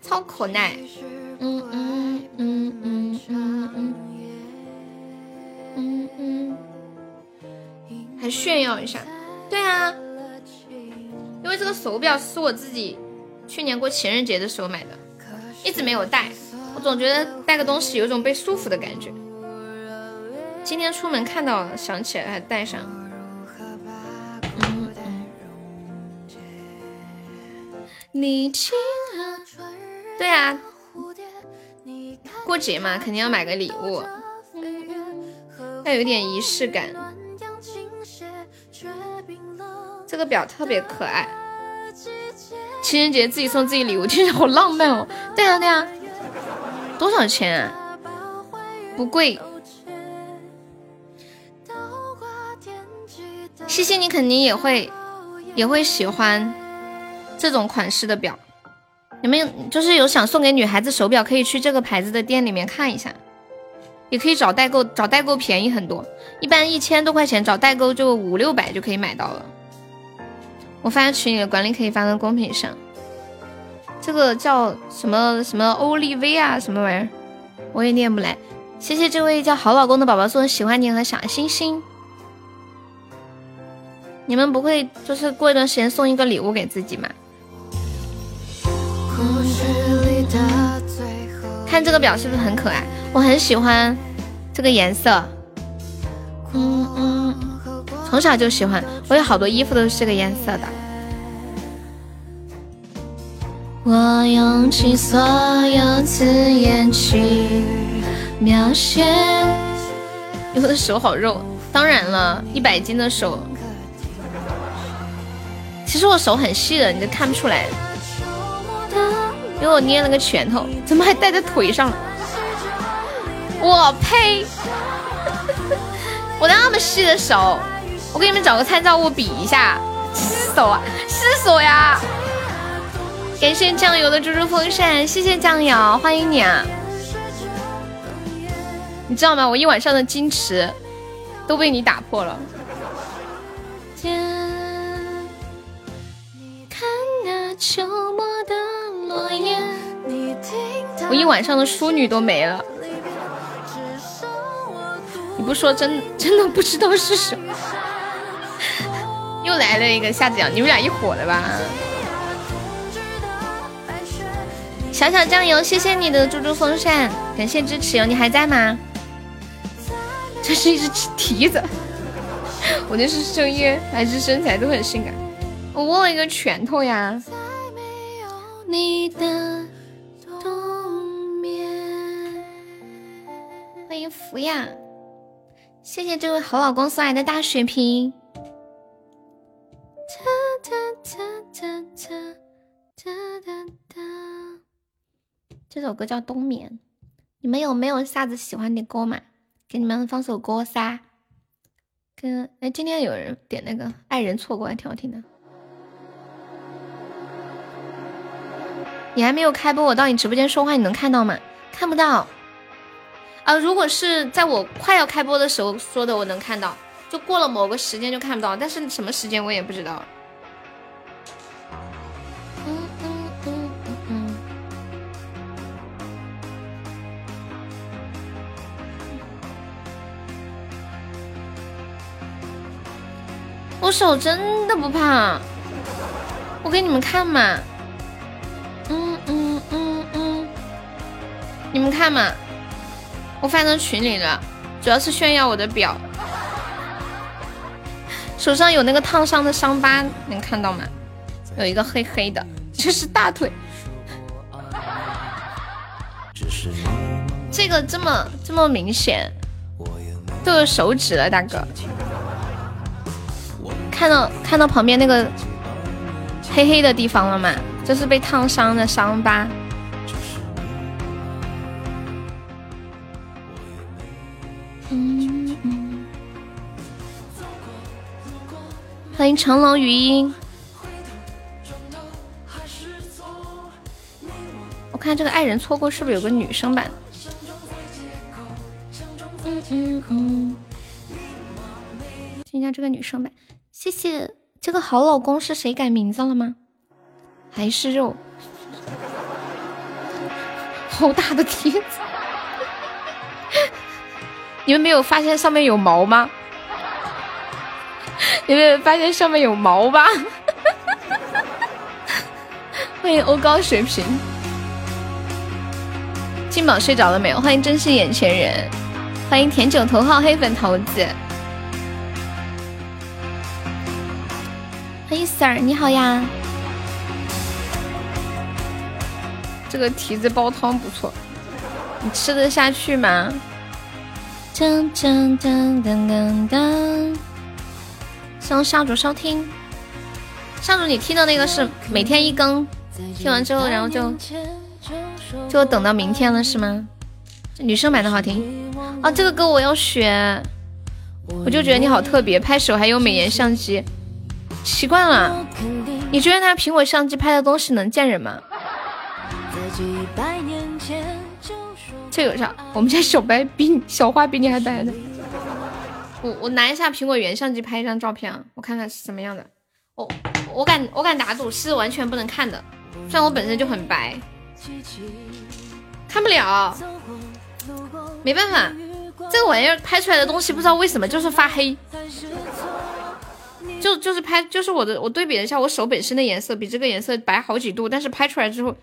超可爱。嗯嗯嗯嗯嗯嗯嗯嗯，还炫耀一下？对啊，因为这个手表是我自己。去年过情人节的时候买的，一直没有戴。我总觉得戴个东西有种被束缚的感觉。今天出门看到了，想起来还戴上。对啊，过节嘛，肯定要买个礼物，要有点仪式感。这个表特别可爱。情人节自己送自己礼物，听着好浪漫哦！对啊对啊，多少钱啊？不贵。西西，你肯定也会也会喜欢这种款式的表。你们就是有想送给女孩子手表，可以去这个牌子的店里面看一下，也可以找代购，找代购便宜很多，一般一千多块钱，找代购就五六百就可以买到了。我发在群里的，管理可以发到公屏上。这个叫什么什么欧丽薇啊，什么玩意儿，我也念不来。谢谢这位叫好老公的宝宝送的喜欢你和小星星。你们不会就是过一段时间送一个礼物给自己吗？看这个表是不是很可爱？我很喜欢这个颜色。嗯嗯。从小就喜欢，我有好多衣服都是这个颜色的。我用尽所有字眼去描写。我的手好肉，当然了，一百斤的手。其实我手很细的，你都看不出来。因为我捏了个拳头，怎么还戴在腿上了？我呸！我那么细的手。我给你们找个参照物比一下，是手啊，是手呀！感谢酱油的猪猪风扇，谢谢酱油，欢迎你啊！你知道吗？我一晚上的矜持都被你打破了。我一晚上的淑女都没了。你不说真真的不知道是什么。又来了一个夏子阳，你们俩一伙的吧？小小酱油，谢谢你的猪猪风扇，感谢支持哟！你还在吗？这是一只蹄子，我那是声音还是身材都很性感？我握了一个拳头呀。你的冬眠欢迎福呀，谢谢这位好老公送来的大血瓶。这首歌叫《冬眠》，你们有没有啥子喜欢的歌嘛？给你们放首歌噻。跟哎，今天有人点那个《爱人错过》，还挺好听的。你还没有开播，我到你直播间说话，你能看到吗？看不到。啊，如果是在我快要开播的时候说的，我能看到。就过了某个时间就看不到，但是什么时间我也不知道。嗯嗯嗯嗯嗯我手真的不怕，我给你们看嘛，你们看嘛，我发到群里了，主要是炫耀我的表，手上有那个烫伤的伤疤，能看到吗？有一个黑黑的，这是大腿，这个这么这么明显，都有手指了，大哥。看到看到旁边那个黑黑的地方了吗？这是被烫伤的伤疤。欢迎长楼余音。我看这个爱人错过是不是有个女生版？嗯嗯。听一下这个女生版。谢谢，这个好老公是谁改名字了吗？还是肉？好大的蹄子！你们没有发现上面有毛吗？你们发现上面有毛吧？欢迎欧高水平，金宝睡着了没有？欢迎珍惜眼前人，欢迎甜酒头号黑粉桃子。欢迎 Sir，你好呀。这个蹄子煲汤不错，你吃得下去吗？噔噔噔噔噔噔。向沙主收听，沙主你听的那个是每天一更，听完之后然后就就等到明天了是吗？女生版的好听啊，这个歌我要学，我就觉得你好特别，拍手还有美颜相机。习惯了，你觉得拿苹果相机拍的东西能见人吗？这有啥？我们家小白比小花比你还白呢。我我拿一下苹果原相机拍一张照片啊，我看看是什么样的。我我敢我敢打赌是完全不能看的，虽然我本身就很白，看不了，没办法，这个玩意儿拍出来的东西不知道为什么就是发黑。就就是拍，就是我的，我对比了一下，我手本身的颜色比这个颜色白好几度，但是拍出来之后，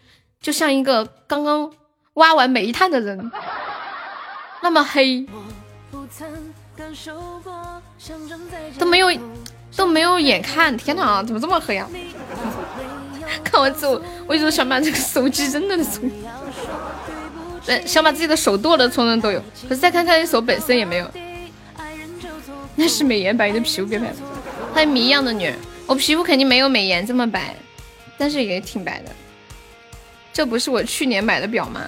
就像一个刚刚挖完煤炭的人，那么黑，都没有都没有眼看，天哪，怎么这么黑啊？看完之后，我一直想把这个手机扔了的冲，对，想把自己的手剁了冲人都有，可是再看看你手本身也没有，那是美颜白的皮肤别拍了。欢迎谜一样的女人，我皮肤肯定没有美颜这么白，但是也挺白的。这不是我去年买的表吗？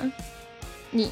你，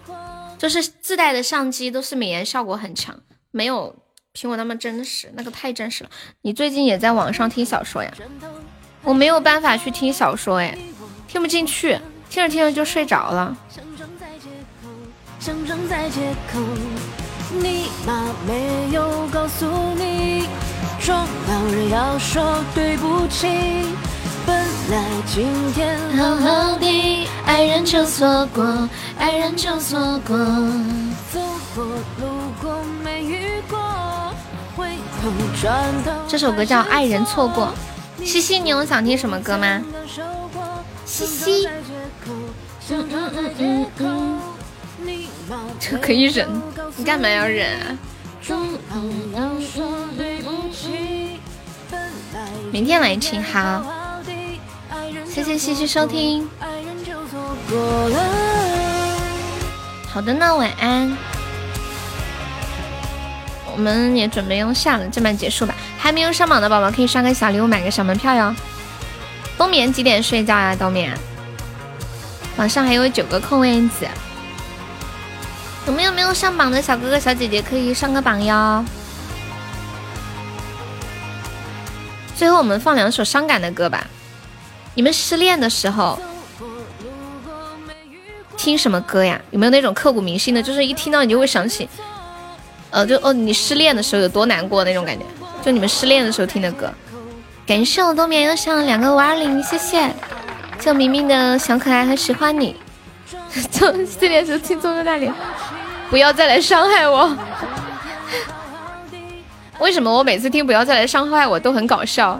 就是自带的相机都是美颜效果很强，没有苹果那么真实，那个太真实了。你最近也在网上听小说呀？我没有办法去听小说，哎，听不进去，听着听着就睡着了。本来今天好好的，爱人就错过，爱人就错过。走过路过没遇过，回头转头。这首歌叫《爱人错过》。西西，你有想听什么歌吗？西西，嗯嗯嗯嗯嗯，这可以忍，你干嘛要忍啊？明天来听好，谢谢西西收听。好的呢，晚安。我们也准备用下了，这半结束吧。还没有上榜的宝宝可以刷个小礼物，买个小门票哟。冬眠几点睡觉呀？冬眠，晚上还有九个空位子。有没有没有上榜的小哥哥小姐姐可以上个榜哟？最后我们放两首伤感的歌吧。你们失恋的时候听什么歌呀？有没有那种刻骨铭心的？就是一听到你就会想起。呃，就哦，你失恋的时候有多难过那种感觉，就你们失恋的时候听的歌。感谢我冬眠又上了两个五二零，谢谢。就明明的小可爱很喜欢你。就失恋时候听中的那里，不要再来伤害我。为什么我每次听不要再来伤害我都很搞笑？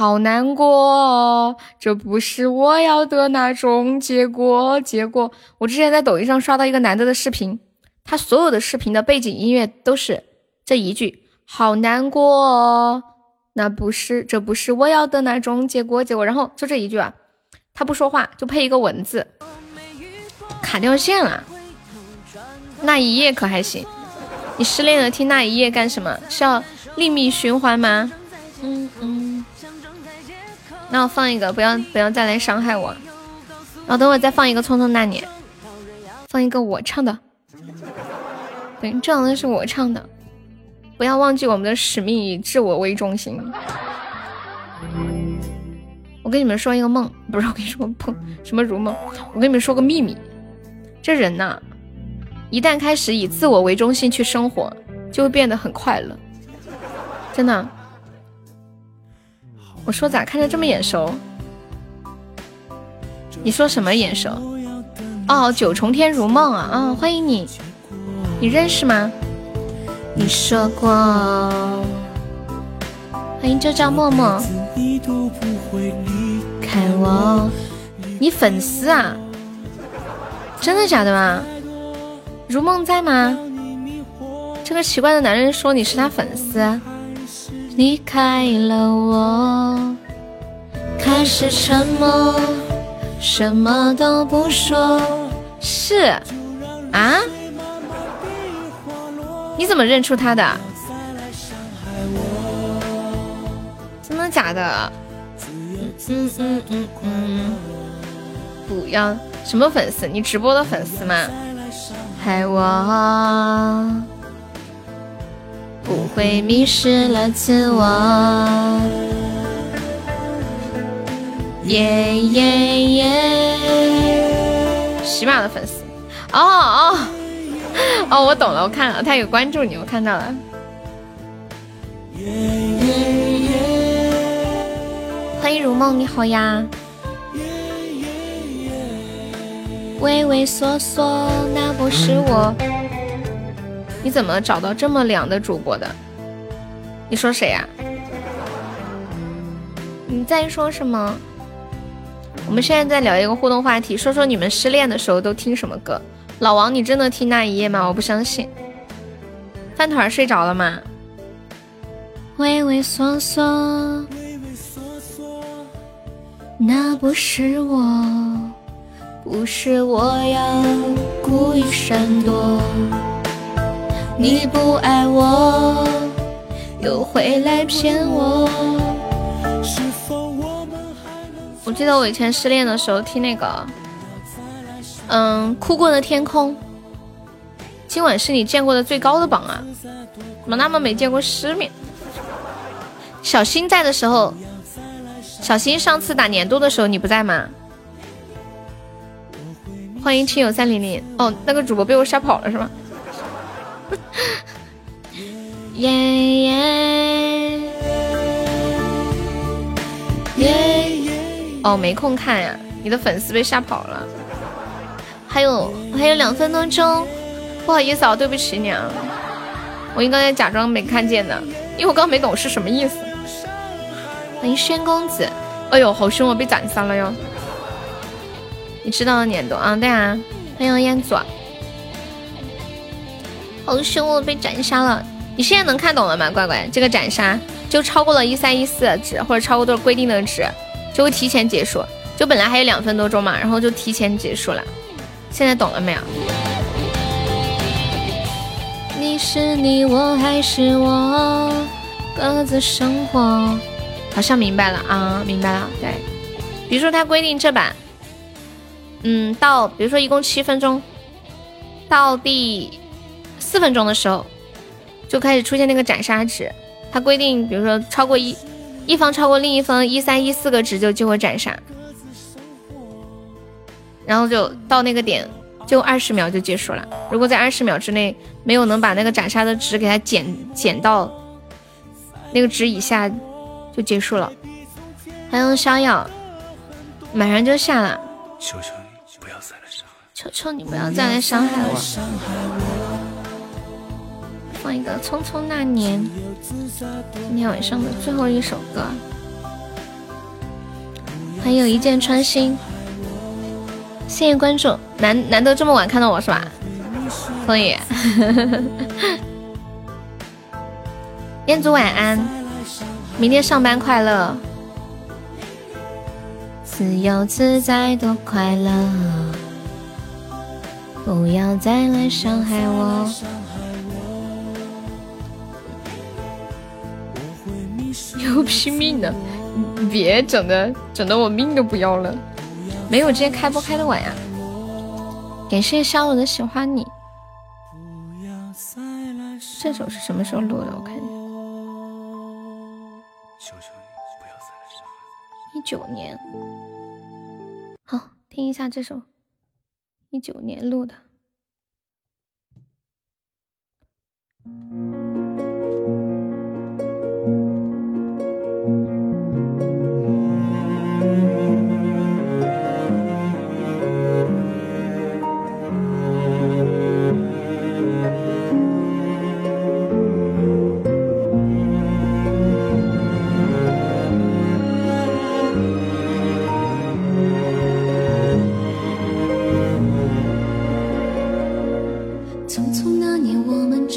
好难过，这不是我要的那种结果。结果我之前在抖音上刷到一个男的的视频。他所有的视频的背景音乐都是这一句，好难过，那不是，这不是我要的那种结果，结果，然后就这一句啊，他不说话，就配一个文字，卡掉线了。那一夜可还行？你失恋了听那一夜干什么？是要另觅循环吗？嗯嗯。那我放一个，不要不要再来伤害我。然后等会再放一个《匆匆那年》，放一个我唱的。对，这样的是我唱的，不要忘记我们的使命以自我为中心。我跟你们说一个梦，不是我跟你说梦，什么如梦？我跟你们说个秘密，这人呐，一旦开始以自我为中心去生活，就会变得很快乐，真的。我说咋看着这么眼熟？你说什么眼熟？哦，九重天如梦啊，啊，欢迎你。你认识吗？你说过，欢迎就叫默默。看我，你粉丝啊？真的假的吗？如梦在吗？这个奇怪的男人说你是他粉丝。离开了我，开始沉默，什么都不说。是啊。你怎么认出他的？真的假的？嗯嗯嗯嗯，不要什么粉丝？你直播的粉丝吗？害我不会迷失了自我。耶耶耶！喜马的粉丝。哦哦。哦，我懂了，我看了，他有关注你，我看到了。欢迎如梦，你好呀。畏畏缩缩，那不是我。你怎么找到这么凉的主播的？你说谁呀？你在说什么？我们现在在聊一个互动话题，说说你们失恋的时候都听什么歌。老王，你真的听那一夜吗？我不相信。饭团睡着了吗？畏畏缩缩，那不是我，不是我要故意闪躲。你不爱我，又回来骗我。我记得我以前失恋的时候听那个。嗯，哭过的天空，今晚是你见过的最高的榜啊！怎么那么没见过世面？小新在的时候，小新上次打年度的时候你不在吗？欢迎亲友三零零。哦，那个主播被我吓跑了是吗？耶耶耶！哦，没空看呀，你的粉丝被吓跑了。还有还有两分多钟。不好意思啊，对不起你啊，我应该假装没看见的，因为我刚没懂是什么意思。欢迎轩公子，哎呦，好凶啊，被斩杀了哟！你知道的年度啊，对啊。欢迎烟祖，好凶哦，被斩杀了。你现在能看懂了吗，乖乖？这个斩杀就超过了一三一四的值，或者超过多少规定的值，就会提前结束。就本来还有两分多钟嘛，然后就提前结束了。现在懂了没有？你是你，我还是我，各自生活。好像明白了啊，明白了。对，比如说他规定这版，嗯，到比如说一共七分钟，到第四分钟的时候就开始出现那个斩杀值。它规定，比如说超过一一方超过另一方一三一四个值就就会斩杀，然后就到那个点。就二十秒就结束了。如果在二十秒之内没有能把那个斩杀的值给它减减到那个值以下，就结束了。还有逍遥，马上就下了。求求你不要再来伤害，求求你不要再来伤害我。放一个《匆匆那年》，今天晚上的最后一首歌。还有一箭穿心。谢谢关注，难难得这么晚看到我是吧？可以。彦祖晚安，明天上班快乐，自由自在多快乐，不要再来伤害我。又拼命的，别整的整的我命都不要了。没有，今天开播开的晚呀。感谢小我的喜欢你。这首是什么时候录的？我看一下。一九年。好，听一下这首，一九年录的。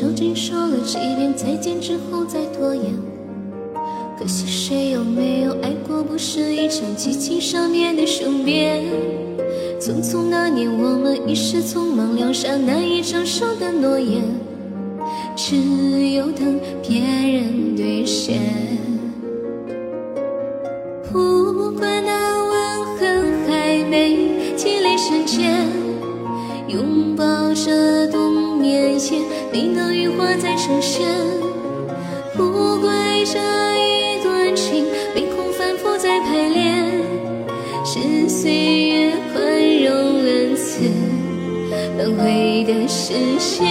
究竟说了几遍再见之后再拖延，可惜谁又没有爱过？不是一场激情上面的雄辩。匆匆那年，我们一时匆忙，留下难以承受的诺言，只有等别人兑现。不管那吻痕还没积累深浅，拥抱。你的羽化再成仙，不怪这一段情，凭空反复在排练，是岁月宽容恩赐，轮回的时限。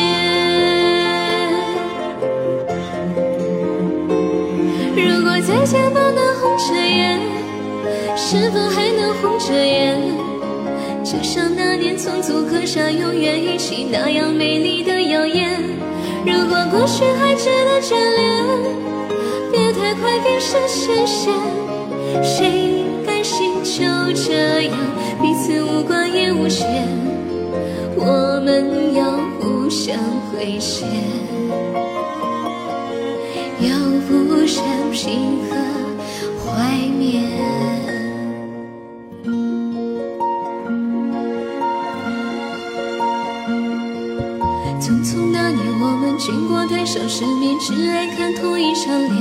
如果再见不能红着眼，是否还能红着眼？就像那年匆促刻下永远一起那样美丽的谣言。如果过去还值得眷恋，别太快冰释前嫌。谁甘心就这样彼此无关也无牵？我们要互相亏欠，要不然凭何怀缅？经过太少世面，只爱看同一张脸，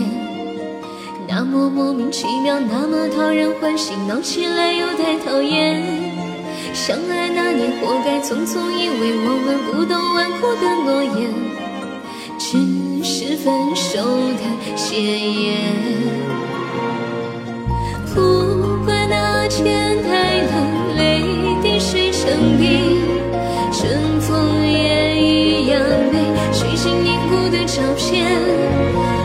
那么莫名其妙，那么讨人欢喜，闹起来又太讨厌。相爱那年，活该匆匆，因为我们不懂顽固的诺言，只是分手的宣言。不管那天太冷，泪滴水成冰，照片。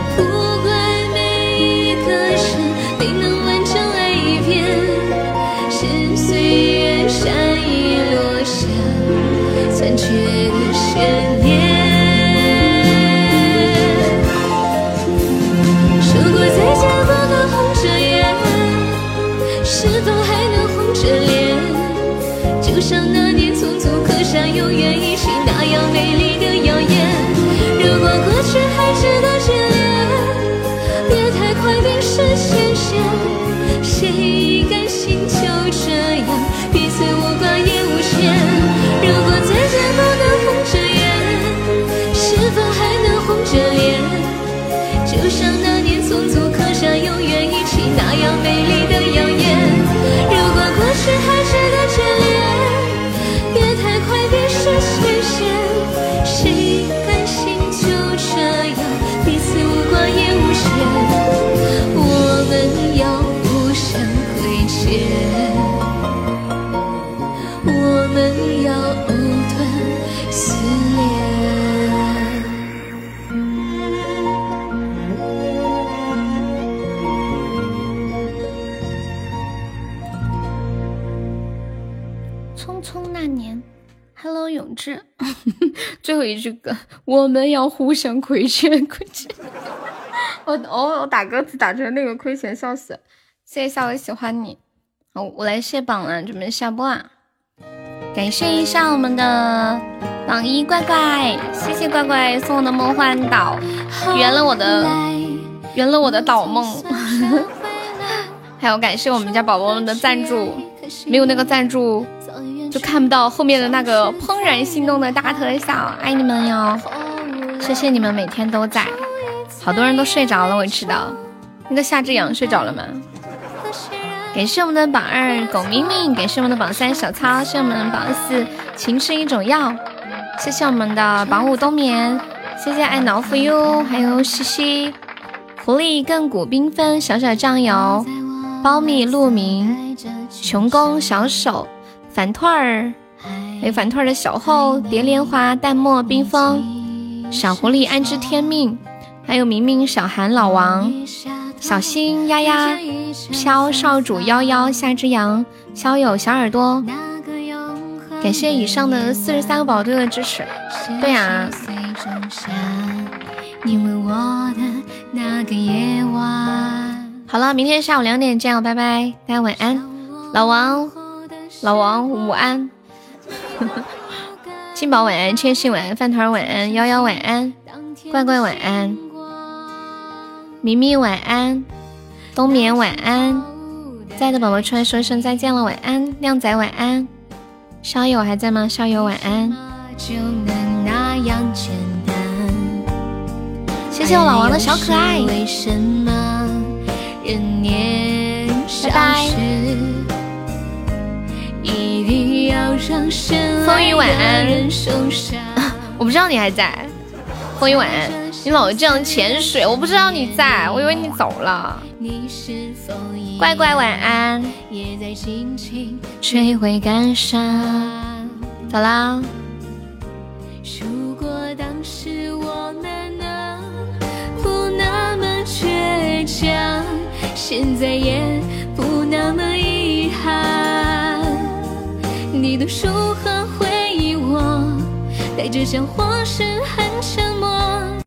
一句歌，我们要互相亏欠，亏欠。我我我打歌词打成那个亏钱，笑死！谢谢夏我喜欢你。好，我来卸榜了，准备下播啊！感谢一下我们的榜一乖乖，谢谢乖乖送我的梦幻岛，圆了我的圆了我的岛梦。还有感谢我们家宝宝们的赞助，没有那个赞助。就看不到后面的那个怦然心动的大特效，爱你们哟！谢谢你们每天都在，好多人都睡着了，我知道。那个夏之阳睡着了吗？感谢我们的榜二狗咪咪，感谢我们的榜三小超，谢谢我们的榜四情是一种药，谢谢我们的榜五冬眠，谢谢爱挠 for you，还有西西，狐狸亘古缤纷，小小酱油，苞米鹿鸣，穷宫小手。反兔儿，还有反兔儿的小后蝶莲花淡漠冰封，小狐狸安知天命，还有明明小韩老王，小心丫丫飘少主夭夭夏之阳肖友小耳朵，感谢以上的四十三个宝队的支持。对呀。好了，明天下午两点见哦，拜拜，大家晚安，老王。老王午安，金宝晚安，千玺晚安，饭团晚安，幺幺晚安，怪怪晚安，咪咪晚安，冬眠晚安，在的宝宝出来说一声再见了，晚安，靓仔晚安，校友还在吗？校友晚安，谢谢我老王的小可爱，拜拜。风雨晚安，我不知道你还在。风雨晚安，你老这样潜水，我不知道你在，我以为你走了。乖乖晚安。追回感伤，走啦。如果当时我们能不那么倔强，现在也不那么遗憾。你的书和回忆，我带着笑或是很沉默。